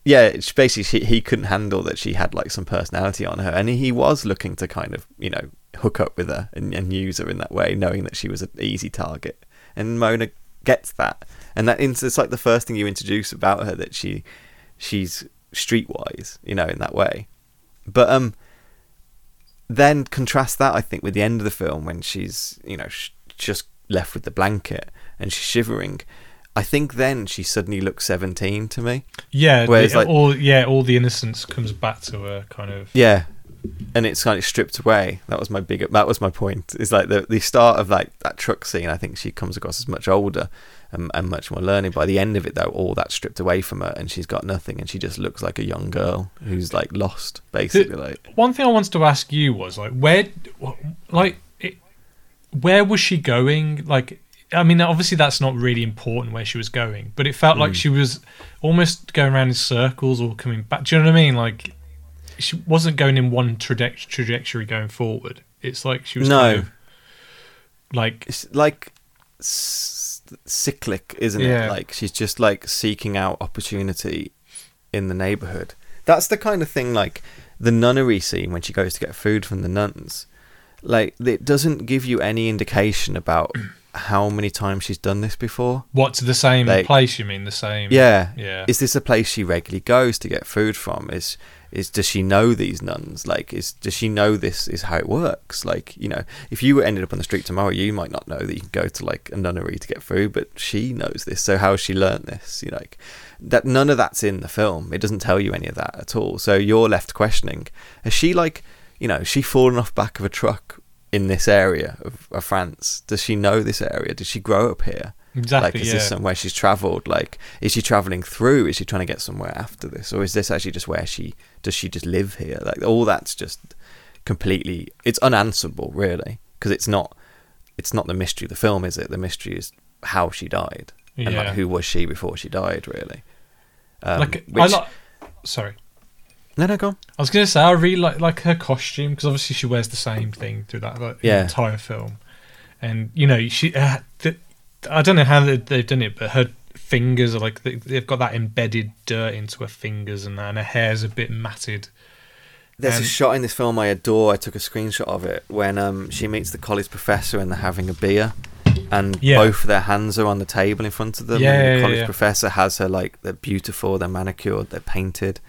yeah it's basically she, he couldn't handle that she had like some personality on her and he was looking to kind of you know hook up with her and, and use her in that way knowing that she was an easy target and mona gets that and that it's like the first thing you introduce about her that she she's streetwise you know in that way but um then contrast that I think with the end of the film when she's you know sh- just left with the blanket and she's shivering. I think then she suddenly looks seventeen to me. Yeah, Whereas, the, like- all yeah, all the innocence comes back to her, kind of. Yeah, and it's kind of stripped away. That was my big. That was my point. Is like the the start of like that truck scene. I think she comes across as much older and, and much more learning. By the end of it, though, all that's stripped away from her, and she's got nothing, and she just looks like a young girl who's like lost, basically. Like One thing I wanted to ask you was like, where, like, it, where was she going? Like, I mean, obviously that's not really important where she was going, but it felt like Mm. she was almost going around in circles or coming back. Do you know what I mean? Like she wasn't going in one traje- trajectory going forward. It's like she was No. kind of like It's like s- cyclic, isn't Yeah. it? Like she's just like seeking out opportunity in the neighborhood. That's the kind of thing like the nunnery scene when she goes to get food from the nuns. Like it doesn't give you any indication about how many times she's done this before. What's the same Like- place? You mean the same? Yeah. yeah. Is this a place she regularly goes to get food from? Is is does she know these nuns? Like is does she know this is how it works? Like, you know, if you ended up on the street tomorrow, you might not know that you can go to like a nunnery to get food, but she knows this. So how has she learnt this? You know, like that none of that's in the film. It doesn't tell you any of that at all. So you're left questioning. Has she like you know, she fallen off back of a truck in this area of, of France? Does she know this area? Did she grow up here? Exactly, Like, is yeah. this somewhere she's travelled? Like, is she travelling through? Is she trying to get somewhere after this, or is this actually just where she does she just live here? Like, all that's just completely it's unanswerable, really, because it's not it's not the mystery of the film, is it? The mystery is how she died and like who was she before she died, really. Um, like I which- like. Sorry. no, no, go on. I was gonna say I really like like her costume because obviously she wears the same thing through that like, the Yeah. entire film, and you know she. Uh, I don't know how they- they've done it, but her fingers are like they- they've got that embedded dirt into her fingers, and, and her hair's a bit matted. There's Um, a shot in this film I adore. I took a screenshot of it when um, she meets the college professor and they're having a beer, and Yeah. both of their hands are on the table in front of them. Yeah, and the yeah, college yeah. professor has her like they're beautiful, they're manicured, they're painted,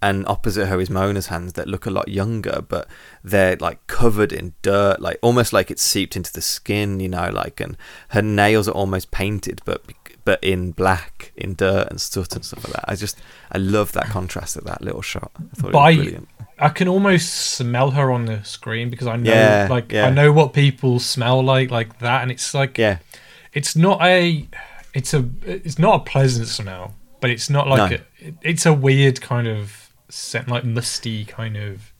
and opposite her is Mona's hands that look a lot younger, but they're like covered in dirt, like almost like it's seeped into the skin, you know, like and her nails are almost painted, but but in black, in dirt and soot and stuff like that. I just I love that contrast of that little shot. I thought But it was brilliant. I can almost smell her on the screen because I know Yeah, like yeah. I know what people smell like like that, and it's like Yeah. it's not a it's a it's not a pleasant smell, but it's not like No. a, it's a weird kind of scent, like musty kind of.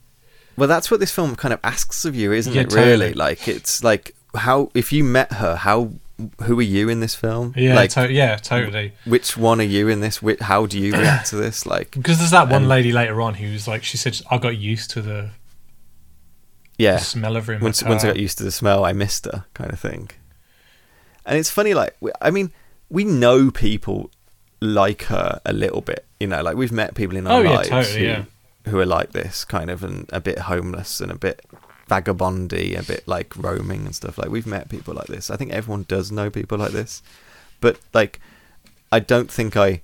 Well, that's what this film kind of asks of you, isn't Yeah, it? Really, like it's like how if you met her, how who are you in this film? Yeah, like to- yeah, totally. which one are you in this? Whi- How do you react to this? Like, Because there's that one and- lady later on who's like, she said, I got used to the, yeah, the smell of her once once I got used to the smell, I missed her, kind of thing. And it's funny, like I mean, we know people like her a little bit, you know, like we've met people in our Oh, yeah, lives totally, who, yeah. who are like this, kind of, and a bit homeless and a bit vagabondy, a bit like roaming and stuff. Like we've met people like this. I think everyone does know people like this, but like, I don't think I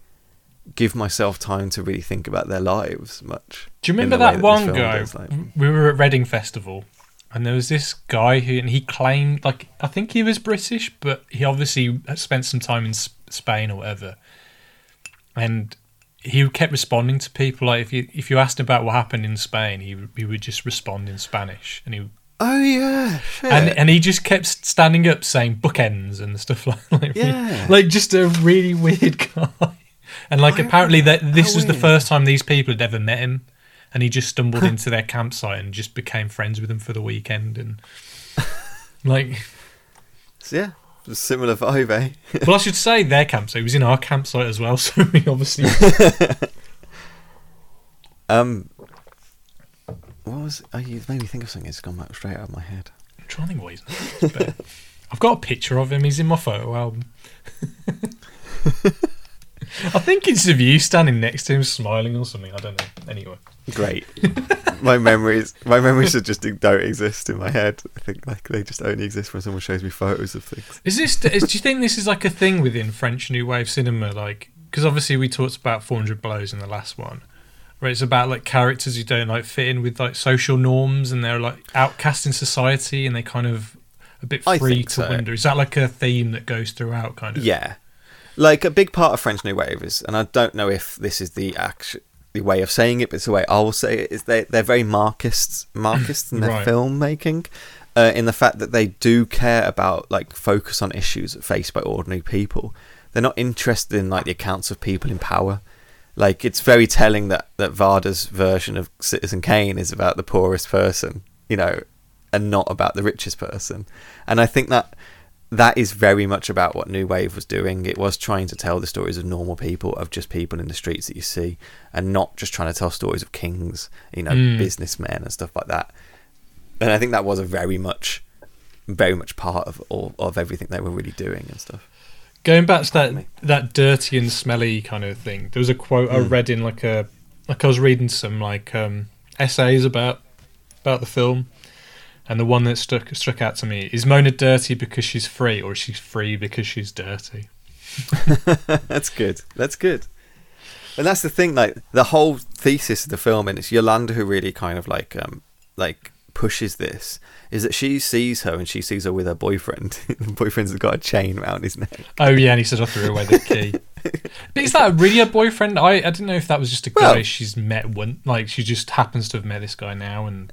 give myself time to really think about their lives much. Do you remember the way that one guy? does, like- We were at Reading Festival, and there was this guy who, and he claimed, like, I think he was British, but he obviously spent some time in Spain or whatever. And he kept responding to people like if you if you asked about what happened in Spain, he would- he would just respond in Spanish, and he Oh yeah, shit. and and he just kept standing up saying bookends and stuff like like, Yeah. like just a really weird guy. And like Why- apparently that this how was the first time these people had ever met him, and he just stumbled into their campsite and just became friends with them for the weekend and like. So, yeah, similar vibe, eh? Well, I should say their campsite it was in our campsite as well, so we obviously. Um, what was? Oh, you made me think of something. It's gone back straight out of my head. I'm trying to think what his name is, but I've got a picture of him. He's in my photo album. I think it's of you standing next to him, smiling or something. I don't know. Anyway, Great. my memories, my memories are just don't exist in my head. I think like they just only exist when someone shows me photos of things. is this? Is, do you think this is like a thing within French New Wave cinema? Like, because obviously we talked about 400 Blows in the last one, where it's about like characters who don't like fit in with like social norms and they're like outcast in society and they kind of a bit free to so. wander. Is that like a theme that goes throughout? Kind of. Yeah, like a big part of French New Wave is, and I don't know if this is the action, the way of saying it, but it's the way I will say it. Is they they're very Marxists, Marxists in their Right. filmmaking, uh, in the fact that they do care about like focus on issues faced by ordinary people. They're not interested in like the accounts of people in power. Like it's very telling that that Varda's version of Citizen Kane is about the poorest person, you know, and not about the richest person. And I think that that is very much about what New Wave was doing. It was trying to tell the stories of normal people, of just people in the streets that you see, and not just trying to tell stories of kings, you know, Mm. businessmen and stuff like that. And I think that was a very much, very much part of all, of everything they were really doing and stuff. Going back to that that dirty and smelly kind of thing, there was a quote I Mm. read in like a like I was reading some like um, essays about about the film, and the one that struck struck out to me is Mona dirty because she's free, or is she free because she's dirty? that's good. That's good. And that's the thing, like the whole thesis of the film, and it's Yolanda who really kind of like, um, like pushes this, is that she sees her and she sees her with her boyfriend. the boyfriend's got a chain around his neck. Oh yeah, and he says I threw away the key. but is that really a boyfriend? I, I didn't know if that was just a guy Well- she's met one, like she just happens to have met this guy now, and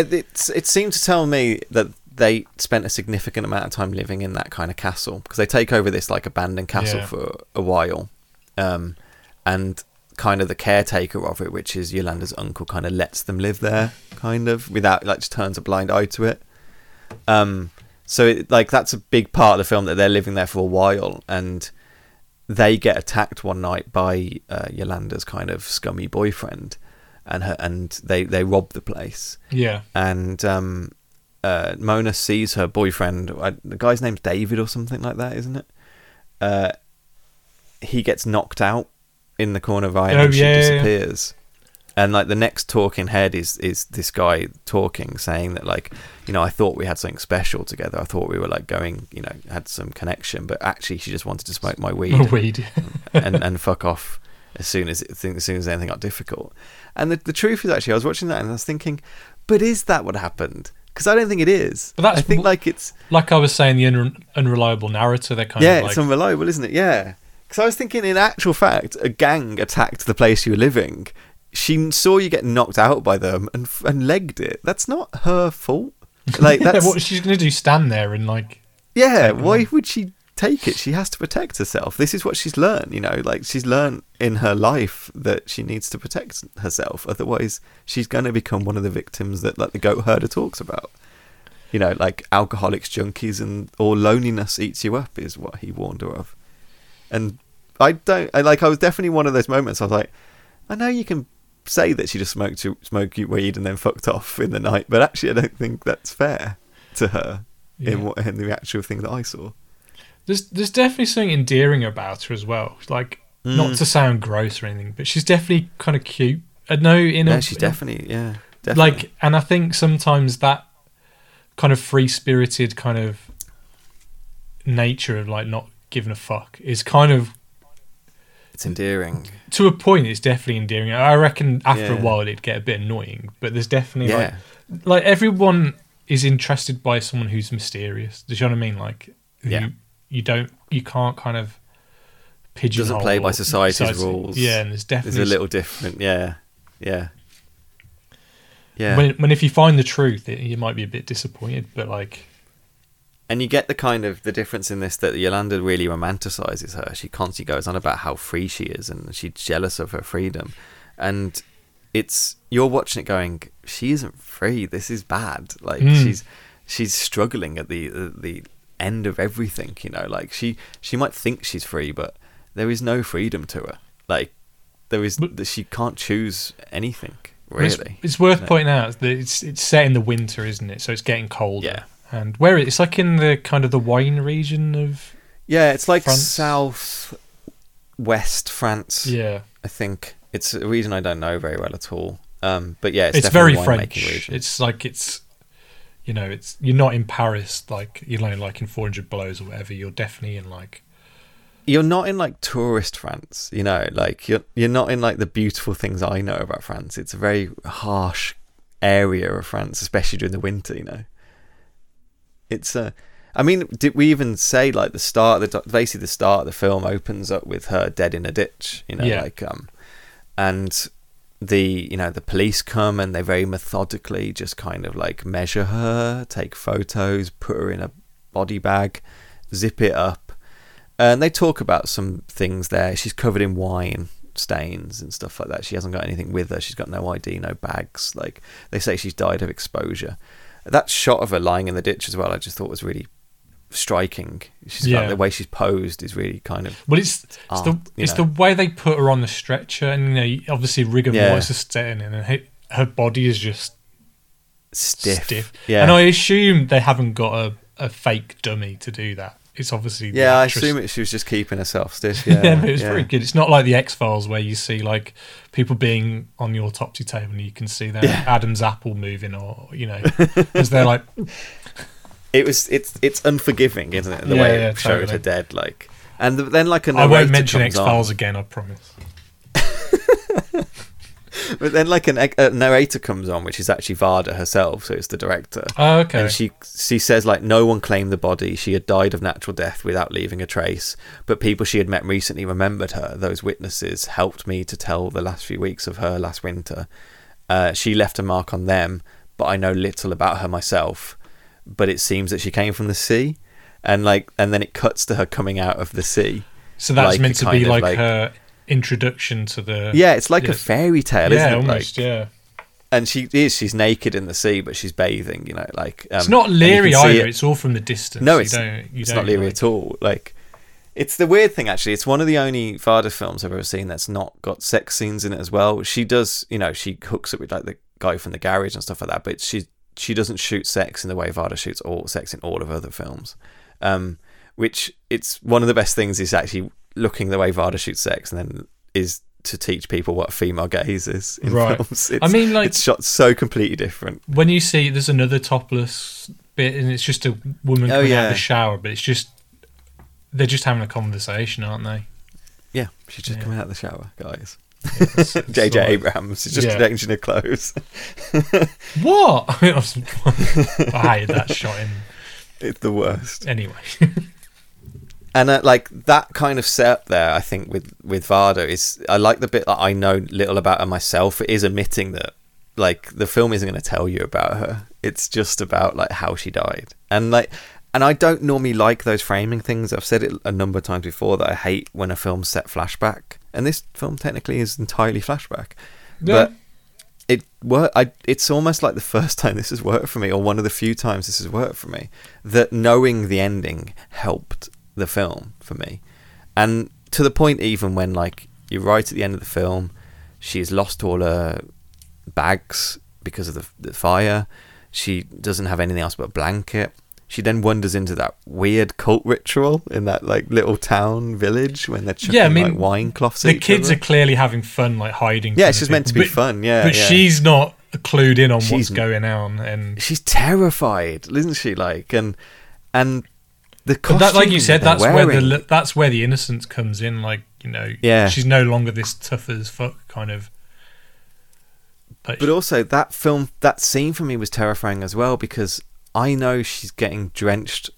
It's it seemed to tell me that they spent a significant amount of time living in that kind of castle because they take over this like abandoned castle Yeah. for a while, um, and kind of the caretaker of it, which is Yolanda's uncle, kind of lets them live there, kind of without like just turns a blind eye to it. Um, so it, like that's a big part of the film that they're living there for a while, and they get attacked one night by uh, Yolanda's kind of scummy boyfriend, and her and they they rob the place yeah, and um, uh, Mona sees her boyfriend. I, the guy's name's David or something like that, isn't it? Uh, he gets knocked out in the corner of eye and Oh, then she yeah, yeah, yeah. disappears. And like the next talking head is is this guy talking, saying that like you know I thought we had something special together. I thought we were like going, you know, had some connection, but actually she just wanted to smoke my weed weed. and and fuck off as soon as it, as soon as anything got difficult. And the the truth is actually, I was watching that and I was thinking, but is that what happened? Because I don't think it is. But that's I think like it's like I was saying, the unre- unreliable narrator. They're kind yeah, of like it's unreliable, isn't it? Yeah. Because I was thinking, in actual fact, a gang attacked the place you were living. She saw you get knocked out by them and f- and legged it. That's not her fault. Like Yeah, that's what she's gonna do? Stand there and like Yeah, them why would she take it? She has to protect herself. This is what she's learned, you know, like she's learned in her life that she needs to protect herself. Otherwise, she's going to become one of the victims that like the goat herder talks about. You know, like alcoholics, junkies, and or loneliness eats you up is what he warned her of. And I don't, I like, I was definitely one of those moments. I was like, I know you can say that she just smoked you, smoked weed and then fucked off in the night, but actually, I don't think that's fair to her Yeah. in what in the actual thing that I saw. There's there's definitely something endearing about her as well. Like not Mm. to sound gross or anything, but she's definitely kind of cute. I know in Yeah, a she's definitely yeah, definitely. like, and I think sometimes that kind of free spirited kind of nature of like not giving a fuck is kind of it's endearing. to a point. It's definitely endearing. I reckon after a while it'd get a bit annoying, but there's definitely Yeah, like like everyone is interested by someone who's mysterious. Do you know what I mean? Like Yeah. You don't you can't kind of pigeonhole doesn't play by society's society- rules. Yeah, and there's it's definitely a little different. Yeah, yeah, yeah. when when if you find the truth, it, you might be a bit disappointed. But like, and you get the kind of the difference in this that Yolanda really romanticizes her. She constantly goes on about how free she is, and she's jealous of her freedom. And it's you're watching it going, she isn't free. This is bad. Like Mm. she's she's struggling at the the, the end of everything. You know, like she she might think she's free, but there is no freedom to her. Like there is that she can't choose anything it's, really. it's worth No. pointing out that it's it's set in the winter, isn't it? So it's getting colder. Yeah. And where it's like in the kind of the wine region of Yeah, it's like France. south west France. yeah. I think it's a region I don't know very well at all. Um, but yeah, it's, It's, definitely very French. Region. It's like it's you know it's you're not in Paris like you know like in 400 blows or whatever. You're definitely in like You're not in like tourist France, you know, like you're you're not in like the beautiful things I know about France. It's a very harsh area of France, especially during the winter. You know, it's a. I mean, did we even say like the start? The basically the start of the film opens up with her dead in a ditch. You know, Yeah. like um, and the you know the police come and they very methodically just kind of like measure her, take photos, put her in a body bag, zip it up, and they talk about some things there. She's covered in wine stains and stuff like that. She hasn't got anything with her. She's got no ID, no bags. Like they say, she's died of exposure. That shot of her lying in the ditch as well, I just thought was really striking. She's Yeah. like, the way she's posed is really kind of Well, it's it's art, the it's know. the way they put her on the stretcher, and you know, obviously rigor Yeah. mortis is setting in, and her, her body is just stiff. stiff. Yeah, And I assume they haven't got a, a fake dummy to do that. It's obviously yeah. I assume it, she was just keeping herself stiff. Yeah, Yeah, but it's yeah. very good. It's not like the X Files where you see like people being on the autopsy table and you can see their. Adam's apple moving, or you know, as they're like, It was it's it's unforgiving, isn't it? The Yeah, way yeah, it showed her dead, like, and then like a I won't mention X Files again. I promise. But then, like, an, a narrator comes on, which is actually Varda herself, so it's the director. Oh, okay. And she she says like no one claimed the body. She had died of natural death without leaving a trace. But people she had met recently remembered her. Those witnesses helped me to tell the last few weeks of her last winter. Uh, she left a mark on them, but I know little about her myself. But it seems that she came from the sea, and like and then it cuts to her coming out of the sea. so that's like meant to be like, like- her introduction to the. Yeah, it's like yeah. a fairy tale, yeah, isn't it? almost. like, yeah, and she is she's naked in the sea, but she's bathing. You know, like um, it's not and you can Leary see either. it- It's all from the distance. No, You it's don't- you it's don't, not like- at all. Like, it's the weird thing actually. It's one of the only Varda films I've ever seen that's not got sex scenes in it as well. She does, you know, she hooks it with like the guy from the garage and stuff like that. But she she doesn't shoot sex in the way Varda shoots all sex in all of her other films. Um, which it's one of the best things is actually looking the way Varda shoots sex, and then is to teach people what female gaze is in Right. films. I mean, like- it's shot so completely different. when you see there's another topless bit and it's just a woman Oh, coming out of the shower, but it's just they're just having a conversation, aren't they? Yeah, she's just Yeah. coming out of the shower, guys. JJ like- Abrams is just Yeah. changing her clothes. What? I, was- I hated that shot in It's the worst. anyway. And uh, like that kind of setup there, I think with with Varda is I like the bit that I know little about her myself. It is admitting that like the film isn't going to tell you about her. It's just about like how she died. And like and I don't normally like those framing things. I've said it a number of times before that I hate when a film's set flashback. And this film technically is entirely flashback. But it work. I. It's almost like the first time this has worked for me, or one of the few times this has worked for me. That knowing the ending helped the film for me, and to the point even when like you're right at the end of the film, she's lost all her bags because of the, the fire. She doesn't have anything else but a blanket. She then wanders into that weird cult ritual in that like little town village when they're chucking Yeah, I mean, like wine cloths. the kids other. are clearly having fun, like hiding. Yeah, it's just meant to be But- fun. Yeah, but yeah. she's not clued in on what's going on, and she's terrified, isn't she? Like, and and the costume that, like you said, that's where the that's where the innocence comes in. Like you know, Yeah. she's no longer this tough as fuck kind of. Like, But also that film, that scene for me was terrifying as well because I know she's getting drenched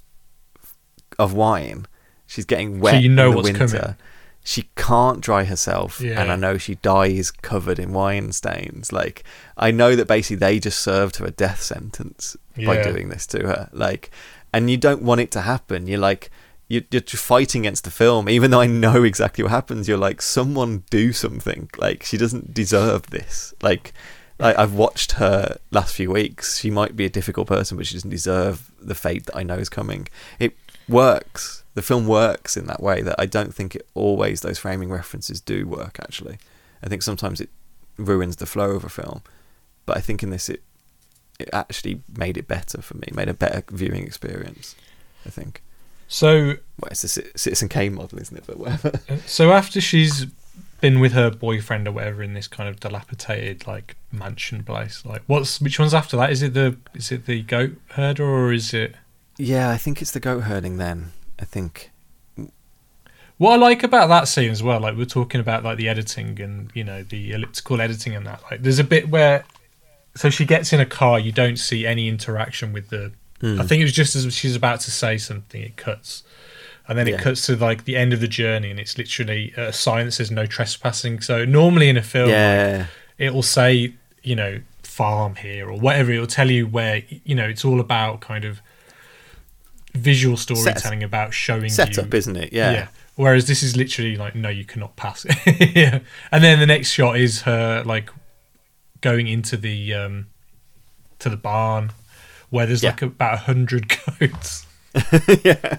of wine. She's getting wet you know in the what's winter. coming. She can't dry herself, Yeah. and I know she dies covered in wine stains. Like I know that basically they just served her a death sentence by doing this to her. Like, and you don't want it to happen. You're like, you're, you're fighting against the film, even though I know exactly what happens. You're like, someone do something. Like, she doesn't deserve this. Like, like I've watched her last few weeks. She might be a difficult person, but she doesn't deserve the fate that I know is coming. It works. The film works in that way that I don't think it always those framing references do work. Actually, I think sometimes it ruins the flow of a film, but I think in this it it actually made it better for me, made a better viewing experience. I think. so Well, it's the Citizen Kane model, isn't it? But whatever. Uh, so after she's been with her boyfriend or whatever in this kind of dilapidated like mansion place, like what's which one's after that? Is it the is it the goat herder or is it? yeah, I think it's the goat herding. Then I think. What I like about that scene as well, like we're talking about like the editing and you know the elliptical editing and that. Like there's a bit where, so she gets in a car, you don't see any interaction with the. Hmm. I think it was just as she's about to say something, it cuts. And then Yeah. it cuts to like the end of the journey, and it's literally a sign that says no trespassing. So normally in a film, like, Yeah. it will say you know farm here or whatever it will tell you where you know it's all about kind of visual storytelling about showing Setup, you isn't it? Yeah. whereas this is literally like no you cannot pass it yeah and then the next shot is her like going into the um to the barn where there's Yeah. like about a hundred goats yeah.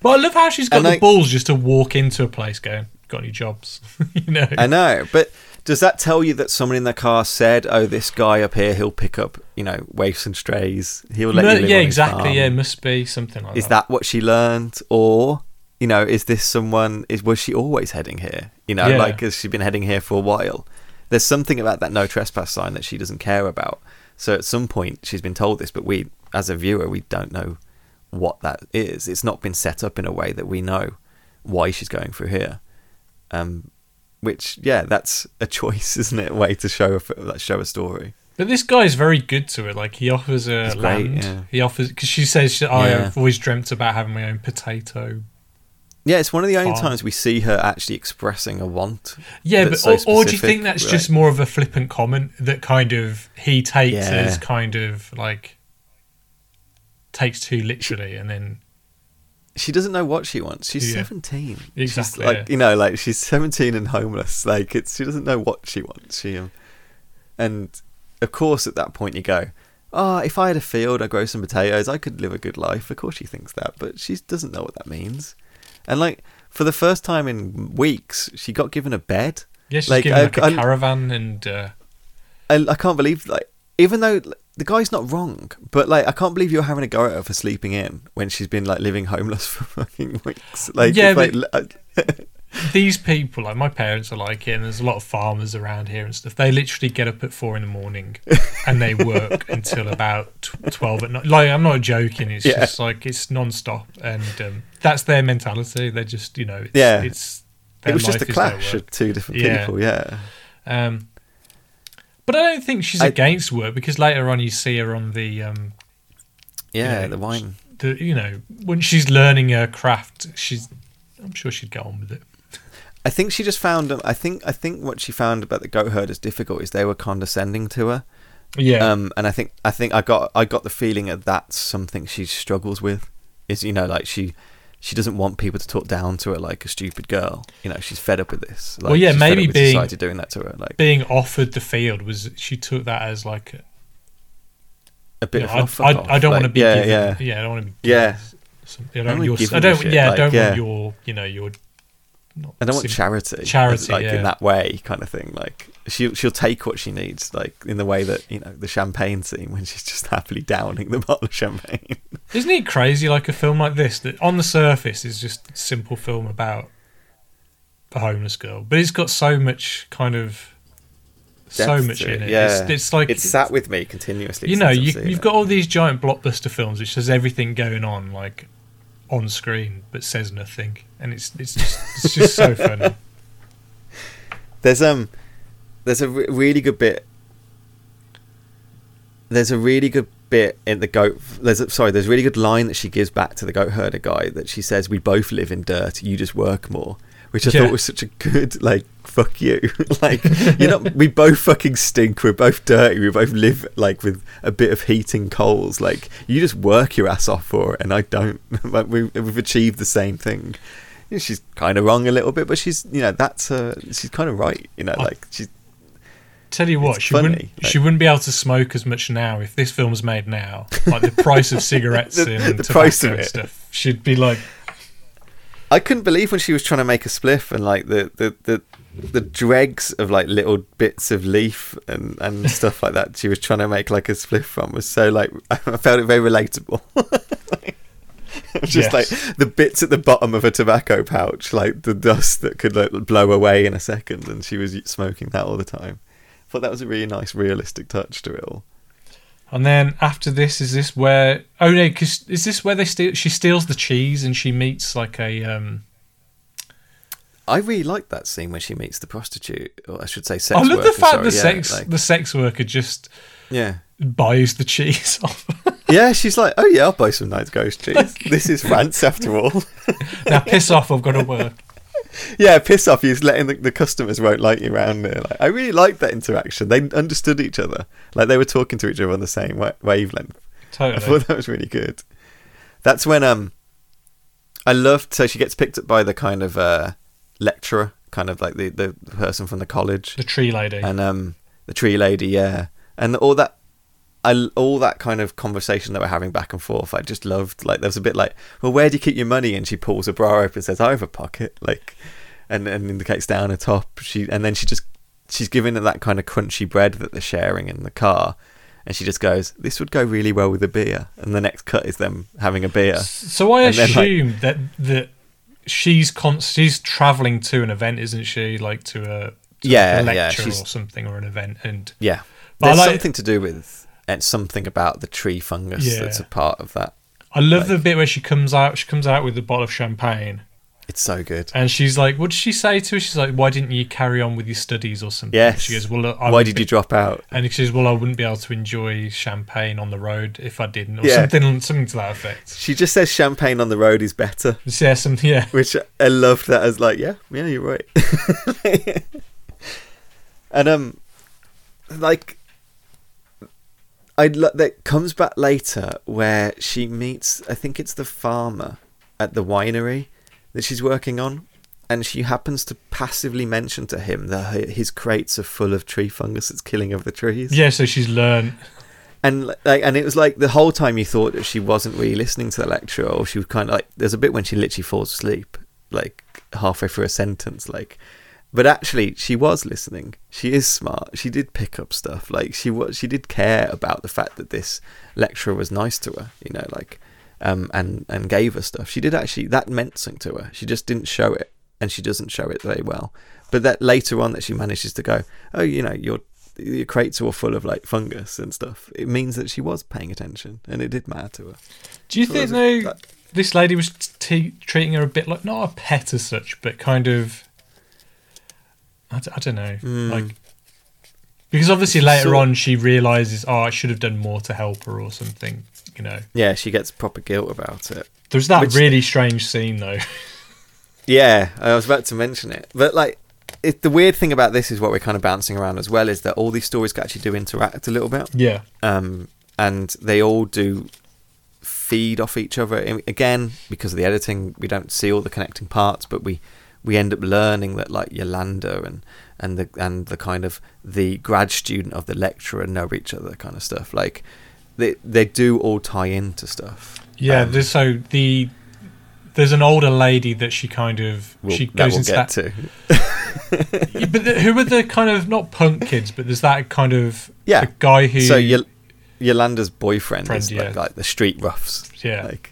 But I love how she's got And the I- balls just to walk into a place going, "Got any jobs?" you know. I know, but does that tell you that someone in the car said, "Oh, this guy up here, he'll pick up, you know, waifs and strays. He'll let No, you live yeah, on his exactly. farm." Yeah, it must be something like Is that. that what she learned, or you know, is this someone? Is was she always heading here? You know, Yeah. like has she been heading here for a while? There's something about that no trespass sign that she doesn't care about. So at some point she's been told this, but we, as a viewer, we don't know what that is. It's not been set up in a way that we know why she's going through here. Um, which yeah, that's a choice, isn't it? A way to show a show a story. But this guy's very good to her. Like he offers her great, land. yeah. He offers because she says, "I Yeah. have always dreamt about having my own potato." Yeah, it's one of the only Farm. times we see her actually expressing a want. Yeah, but that's or, or do you think that's right? just more of a flippant comment that kind of he takes Yeah. as kind of like takes too literally, and then she doesn't know what she wants. She's Yeah. 17. Exactly, She's like, yeah. you know, like she's 17 and homeless. Like it's she doesn't know what she wants. She um, and of course at that point you go, "Oh, if I had a field, I grow some potatoes, I could live a good life." Of course she thinks that, but she doesn't know what that means. And like for the first time in weeks, she got given a bed. yeah, she's Like, given I- like a I- caravan and uh, I, I can't believe like even though the guy's not wrong, but like I can't believe you're having a go at her for sleeping in when she's been like living homeless for fucking weeks. Like Yeah, but- like, these people, like my parents are like it, and there's a lot of farmers around here and stuff. They literally get up at four in the morning and they work until about tw- twelve at night. Like I'm not joking. It's Yeah. just like it's non-stop, and um, that's their mentality. They're just you know, it's, Yeah. it's it was just a life is their clash of two different Yeah. people. Yeah, Um, but I don't think she's I- against work because later on you see her on the um, yeah, Yeah, the wine. the you know when she's learning her craft. She's I'm sure she'd get on with it. I think she just found. I think I think what she found about the goat herders difficult is they were condescending to her. Yeah. Um, and I think I think I got I got the feeling that that's something she struggles with. Is you know like she she doesn't want people to talk down to her like a stupid girl. You know she's fed up with this. Like, Well, yeah, maybe being- society doing that to her. Like being offered the field was she took that as like a bit you know, of I, I. I don't like, want to be yeah, given, yeah yeah I don't want to be Yeah. given some, I I don't, don't your, I don't yeah I like, don't yeah. want your you know your not I don't want charity, Charity, like yeah. in that way, kind of thing. Like she'll she'll take what she needs, like in the way that you know the champagne scene when she's just happily downing the bottle of champagne. Isn't it crazy like a film like this that on the surface is just a simple film about a homeless girl, but it's got so much kind of so much in it. Yeah, It's, it's like it's sat with me continuously. you know you, you've it. got all these giant blockbuster films which has everything going on like on screen but says nothing, and it's it's just it's just so funny. There's um, there's a re- really good bit. There's a really good bit in the goat. There's a, sorry, there's a really good line that she gives back to the goat herder guy that she says, "We both live in dirt. You just work more," which I Yeah. thought was such a good like. Fuck you! like you know, we both fucking stink. We're both dirty. We both live like with a bit of heating coals. Like you just work your ass off for it, and I don't. like we, we've achieved the same thing. You know, she's kind of wrong a little bit, but she's you know that's uh, she's kind of right. You know, I- like she's Tell you what, she funny, wouldn't like- she wouldn't be able to smoke as much now if this film's made now. Like the price of cigarettes The- and the price of it. stuff. She'd be like, I couldn't believe when she was trying to make a spliff and like the the the, the dregs of like little bits of leaf and and stuff like that. She was trying to make like a spliff from was so like I found it very relatable. Was just Yes. like the bits at the bottom of a tobacco pouch, like the dust that could like blow away in a second, and she was smoking that all the time. thought that was a really nice, realistic touch to it all. And then after this, is this where? Oh no, because is this where they steal? She steals the cheese and she meets like a um. I really like that scene when she meets the prostitute, or I should say, sex I love the worker, fact sorry, the yeah, sex like- the sex worker just yeah. buys the cheese off. Yeah, she's like, oh yeah, I'll buy some nice ghost cheese. this is France after all. now piss off! I've got to work. Yeah, piss off. He's letting the, the customers won't like you around there. Like, I really liked that interaction. They understood each other. Like they were talking to each other on the same wa- wavelength. I thought that was really good. That's when um, I loved. So she gets picked up by the kind of uh lecturer, kind of like the the person from the college. The tree lady. and um the tree lady yeah and all that I all that kind of conversation that we're having back and forth. I just loved like there was a bit like, well, where do you keep your money? And she pulls her bra open and says, I have a pocket, like, and and indicates down her top. She and then she just she's giving her that kind of crunchy bread that they're sharing in the car. And she just goes, "This would go really well with a beer." And the next cut is them having a beer. So I And then, like- assume that that she's con- she's traveling to an event, isn't she? Like to a to Yeah, a yeah, lecture she's- or something or an event, and Yeah, there's like- something to do with and something about the tree fungus Yeah. that's a part of that. I love the bit where she comes out. She comes out with a bottle of champagne, It's so good. and she's like, "What did she say to her?" She's like, "Why didn't you carry on with your studies or something?" Yes. She goes, "Well, Why did be-" you drop out? And she says, "Well, I wouldn't be able to enjoy champagne on the road if I didn't, or Yeah. something, something to that effect." She just says champagne on the road is better, Yeah, some yeah. which I loved that as like, yeah, yeah, you're right. and um, like, I lo- that comes back later where she meets. I think it's the farmer at the winery that she's working on, and she happens to passively mention to him that her- his crates are full of tree fungus that's killing of the trees. Yeah, so she's learned. and like and it was like the whole time you thought that she wasn't really listening to the lecture or she was kind of like there's a bit when she literally falls asleep like halfway through a sentence like but actually she was listening. She is smart. She did pick up stuff. Like she was she did care about the fact that this lecturer was nice to her you know like um and and gave her stuff. She did actually that meant something to her. She just didn't show it and she doesn't show it very well. But that later on that she manages to go oh you know your your crates are all full of like fungus and stuff. It means that she was paying attention and it did matter to her. Do you So think though this lady was t- treating her a bit like not a pet as such, but kind of I, d- I don't know, like because obviously later. So- on she realizes, oh, I should have done more to help her or something. You know, yeah she gets proper guilt about it there's that Which- really strange scene though. Yeah, I was about to mention it, but like, it, the weird thing about this is what we're kind of bouncing around as well is that all these stories actually do interact a little bit, yeah, um, and they all do feed off each other. Again, because of the editing, we don't see all the connecting parts, but we we end up learning that like Yolanda and and the and the kind of the grad student of the lecturer know each other, kind of stuff. Like they they do all tie into stuff. yeah. Um, so the there's an older lady that she kind of we'll, she goes we'll into that. to. Yeah, but the, who are the kind of not punk kids, but there's that kind of Yeah. the guy who So Yol- Yolanda's boyfriend Friend, is yeah. like, like the street roughs, yeah like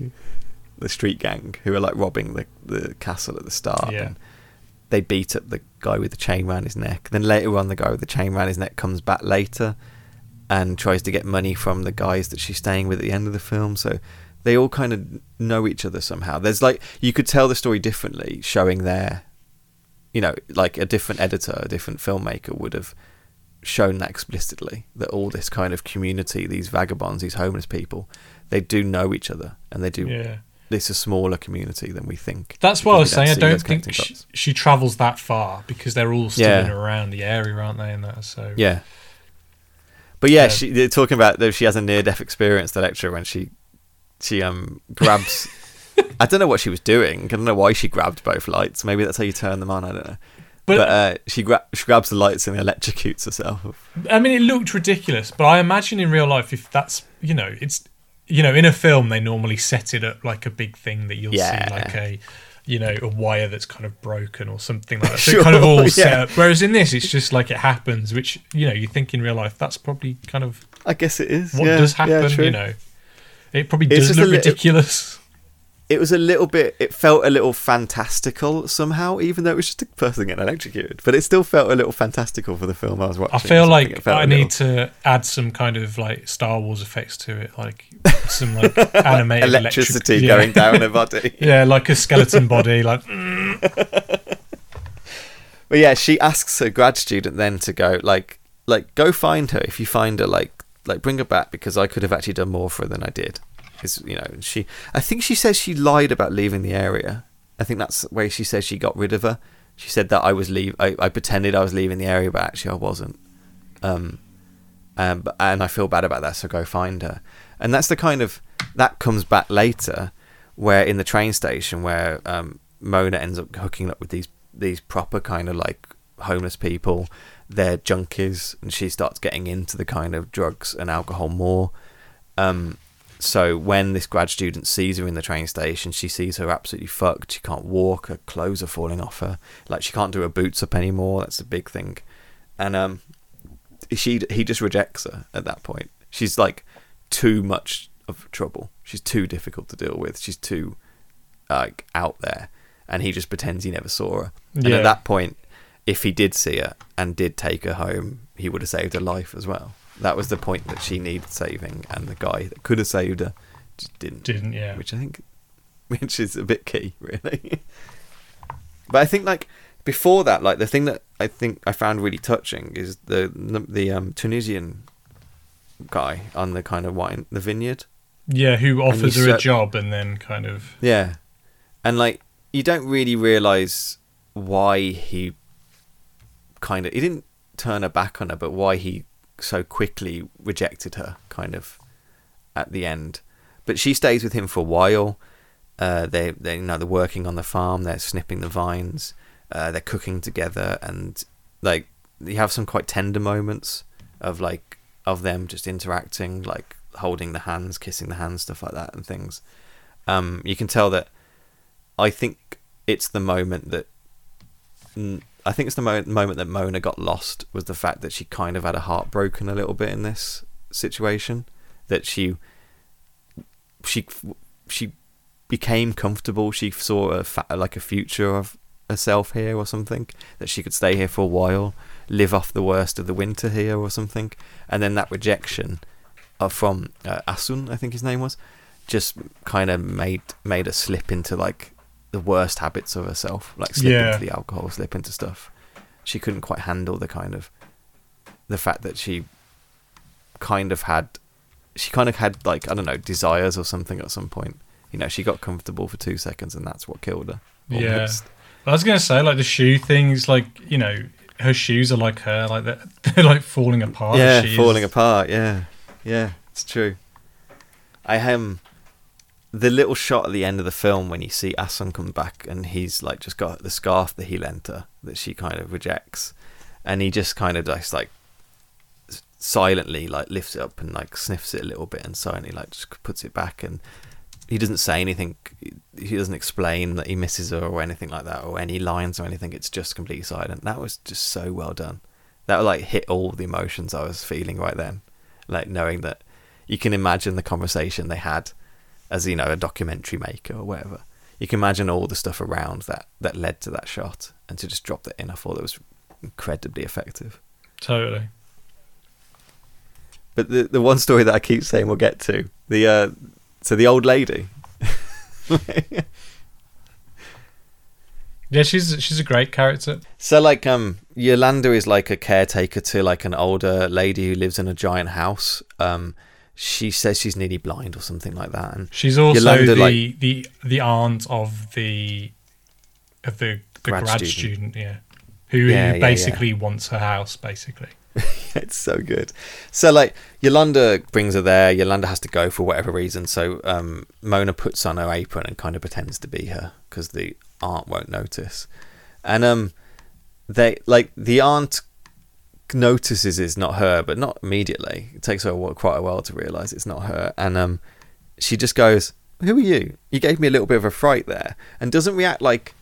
the street gang who are like robbing the, the castle at the start. Yeah. and they beat up the guy with the chain around his neck. Then later on, the guy with the chain around his neck comes back later and tries to get money from the guys that she's staying with at the end of the film. So they all kind of know each other somehow. There's like you could tell the story differently, showing their, you know, like a different editor, a different filmmaker would have shown that explicitly that all this kind of community, these vagabonds, these homeless people, they do know each other and they do. yeah. It's a smaller community than we think. That's what I was saying. I don't think she, she travels that far because they're all still Yeah. around the area, aren't they? And that so Yeah. But yeah, Yeah. she they're talking about that she has a near death experience. The lecturer when she she um grabs. I don't know what she was doing. I don't know why she grabbed both lights. Maybe that's how you turn them on. I don't know. But, But, uh, she, gra- she grabs the lights and electrocutes herself. I mean, it looked ridiculous. But I imagine in real life, if that's you know, it's you know, in a film they normally set it up like a big thing that you'll Yeah. see like a you know a wire that's kind of broken or something like that. So Sure, it kind of all set up. Whereas in this, it's just like it happens, which you know you think in real life that's probably kind of I guess it is. what yeah, does happen. you know, it probably It's does look little- ridiculous. It was a little bit. It felt a little fantastical somehow, even though it was just a person getting electrocuted. But it still felt a little fantastical for the film I was watching. I feel like i it felt I a need little- to add some kind of like Star Wars effects to it, like some like animated electricity electric- going yeah. down a body. Yeah, like a skeleton body, like mm. But yeah, she asks her grad student then to go like like go find her. If you find her, like like bring her back because I could have actually done more for her than I did. Is you know she I think she says she lied about leaving the area. I think that's the way she says she got rid of her. She said that I was leave I, I pretended I was leaving the area, but actually I wasn't. Um, um, and I feel bad about that, so go find her. And that's the kind of that comes back later, where in the train station where um, Mona ends up hooking up with these these proper kind of like homeless people, they're junkies, and she starts getting into the kind of drugs and alcohol more. Um, so when this grad student sees her in the train station, she sees her absolutely fucked. She can't walk. Her clothes are falling off her. Like she can't do her boots up anymore. That's a big thing. And um, she he just rejects her at that point. She's like too much of trouble. She's too difficult to deal with. She's too like out there, and he just pretends he never saw her. And Yeah. at that point, if he did see her and did take her home, he would have saved her life as well. That was the point that she needed saving, and the guy that could have saved her just didn't. Didn't, yeah. Which I think, which is a bit key, really. but I think like before that, like the thing that I think I found really touching is the the um, Tunisian guy on the kind of wine the vineyard. Yeah, who offers her a job and then kind of Yeah, and like you don't really realize why he kind of he didn't turn her back on her, but why he so quickly rejected her, kind of at the end. But she stays with him for a while. Uh, they they you know they're working on the farm. They're snipping the vines. Uh, they're cooking together, and like you have some quite tender moments of like of them just interacting, like holding the hands, kissing the hands, stuff like that, and things. Um, you can tell that. I think it's the moment that. I think it's the mo- moment that Mona got lost was the fact that she kind of had her heart broken a little bit in this situation. That she, she, she became comfortable. She saw a fa- like a future of herself here or something. That she could stay here for a while, live off the worst of the winter here or something. And then that rejection, uh, from uh, Assoun, I think his name was, just kind of made made her slip into like the worst habits of herself, like slip Yeah. into the alcohol, slip into stuff. She couldn't quite handle the kind of the fact that she kind of had she kind of had like I don't know desires or something at some point. You know, she got comfortable for two seconds, and that's what killed her. Yeah. I was gonna say like the shoe things, like you know, her shoes are like her, like they're, they're like falling apart. yeah, is- falling apart. Yeah, yeah, it's true. I am the little shot at the end of the film when you see Assoun come back and he's like just got the scarf that he lent her that she kind of rejects, and he just kind of just like silently like lifts it up and like sniffs it a little bit and silently like just puts it back. And he doesn't say anything he doesn't explain that he misses her or anything like that or any lines or anything. It's just completely silent. That was just so well done. That like hit all the emotions i was feeling right then. Like knowing that you can imagine the conversation they had as you know a documentary maker or whatever you can imagine all the stuff around that that led to that shot and to just drop that in i thought it was incredibly effective Totally. but the the one story that I keep saying we'll get to the uh, so the old lady. Yeah, she's she's a great character. so like um Yolanda is like a caretaker to like an older lady who lives in a giant house. Um, she says she's nearly blind or something like that, and She's also Yolanda, the, like- the the aunt of the of the the Grad grad, student. student. yeah, who, Yeah, yeah, who yeah. basically wants her house, basically. it's so good. So like Yolanda brings her there. Yolanda has to go for whatever reason. So um, Mona puts on her apron and kind of pretends to be her because the aunt won't notice. And um, they like the aunt notices it's not her, but not immediately. It takes her quite a while to realize it's not her. And um, she just goes, "Who are you? You gave me a little bit of a fright there," and doesn't react like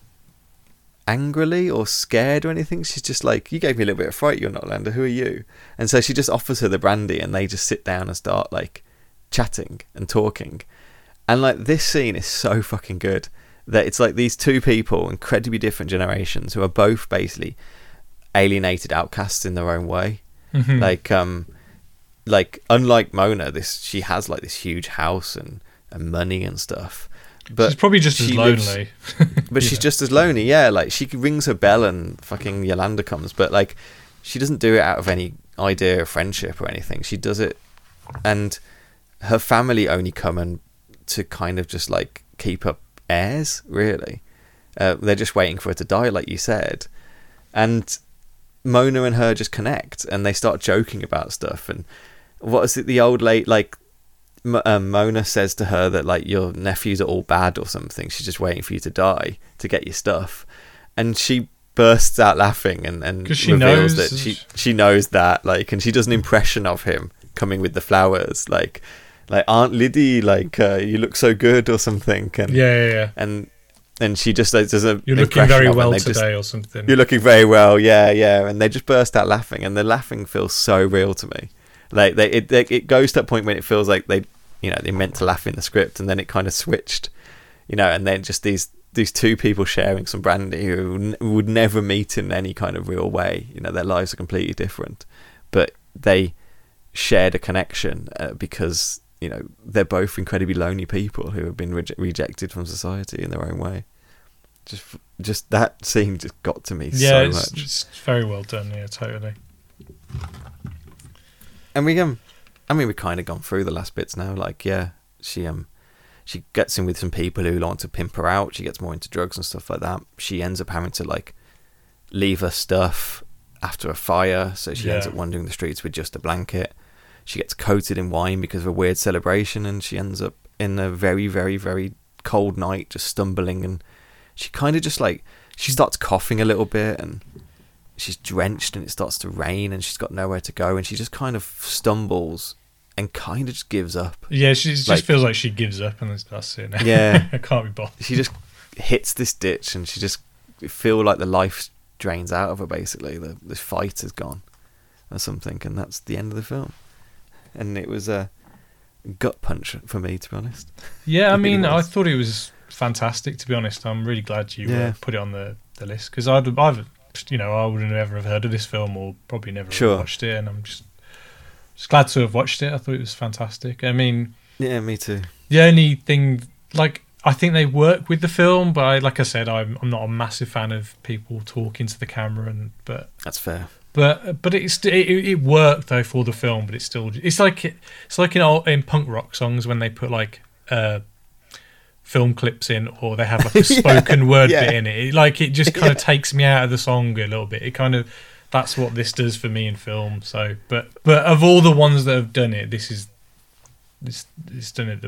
angrily or scared or anything. She's just like, "You gave me a little bit of fright. You're not Landa. Who are you?" And so she just offers her the brandy, and they just sit down and start like chatting and talking. And like this scene is so fucking good that it's like these two people, incredibly different generations, who are both basically alienated outcasts in their own way. Mhm. Like um, like unlike Mona, this she has like this huge house and, and money and stuff. But she's probably just as she lives- lonely. but she's just as lonely, yeah. Like she rings her bell and fucking Yolanda comes, but like she doesn't do it out of any idea of friendship or anything. She does it, and her family only come and to kind of just like keep up airs. Really, uh, they're just waiting for her to die, like you said, and Mona and her just connect and they start joking about stuff. And what is it? The old late like M- um, Mona says to her that like your nephews are all bad or something. She's just waiting for you to die to get your stuff, and she bursts out laughing and and she reveals knows- that she she knows that like and she does an impression of him coming with the flowers like like Aunt Lydie like uh, you look so good or something and Yeah, yeah, yeah. and and she just like, does a You're looking very well today, just- or something. you're looking very well, yeah, yeah. And they just burst out laughing, and the laughing feels so real to me. Like they, it, they, it goes to that point when it feels like they, you know, they meant to laugh in the script, and then it kind of switched, you know, and then just these these two people sharing some brandy who n- would never meet in any kind of real way. You know, their lives are completely different, but they shared a connection uh, because you know they're both incredibly lonely people who have been reje- rejected from society in their own way. Just, just that scene just got to me yeah, so it's, much. it's very well done. Yeah, totally. And we um, I mean, we've kind of gone through the last bits now. Like, yeah, she um, she gets in with some people who want to pimp her out. She gets more into drugs and stuff like that. She ends up having to like leave her stuff after a fire, so she ends up wandering the streets with just a blanket. She gets coated in wine because of a weird celebration, and she ends up in a very, very, very cold night, just stumbling. And she kind of just like she starts coughing a little bit, and she's drenched, and it starts to rain, and she's got nowhere to go, and she just kind of stumbles and kind of just gives up. Yeah, she just Like- feels like she gives up, and that's- that's it. Now. Yeah. I can't be bothered. She just hits this ditch, and she just feel like the life drains out of her. Basically, the the fight is gone, or something, and that's the end of the film. And it was a gut punch for me, to be honest. Yeah, I mean, I thought it was fantastic. To be honest, I'm really glad you uh, put it on the, the list because I'd, I've, you know, I would have never have heard of this film or probably never Sure. watched it, and I'm just just glad to have watched it. I thought it was fantastic. I mean, Yeah, me too. the only thing, like, I think they work with the film, but I, like I said, I'm I'm not a massive fan of people talking to the camera, and but That's fair. But but it's it, it worked though for the film, but it's still it's like it's like in old, in punk rock songs when they put like uh film clips in or they have like a Yeah, spoken word yeah. bit in it. It- Like it just kind Yeah. of takes me out of the song a little bit. It kind of that's what this does for me in film. So but but of all the ones that have done it, this is this it's done it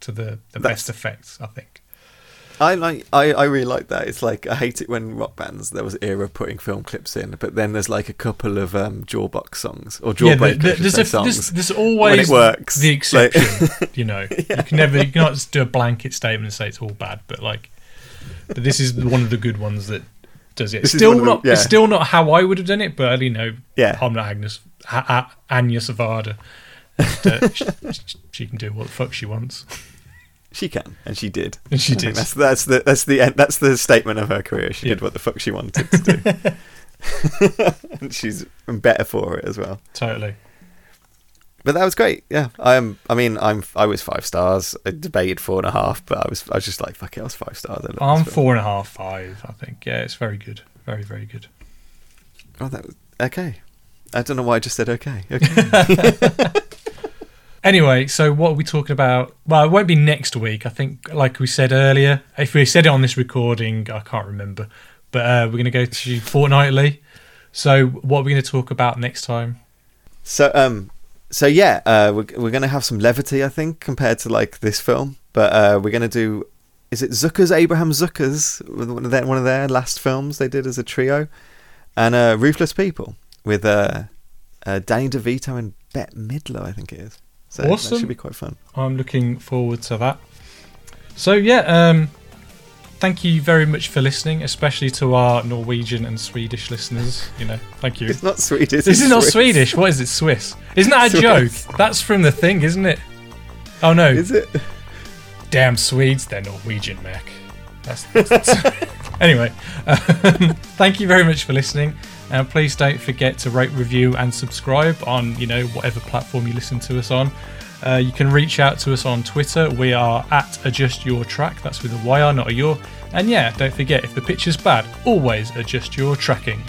to the the That's- best effects, I think. I like. I, I really like that. It's like I hate it when rock bands there was era putting film clips in, but then there's like a couple of um, Jawbox songs or Yeah, Jawbreaker the- there's, a, songs. there's, there's always it works. the Like- exception. you know, you can never you cannot just do a blanket statement and say it's all bad. But like, but this is one of the good ones that does it. This still of the- not. yeah. It's still not how I would have done it. But you know, Yeah. I'm not Agnes Anya Savada. Uh, she, she can do what the fuck she wants. She can, and she did. And she did. That's that's the that's the end, that's the statement of her career. She Yeah. did what the fuck she wanted to do, and she's better for it as well. Totally. But that was great. Yeah, I'm. I mean, I'm. I was five stars. I debated four and a half, but I was. I was just like, fuck it. I was five stars. I love I'm this film. four and a half, five. I think. Yeah, it's very good. Very, very good. Oh, that was okay. I don't know why I just said okay. Okay. Anyway, so what are we talking about? Well, it won't be next week. I think, like we said earlier, if we said it on this recording, I can't remember. But uh, we're going to go to fortnightly. So, what are we going to talk about next time? So um, so yeah, uh, we're we're gonna have some levity, I think, compared to like this film. But uh, we're gonna do. Is it Zuckers Abraham Zuckers? One of their one of their last films they did as a trio, and uh, Ruthless People with uh, uh, Danny DeVito and Bette Midler, I think it is. So Awesome. that should be quite fun. I'm looking forward to that. So, yeah, um, thank you very much for listening, especially to our Norwegian and Swedish listeners. You know, thank you. It's not Swedish. This is not Swedish. What is it? Swiss. Isn't that a Swiss. joke? That's from the thing, isn't it? Oh no! Is it? Damn Swedes, they're Norwegian, Mac. That's, that's- anyway. Um, thank you very much for listening, and please don't forget to rate, review, and subscribe on you know whatever platform you listen to us on. Uh, you can reach out to us on Twitter. We are at Adjust Your Track. That's with a YR, not a your. And yeah, don't forget if the pitch is bad, always adjust your tracking.